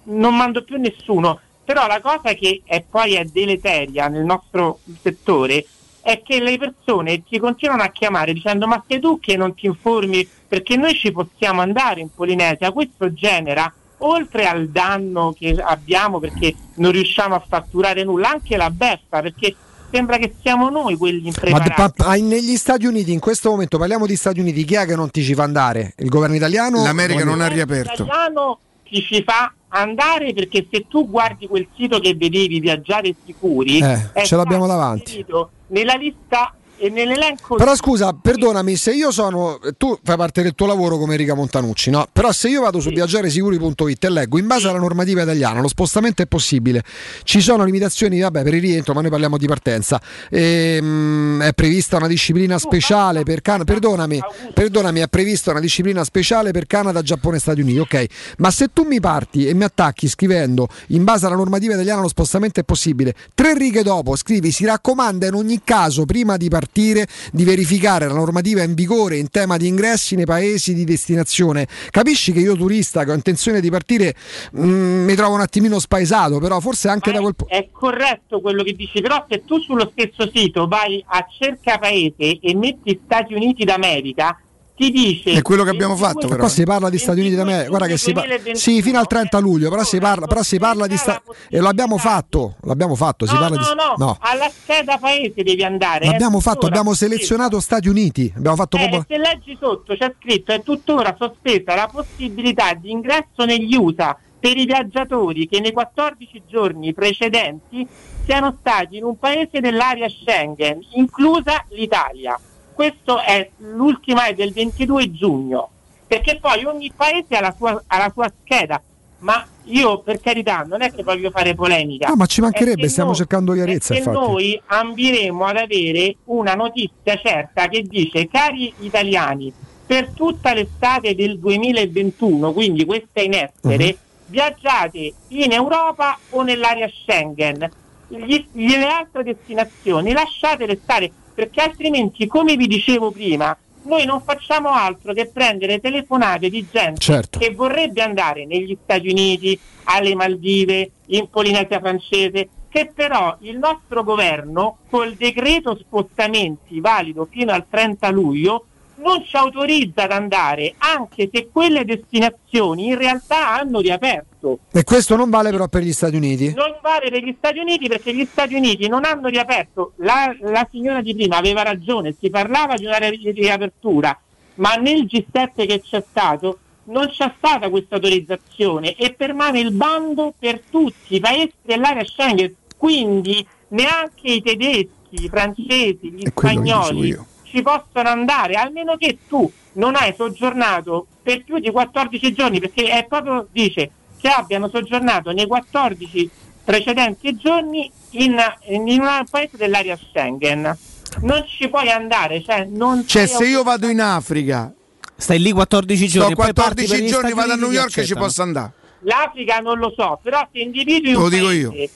non mando più nessuno, però la cosa che è poi è deleteria nel nostro settore è che le persone ti continuano a chiamare dicendo ma sei tu che non ti informi perché noi ci possiamo andare in Polinesia, questo genera oltre al danno che abbiamo perché non riusciamo a fatturare nulla, anche la beffa perché sembra che siamo noi quelli Ma, impreparati. pa- pa- negli Stati Uniti, in questo momento parliamo di Stati Uniti, chi è che non ti ci fa andare? Il governo italiano? L'America non ha Il riaperto. italiano ti ci fa andare perché se tu guardi quel sito che vedevi viaggiare sicuri Eh, ce l'abbiamo davanti. nella lista e nell'elenco Però scusa, perdonami, se io sono. Tu fai parte del tuo lavoro come Rica Montanucci, no? Però se io vado su viaggiaresicuri.it e leggo in base alla normativa italiana lo spostamento è possibile. Ci sono limitazioni, vabbè, per il rientro, ma noi parliamo di partenza. Ehm, è prevista una disciplina speciale per Canada. Perdonami, perdonami, è prevista una disciplina speciale per Canada, Giappone e Stati Uniti. Ok, ma se tu mi parti e mi attacchi scrivendo in base alla normativa italiana lo spostamento è possibile, tre righe dopo scrivi si raccomanda in ogni caso prima di partire di verificare la normativa in vigore in tema di ingressi nei paesi di destinazione. Capisci che io turista che ho intenzione di partire mm, mi trovo un attimino spaesato, però forse anche da quel punto è corretto quello che dici, però se tu sullo stesso sito vai a cerca paese e metti Stati Uniti d'America, ti dice È quello che abbiamo fatto, però. Qua si parla di Stati Uniti d'America, guarda che si parla. Sì, fino al 30 luglio, però si parla, però si parla di Stati E l'abbiamo fatto, l'abbiamo fatto, si No, parla no, di no, No, alla scheda paese devi andare. l'abbiamo è fatto, abbiamo selezionato Stati Uniti, abbiamo fatto Eh, proprio se leggi sotto c'è scritto è tuttora sospesa la possibilità di ingresso negli USA per i viaggiatori che nei 14 giorni precedenti siano stati in un paese dell'area Schengen, inclusa l'Italia. Questo è l'ultima è del 22 giugno, perché poi ogni paese ha la sua, ha la sua scheda, ma io per carità non è che voglio fare polemica. No, ma ci mancherebbe, che stiamo noi- cercando chiarezza, infatti. noi ambiremo ad avere una notizia certa che dice cari italiani per tutta l'estate del 2021 quindi questa in essere Mhm. viaggiate in Europa o nell'area Schengen Gli- le altre destinazioni lasciatele stare perché altrimenti come vi dicevo prima noi non facciamo altro che prendere telefonate di gente Certo. che vorrebbe andare negli Stati Uniti, alle Maldive, in Polinesia francese, che però il nostro governo col decreto spostamenti valido fino al 30 luglio non ci autorizza ad andare, anche se quelle destinazioni in realtà hanno riaperto. E questo non vale però per gli Stati Uniti? Non vale per gli Stati Uniti perché gli Stati Uniti non hanno riaperto. La, la signora di prima aveva ragione, si parlava di una ri- riapertura, ma nel G7 che c'è stato non c'è stata questa autorizzazione e permane il bando per tutti i paesi dell'area Schengen, quindi neanche i tedeschi, i francesi, gli spagnoli. Ci possono andare, almeno che tu non hai soggiornato per più di 14 giorni, perché è proprio dice che abbiano soggiornato nei 14 precedenti giorni in, in un paese dell'area Schengen. Non ci puoi andare, cioè non Cioè, se io vado in Africa, Stai lì 14 sto giorni. poi parti per 14 gli giorni, vado a New York e ci posso andare. L'Africa non lo so, però se individui lo dico paese, io.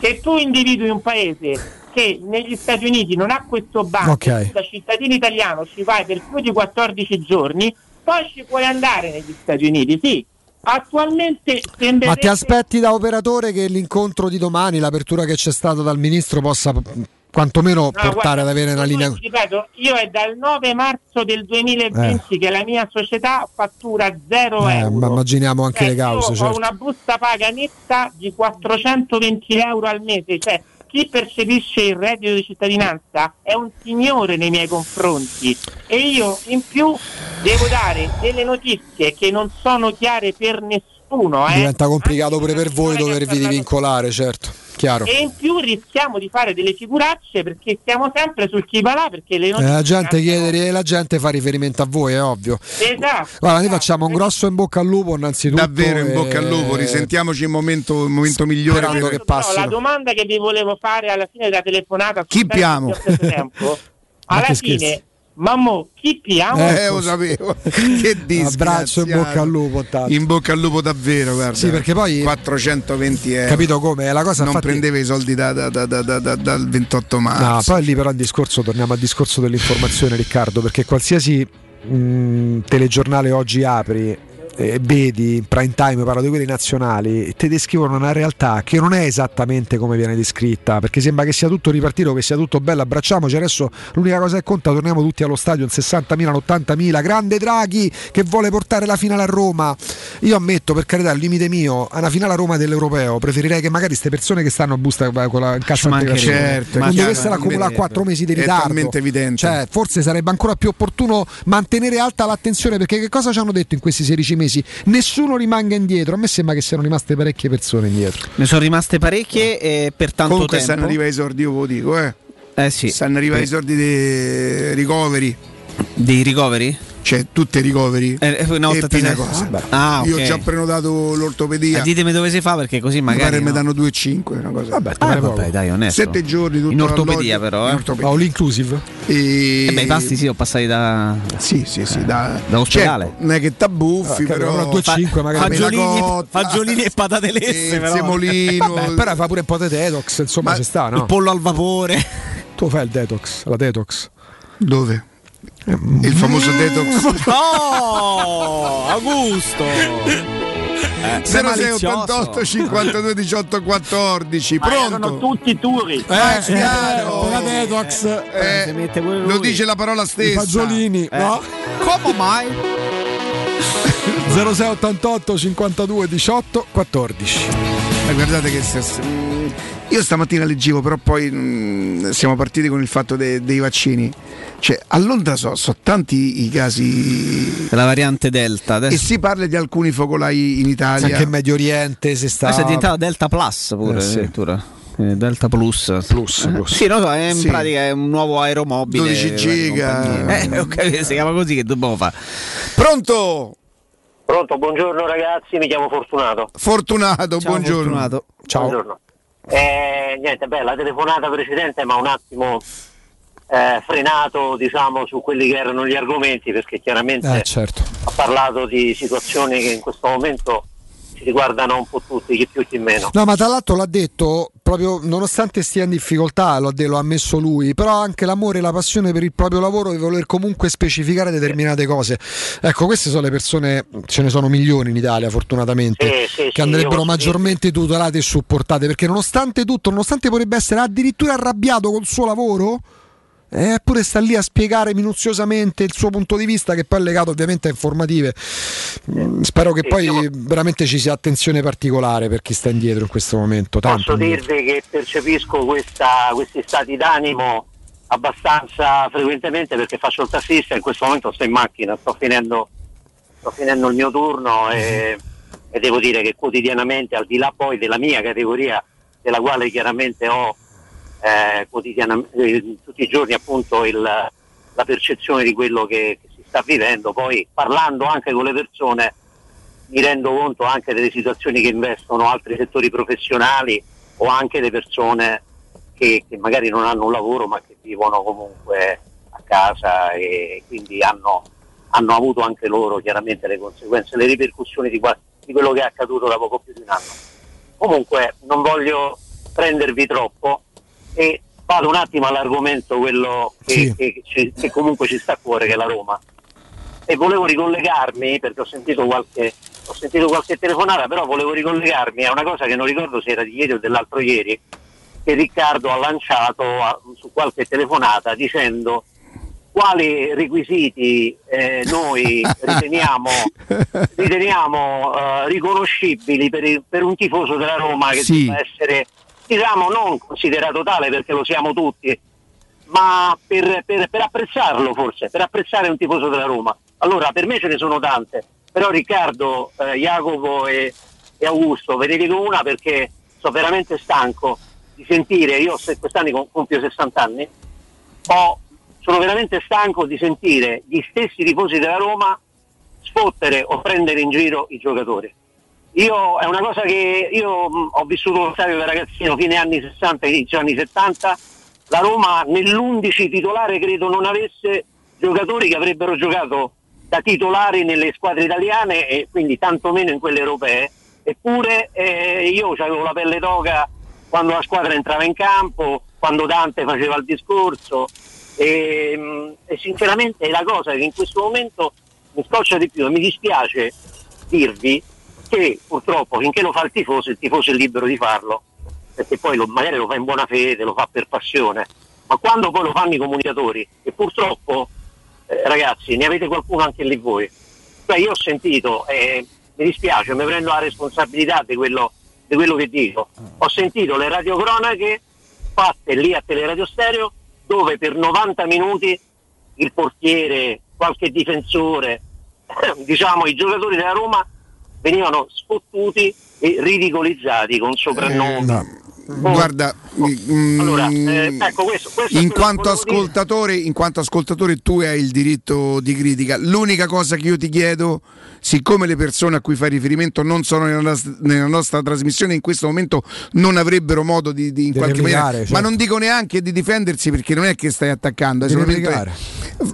se tu individui un paese che negli Stati Uniti non ha questo bando, Ok. tu da cittadino italiano ci vai per più di 14 giorni, poi ci puoi andare negli Stati Uniti, sì. Attualmente sembrerebbe... Ma ti aspetti da operatore che l'incontro di domani, l'apertura che c'è stata dal ministro possa mm, quantomeno No, portare guarda, ad avere una linea ripeto, io è dal 9 marzo del 2020 che la mia società fattura 0 Eh, euro. ma immaginiamo anche Cioè, le cause, io certo. ho una busta paga netta di 420 euro al mese, cioè chi percepisce il reddito di cittadinanza è un signore nei miei confronti e io in più devo dare delle notizie che non sono chiare per nessuno. Eh? Diventa complicato pure per voi dovervi divincolare, certo. Chiaro. E in più rischiamo di fare delle figuracce perché siamo sempre sul chi va là perché le Eh, notizie la, gente chiede, e la gente fa riferimento a voi, è ovvio. Esatto. Guarda, noi facciamo un grosso in bocca al lupo innanzitutto. Davvero in bocca al lupo, risentiamoci il momento, il momento migliore. Per- che. Però la domanda che vi volevo fare alla fine della telefonata Chi piamo? alla fine scherzi. Mammo chi piamo Eh, lo sapevo. che Abbraccio in bocca al lupo. tanto. In bocca al lupo davvero, guarda. Sì, perché poi- 420 euro. Capito come? La cosa non infatti- prendeva i soldi da- da- da- da- da- da- dal 28 No, marzo. poi lì però il discorso, torniamo al discorso dell'informazione Riccardo, perché qualsiasi mh, telegiornale oggi apri e vedi in prime time, parlo di quelli nazionali, ti descrivono una realtà che non è esattamente come viene descritta, perché sembra che sia tutto ripartito, che sia tutto bello, abbracciamoci, adesso l'unica cosa che conta, torniamo tutti allo stadio, in 60.000, 80.000, grande Draghi che vuole portare la finale a Roma. Io ammetto, per carità, il limite mio, a una finale a Roma dell'Europeo, preferirei che magari queste persone che stanno a busta eh, con la in cassa Certo, non dovessero accumulare è 4 mesi di ritardo. evidente. Cioè, forse sarebbe ancora più opportuno mantenere alta l'attenzione perché che cosa ci hanno detto in questi 16 mesi? Nessuno rimanga indietro. A me sembra che siano rimaste parecchie persone indietro. Ne sono rimaste parecchie e per tanto Comunque tempo. stanno arrivando i sordi, io ve lo dico, eh. Eh sì. Stanno arrivando i soldi dei ricoveri. Dei ricoveri? Cioè, tutte i ricoveri. Eh, una volta e una cosa. Ah, Io ok. ho già prenotato l'ortopedia. Eh, ditemi dove si fa perché così Mi magari. mi no. danno 2,5 una cosa. Vabbè, Ah, vabbè, dai, onesto. Sette giorni tutto In ortopedia, però. Eh. In ortopedia. All inclusive? E... Eh beh, i pasti sì, ho passati da. Sì, sì, sì, da, da ospedale. Certo, non è che t'abbuffi, Ah, che però. però 2,5 magari. Fagiolini, fagiolini e patate lesse, il però. semolino. Vabbè, però fa pure un po' di detox, insomma, ci sta, no? Il pollo al vapore. Tu fai il detox, la detox. Dove? Il famoso detox. Oh, Augusto. Eh, sei 0688 52 18 14 Erano pronto? tutti turi. Eh, chiaro. la detox. Eh, si mette pure lo dice la parola I stessa. fagiolini, Eh. no? Come mai? 0688 52 18 14. Ma guardate che mm, io stamattina leggevo, però poi mm, siamo partiti con il fatto de- dei vaccini. Cioè, a Londra so, so tanti i casi La variante Delta. e Adesso si parla di alcuni focolai in Italia. Anche in Medio Oriente si sta. adesso è diventata Delta Plus pure Eh, sì. addirittura. Eh, Delta Plus. Plus, Eh, plus. Sì, non so, è in Sì. pratica è un nuovo aeromobile. 12 giga. Eh, capito, si chiama così che dobbiamo fare. Pronto? Pronto, buongiorno ragazzi, mi chiamo Fortunato. Fortunato, Ciao, buongiorno. Fortunato. Ciao. Buongiorno. Eh, niente, beh, la telefonata precedente mi ha un attimo eh, frenato diciamo, su quelli che erano gli argomenti perché chiaramente Eh, certo. ha parlato di situazioni che in questo momento riguardano un po' tutti, chi più chi meno. No, ma tra l'altro l'ha detto proprio nonostante stia in difficoltà, lo, lo ha ammesso lui, però anche l'amore e la passione per il proprio lavoro di voler comunque specificare determinate cose. Ecco, queste sono le persone, ce ne sono milioni in Italia fortunatamente, Sì, sì, che sì, andrebbero maggiormente tutelate e supportate, perché nonostante tutto, nonostante potrebbe essere addirittura arrabbiato col suo lavoro, Eppure sta lì a spiegare minuziosamente il suo punto di vista, che poi è legato ovviamente a informative. Mm, Spero che poi io- veramente ci sia attenzione particolare per chi sta indietro in questo momento. Tanto Posso indietro. dirvi che percepisco questa- questi stati d'animo abbastanza frequentemente perché faccio il tassista e in questo momento sto in macchina, sto finendo, sto finendo il mio turno e, e devo dire che quotidianamente, al di là poi della mia categoria, della quale chiaramente ho eh, eh, tutti i giorni appunto il- la percezione di quello che, che si sta vivendo, poi parlando anche con le persone mi rendo conto anche delle situazioni che investono altri settori professionali o anche le persone che, che magari non hanno un lavoro ma che vivono comunque a casa e quindi hanno, hanno avuto anche loro chiaramente le conseguenze, le ripercussioni di, di quello che è accaduto da poco più di un anno. Comunque non voglio prendervi troppo e vado un attimo all'argomento quello che, Sì. che- che- che comunque ci sta a cuore, che è la Roma e volevo ricollegarmi perché ho sentito qualche, ho sentito qualche telefonata, però volevo ricollegarmi a una cosa che non ricordo se era di ieri o dell'altro ieri, che Riccardo ha lanciato a- su qualche telefonata dicendo quali requisiti eh, noi riteniamo, riteniamo eh, riconoscibili per, il- per un tifoso della Roma che Sì. debba essere diciamo non considerato tale perché lo siamo tutti ma per, per- per apprezzarlo forse, per apprezzare un tifoso della Roma. Allora, per me ce ne sono tante, però Riccardo, eh, Jacopo e, e Augusto, ve ne dico una perché sono veramente stanco di sentire, io quest'anno com- compio 60 anni, ho- sono veramente stanco di sentire gli stessi tifosi della Roma sfottere o prendere in giro i giocatori. Io è una cosa che io mh, ho vissuto lo stadio da ragazzino fine anni 60 inizio anni 70 la Roma nell'11 titolare credo non avesse giocatori che avrebbero giocato da titolari nelle squadre italiane e quindi tantomeno in quelle europee. Eppure eh, io avevo la pelle d'oca quando la squadra entrava in campo quando Dante faceva il discorso. E, mh, e sinceramente è la cosa che in questo momento mi scoccia di più e mi dispiace dirvi che purtroppo finché lo fa il tifoso il tifoso è libero di farlo perché poi lo- magari lo fa in buona fede, lo fa per passione, ma quando poi lo fanno i comunicatori, e purtroppo eh, ragazzi ne avete qualcuno anche lì voi, cioè io ho sentito, e mi dispiace, mi prendo la responsabilità di quello, di quello che dico, ho sentito le radiocronache fatte lì a Teleradio Stereo dove per 90 minuti il portiere, qualche difensore, diciamo i giocatori della Roma venivano sfottuti e ridicolizzati con soprannomi. Eh, no. Guarda, mm, Allora, eh, ecco, questo- questo in, quanto in quanto ascoltatore tu hai il diritto di critica. L'unica cosa che io ti chiedo, siccome le persone a cui fai riferimento non sono nella, nella nostra trasmissione, in questo momento non avrebbero modo di, di- in qualche replicare, maniera, certo. ma non dico neanche di difendersi perché non è che stai attaccando, è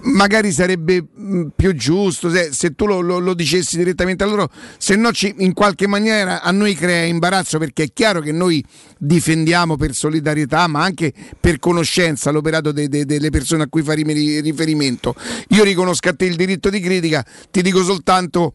magari sarebbe mh, più giusto se, se tu lo, lo- lo dicessi direttamente a loro, se no ci- in qualche maniera a noi crea imbarazzo perché è chiaro che noi difendiamo per solidarietà ma anche per conoscenza l'operato de- de- delle persone a cui fai riferimento. Io riconosco a te il diritto di critica, ti dico soltanto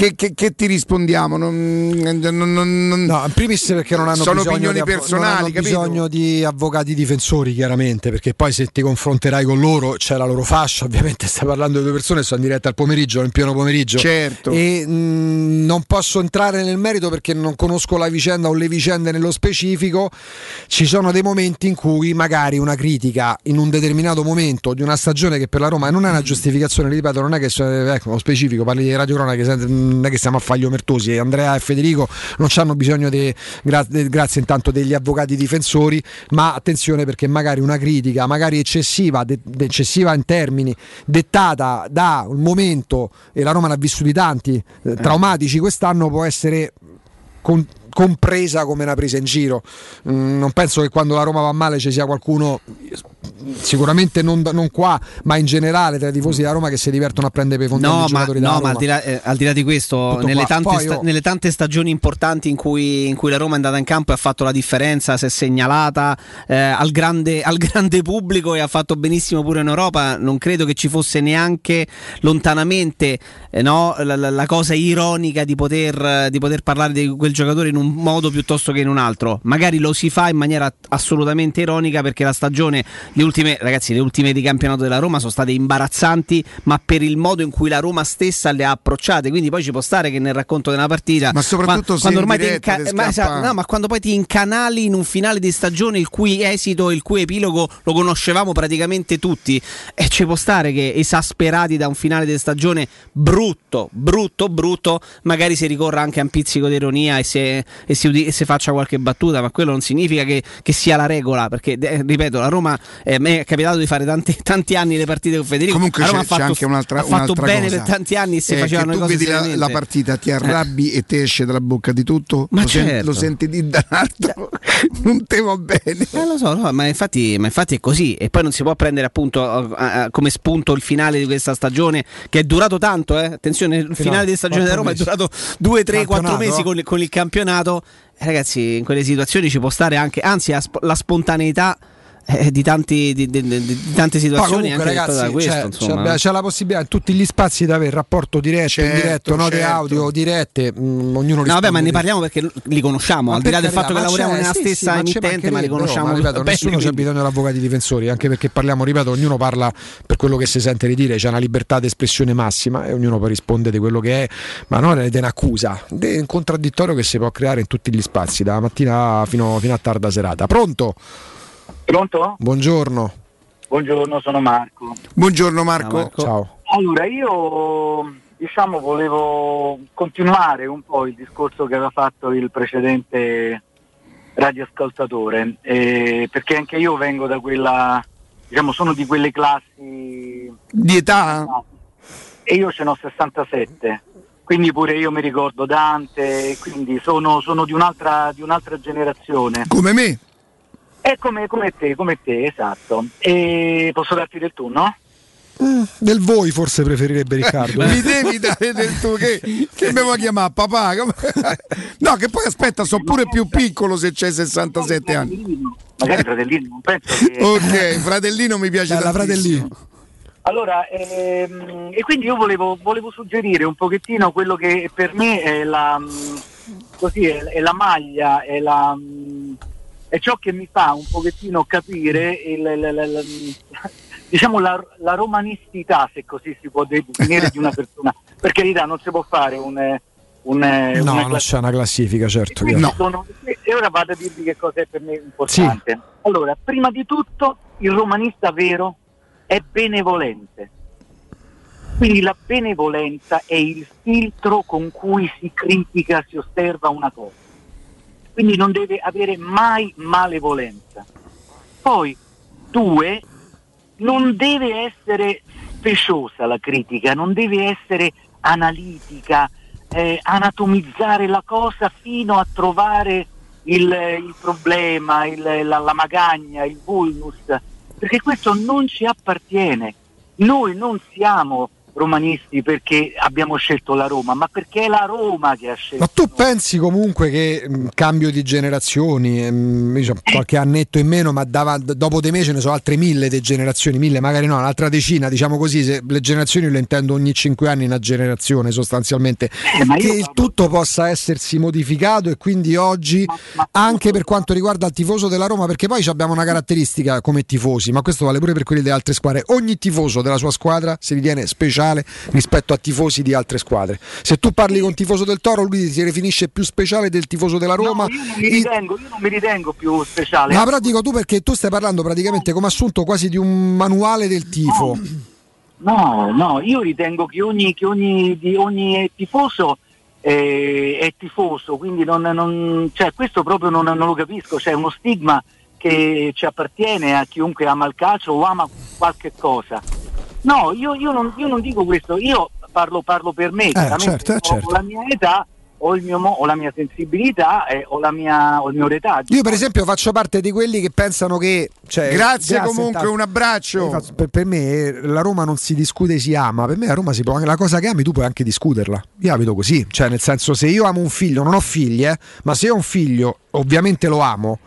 che, che- che ti rispondiamo. Non, non- non- No, in primis perché non hanno sono bisogno di personali, non hanno bisogno di avvocati difensori, chiaramente, perché poi se ti confronterai con loro c'è la loro fascia, ovviamente stai parlando di due persone, sono in diretta al pomeriggio, in pieno pomeriggio. Certo. E mh, non posso entrare nel merito perché non conosco la vicenda o le vicende nello specifico. Ci sono dei momenti in cui magari una critica in un determinato momento di una stagione che per la Roma non è una giustificazione, ripeto, non è che ecco, specifico parli di Radio Cronache, se- non è che siamo a fagli omertosi, Andrea e Federico non hanno bisogno di gra- de- grazie intanto degli avvocati difensori, ma attenzione perché magari una critica, magari eccessiva, de- de- eccessiva in termini, dettata da un momento, e la Roma ne ha vissuti tanti, eh, traumatici quest'anno, può essere con- compresa come una presa in giro. Mm, non penso che quando la Roma va male ci sia qualcuno, sicuramente non, non qua, ma in generale tra i tifosi della Roma che si divertono a prendere per i fondelli No, ma, giocatori no, ma al, di là, eh, al di là di questo, nelle tante, Poi, sta- oh. nelle tante stagioni importanti in cui, in cui la Roma è andata in campo e ha fatto la differenza, si è segnalata eh, al, grande, al grande pubblico e ha fatto benissimo pure in Europa, non credo che ci fosse neanche lontanamente eh, no, la, la- la cosa ironica di poter, di poter parlare di quel giocatore in un modo piuttosto che in un altro. Magari lo si fa in maniera assolutamente ironica perché la stagione, le ultime, ragazzi, le ultime di campionato della Roma sono state imbarazzanti, ma per il modo in cui la Roma stessa le ha approcciate. Quindi poi ci può stare che nel racconto della partita, Ma soprattutto se quando ormai ti inca- ma, esatto, no, ma quando poi ti incanali in un finale di stagione il cui esito, il cui epilogo lo conoscevamo praticamente tutti, e ci può stare che esasperati da un finale di stagione brutto, brutto, brutto, magari si ricorra anche a un pizzico di ironia e, se, e e si faccia qualche battuta, ma quello non significa che, che sia la regola, perché eh, ripeto, la Roma eh, a me è capitato di fare tanti, tanti anni le partite con Federico. Comunque c'è, ha c'è fatto, anche un'altra, ha fatto un'altra bene cosa. per tanti anni e si Eh, facevano che le tu cose vedi la, la partita, ti arrabbi e te esce dalla bocca di tutto, Ma lo, sen- certo. lo senti di Danardo, non te va bene. Eh, lo so, no, ma, infatti, ma infatti è così. E poi non si può prendere appunto eh, eh, come spunto il finale di questa stagione che è durato tanto. Eh. Attenzione, il finale di stagione della Roma è durato 2, 3, 4 Campionato. mesi con, il- con il campionato. Eh, ragazzi, in quelle situazioni ci può stare anche, anzi, la spontaneità eh, di, tanti, di, di- di- di tante situazioni. comunque anche dettata ragazzi da questo, c'è, insomma. c'è- c'è la possibilità in tutti gli spazi di avere rapporto diretto, Certo, indiretto, note certo. audio dirette, mm, ognuno No, vabbè, ma ne parliamo perché li conosciamo, Ma al di là del fatto che ma lavoriamo nella sì, sì, stessa ma ci emittente, ma li conosciamo no, ma ripeto, bene, nessuno c'è bisogno di avvocati difensori, anche perché parliamo, ripeto, ognuno parla per quello che si sente di dire, c'è una libertà di espressione massima e ognuno poi risponde di quello che è, ma non è un'accusa, è un contraddittorio che si può creare in tutti gli spazi, da mattina fino, fino a tarda serata. Pronto? Pronto? Buongiorno. Buongiorno, sono Marco. Buongiorno Marco. Ciao. Allora, io diciamo volevo continuare un po' il discorso che aveva fatto il precedente radioascoltatore, eh, perché anche io vengo da quella, diciamo, sono di quelle classi Di età? e io ce n'ho 67, quindi pure io mi ricordo Dante, quindi sono, sono di, un'altra, di un'altra generazione. Come me. È come, come te, come te, esatto. E posso darti del tu, no? Mm, del voi forse preferirebbe Riccardo. Mi devi dare del tuo che, che mi vuoi chiamare papà? No, che poi aspetta, sono pure più piccolo se c'hai 67 anni. Magari fratellino, non penso che... Ok, fratellino mi piace Bella, tantissimo. Allora, ehm, e quindi io volevo, volevo suggerire un pochettino quello che per me è la, mm, così, è, è la maglia, è, la, mm, è ciò che mi fa un pochettino capire il, il- il- diciamo la, la romanisticità, se così si può definire, di una persona. Per carità, non si può fare un... un No, non c'è una classifica, certo. quindi chiaro. sono- e ora vado a dirvi che cosa è per me importante. Allora, prima di tutto, il romanista vero è benevolente. Quindi la benevolenza è il filtro con cui si critica, si osserva una cosa. Quindi non deve avere mai malevolenza. Poi, due, non deve essere speciosa la critica, non deve essere analitica, eh, anatomizzare la cosa fino a trovare il, il problema, il- la, la magagna, il vulnus, perché questo non ci appartiene. Noi non siamo romanisti perché abbiamo scelto la Roma, ma perché è la Roma che ha scelto. Ma tu pensi comunque che mh, cambio di generazioni, ehm, io c'ho qualche annetto in meno, ma dava- dopo di me ce ne sono altre mille di generazioni, mille magari no, un'altra decina, diciamo così, se le generazioni le intendo ogni cinque anni una generazione sostanzialmente, che il tutto possa essersi modificato e quindi oggi anche per quanto riguarda il tifoso della Roma, perché poi abbiamo una caratteristica come tifosi, ma questo vale pure per quelli delle altre squadre, ogni tifoso della sua squadra si ritiene speciale rispetto a tifosi di altre squadre. Se tu parli con tifoso del Toro, lui si definisce più speciale del tifoso della Roma. Io non mi ritengo, io non mi ritengo più speciale. Ma però dico tu perché tu stai parlando praticamente come assunto quasi di un manuale del tifo. No, no, io ritengo che ogni, che ogni, di ogni tifoso eh, è tifoso, quindi non, non- cioè, questo proprio non, non lo capisco, c'è uno stigma che ci appartiene a chiunque ama il calcio o ama qualche cosa. No, io, io non, io non dico questo, io parlo, parlo per me, chiaramente certo, eh, ho certo. la mia età, ho, il mio ho la mia sensibilità e ho, la mia, ho il mio retaggio. Io per esempio faccio parte di quelli che pensano che... cioè, Grazie comunque, intanto. un abbraccio. Eh, Per, per me eh, la Roma non si discute, si ama. Per me la Roma si può anche la cosa che ami, tu puoi anche discuterla. Io la vedo così. Cioè, nel senso, se io amo un figlio, non ho figli, eh, ma se ho un figlio, ovviamente lo amo.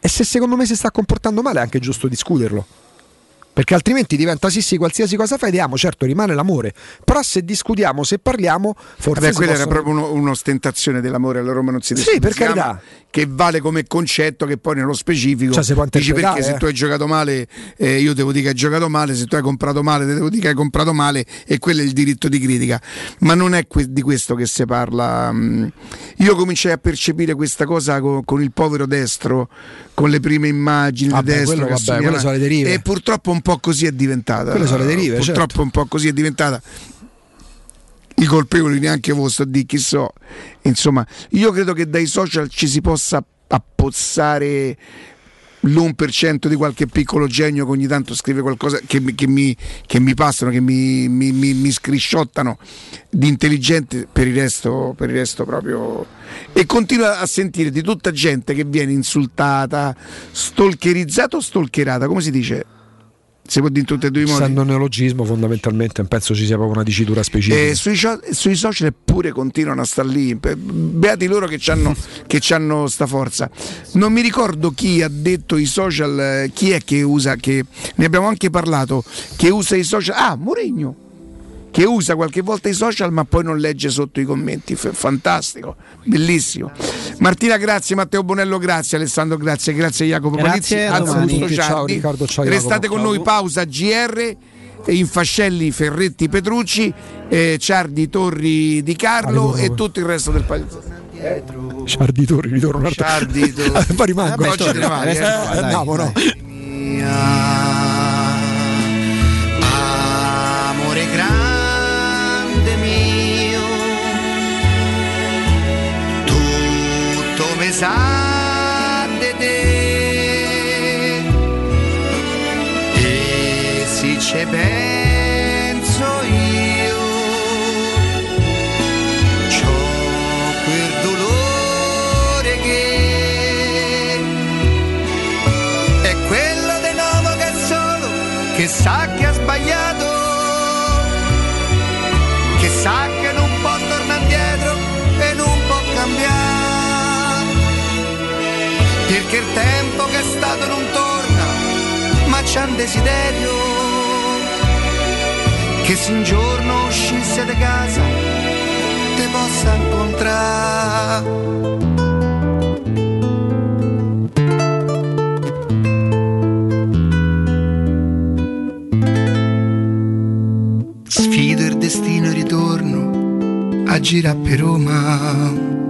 E se secondo me si sta comportando male, è anche giusto discuterlo. Perché altrimenti diventa sì, sì, qualsiasi cosa fai, ti amo, certo rimane l'amore. Però se discutiamo, se parliamo, forse. Vabbè, quella era possono- proprio uno- un'ostentazione dell'amore alla Roma non si Sì, per carità. che vale come concetto che poi nello specifico Cioè, dici perché interpretare, se eh. tu hai giocato male eh, io devo dire che hai giocato male se tu hai comprato male devo dire che hai comprato male e quello è il diritto di critica ma non è que- di questo che si parla mm. io cominciai a percepire questa cosa co- con il povero destro con le prime immagini Vabbè, di destro quello, che vabbè, sono le derive. e purtroppo un po' così è diventata Quelle sono le derive, purtroppo certo. un po' così è diventata i colpevoli neanche voi sto dire chi so insomma io credo che dai social ci si possa appozzare l'1% di qualche piccolo genio che ogni tanto scrive qualcosa che, mi- che mi, che mi passano, che mi, mi, mi, mi scrisciottano di intelligente, per il, resto, per il resto proprio... E continua a sentire di tutta gente che viene insultata, stalkerizzata o stalkerata, come si dice? Si può dire in tutti e due i modi? Essendo un neologismo, fondamentalmente, penso ci sia proprio una dicitura specifica. E sui, sui social eppure continuano a star lì. Beati loro che hanno che c'hanno sta forza. Non mi ricordo chi ha detto i social, eh, chi è che usa, che ne abbiamo anche parlato, che usa i social. Ah, Mourinho. Che usa qualche volta i social ma poi non legge sotto i commenti. Fantastico, bellissimo. Martina, grazie, Matteo Bonello, grazie, Alessandro, grazie, grazie Jacopo Grazie, Palizzi. Augusto Ciao, Ciardi. Riccardo, ciao, Restate con noi, pausa GR e Infascelli, Ferretti, Petrucci, eh, Ciardi, Torri Di Carlo e tutto il resto del paese. Ciardi Torri, ritorno un altro. Ciardi, Torri. Poi rimango. Vabbè, oggi te ne vai, eh. Eh, andiamo, no? Amore tutto mi sa di te. E se ci penso io, c'ho quel dolore che è quello di nuovo che solo che sa che ha sbagliato che sa il tempo che è stato non torna ma c'è un desiderio che se un giorno uscisse di casa te possa incontrare. Sfido il destino e ritorno a girare per Roma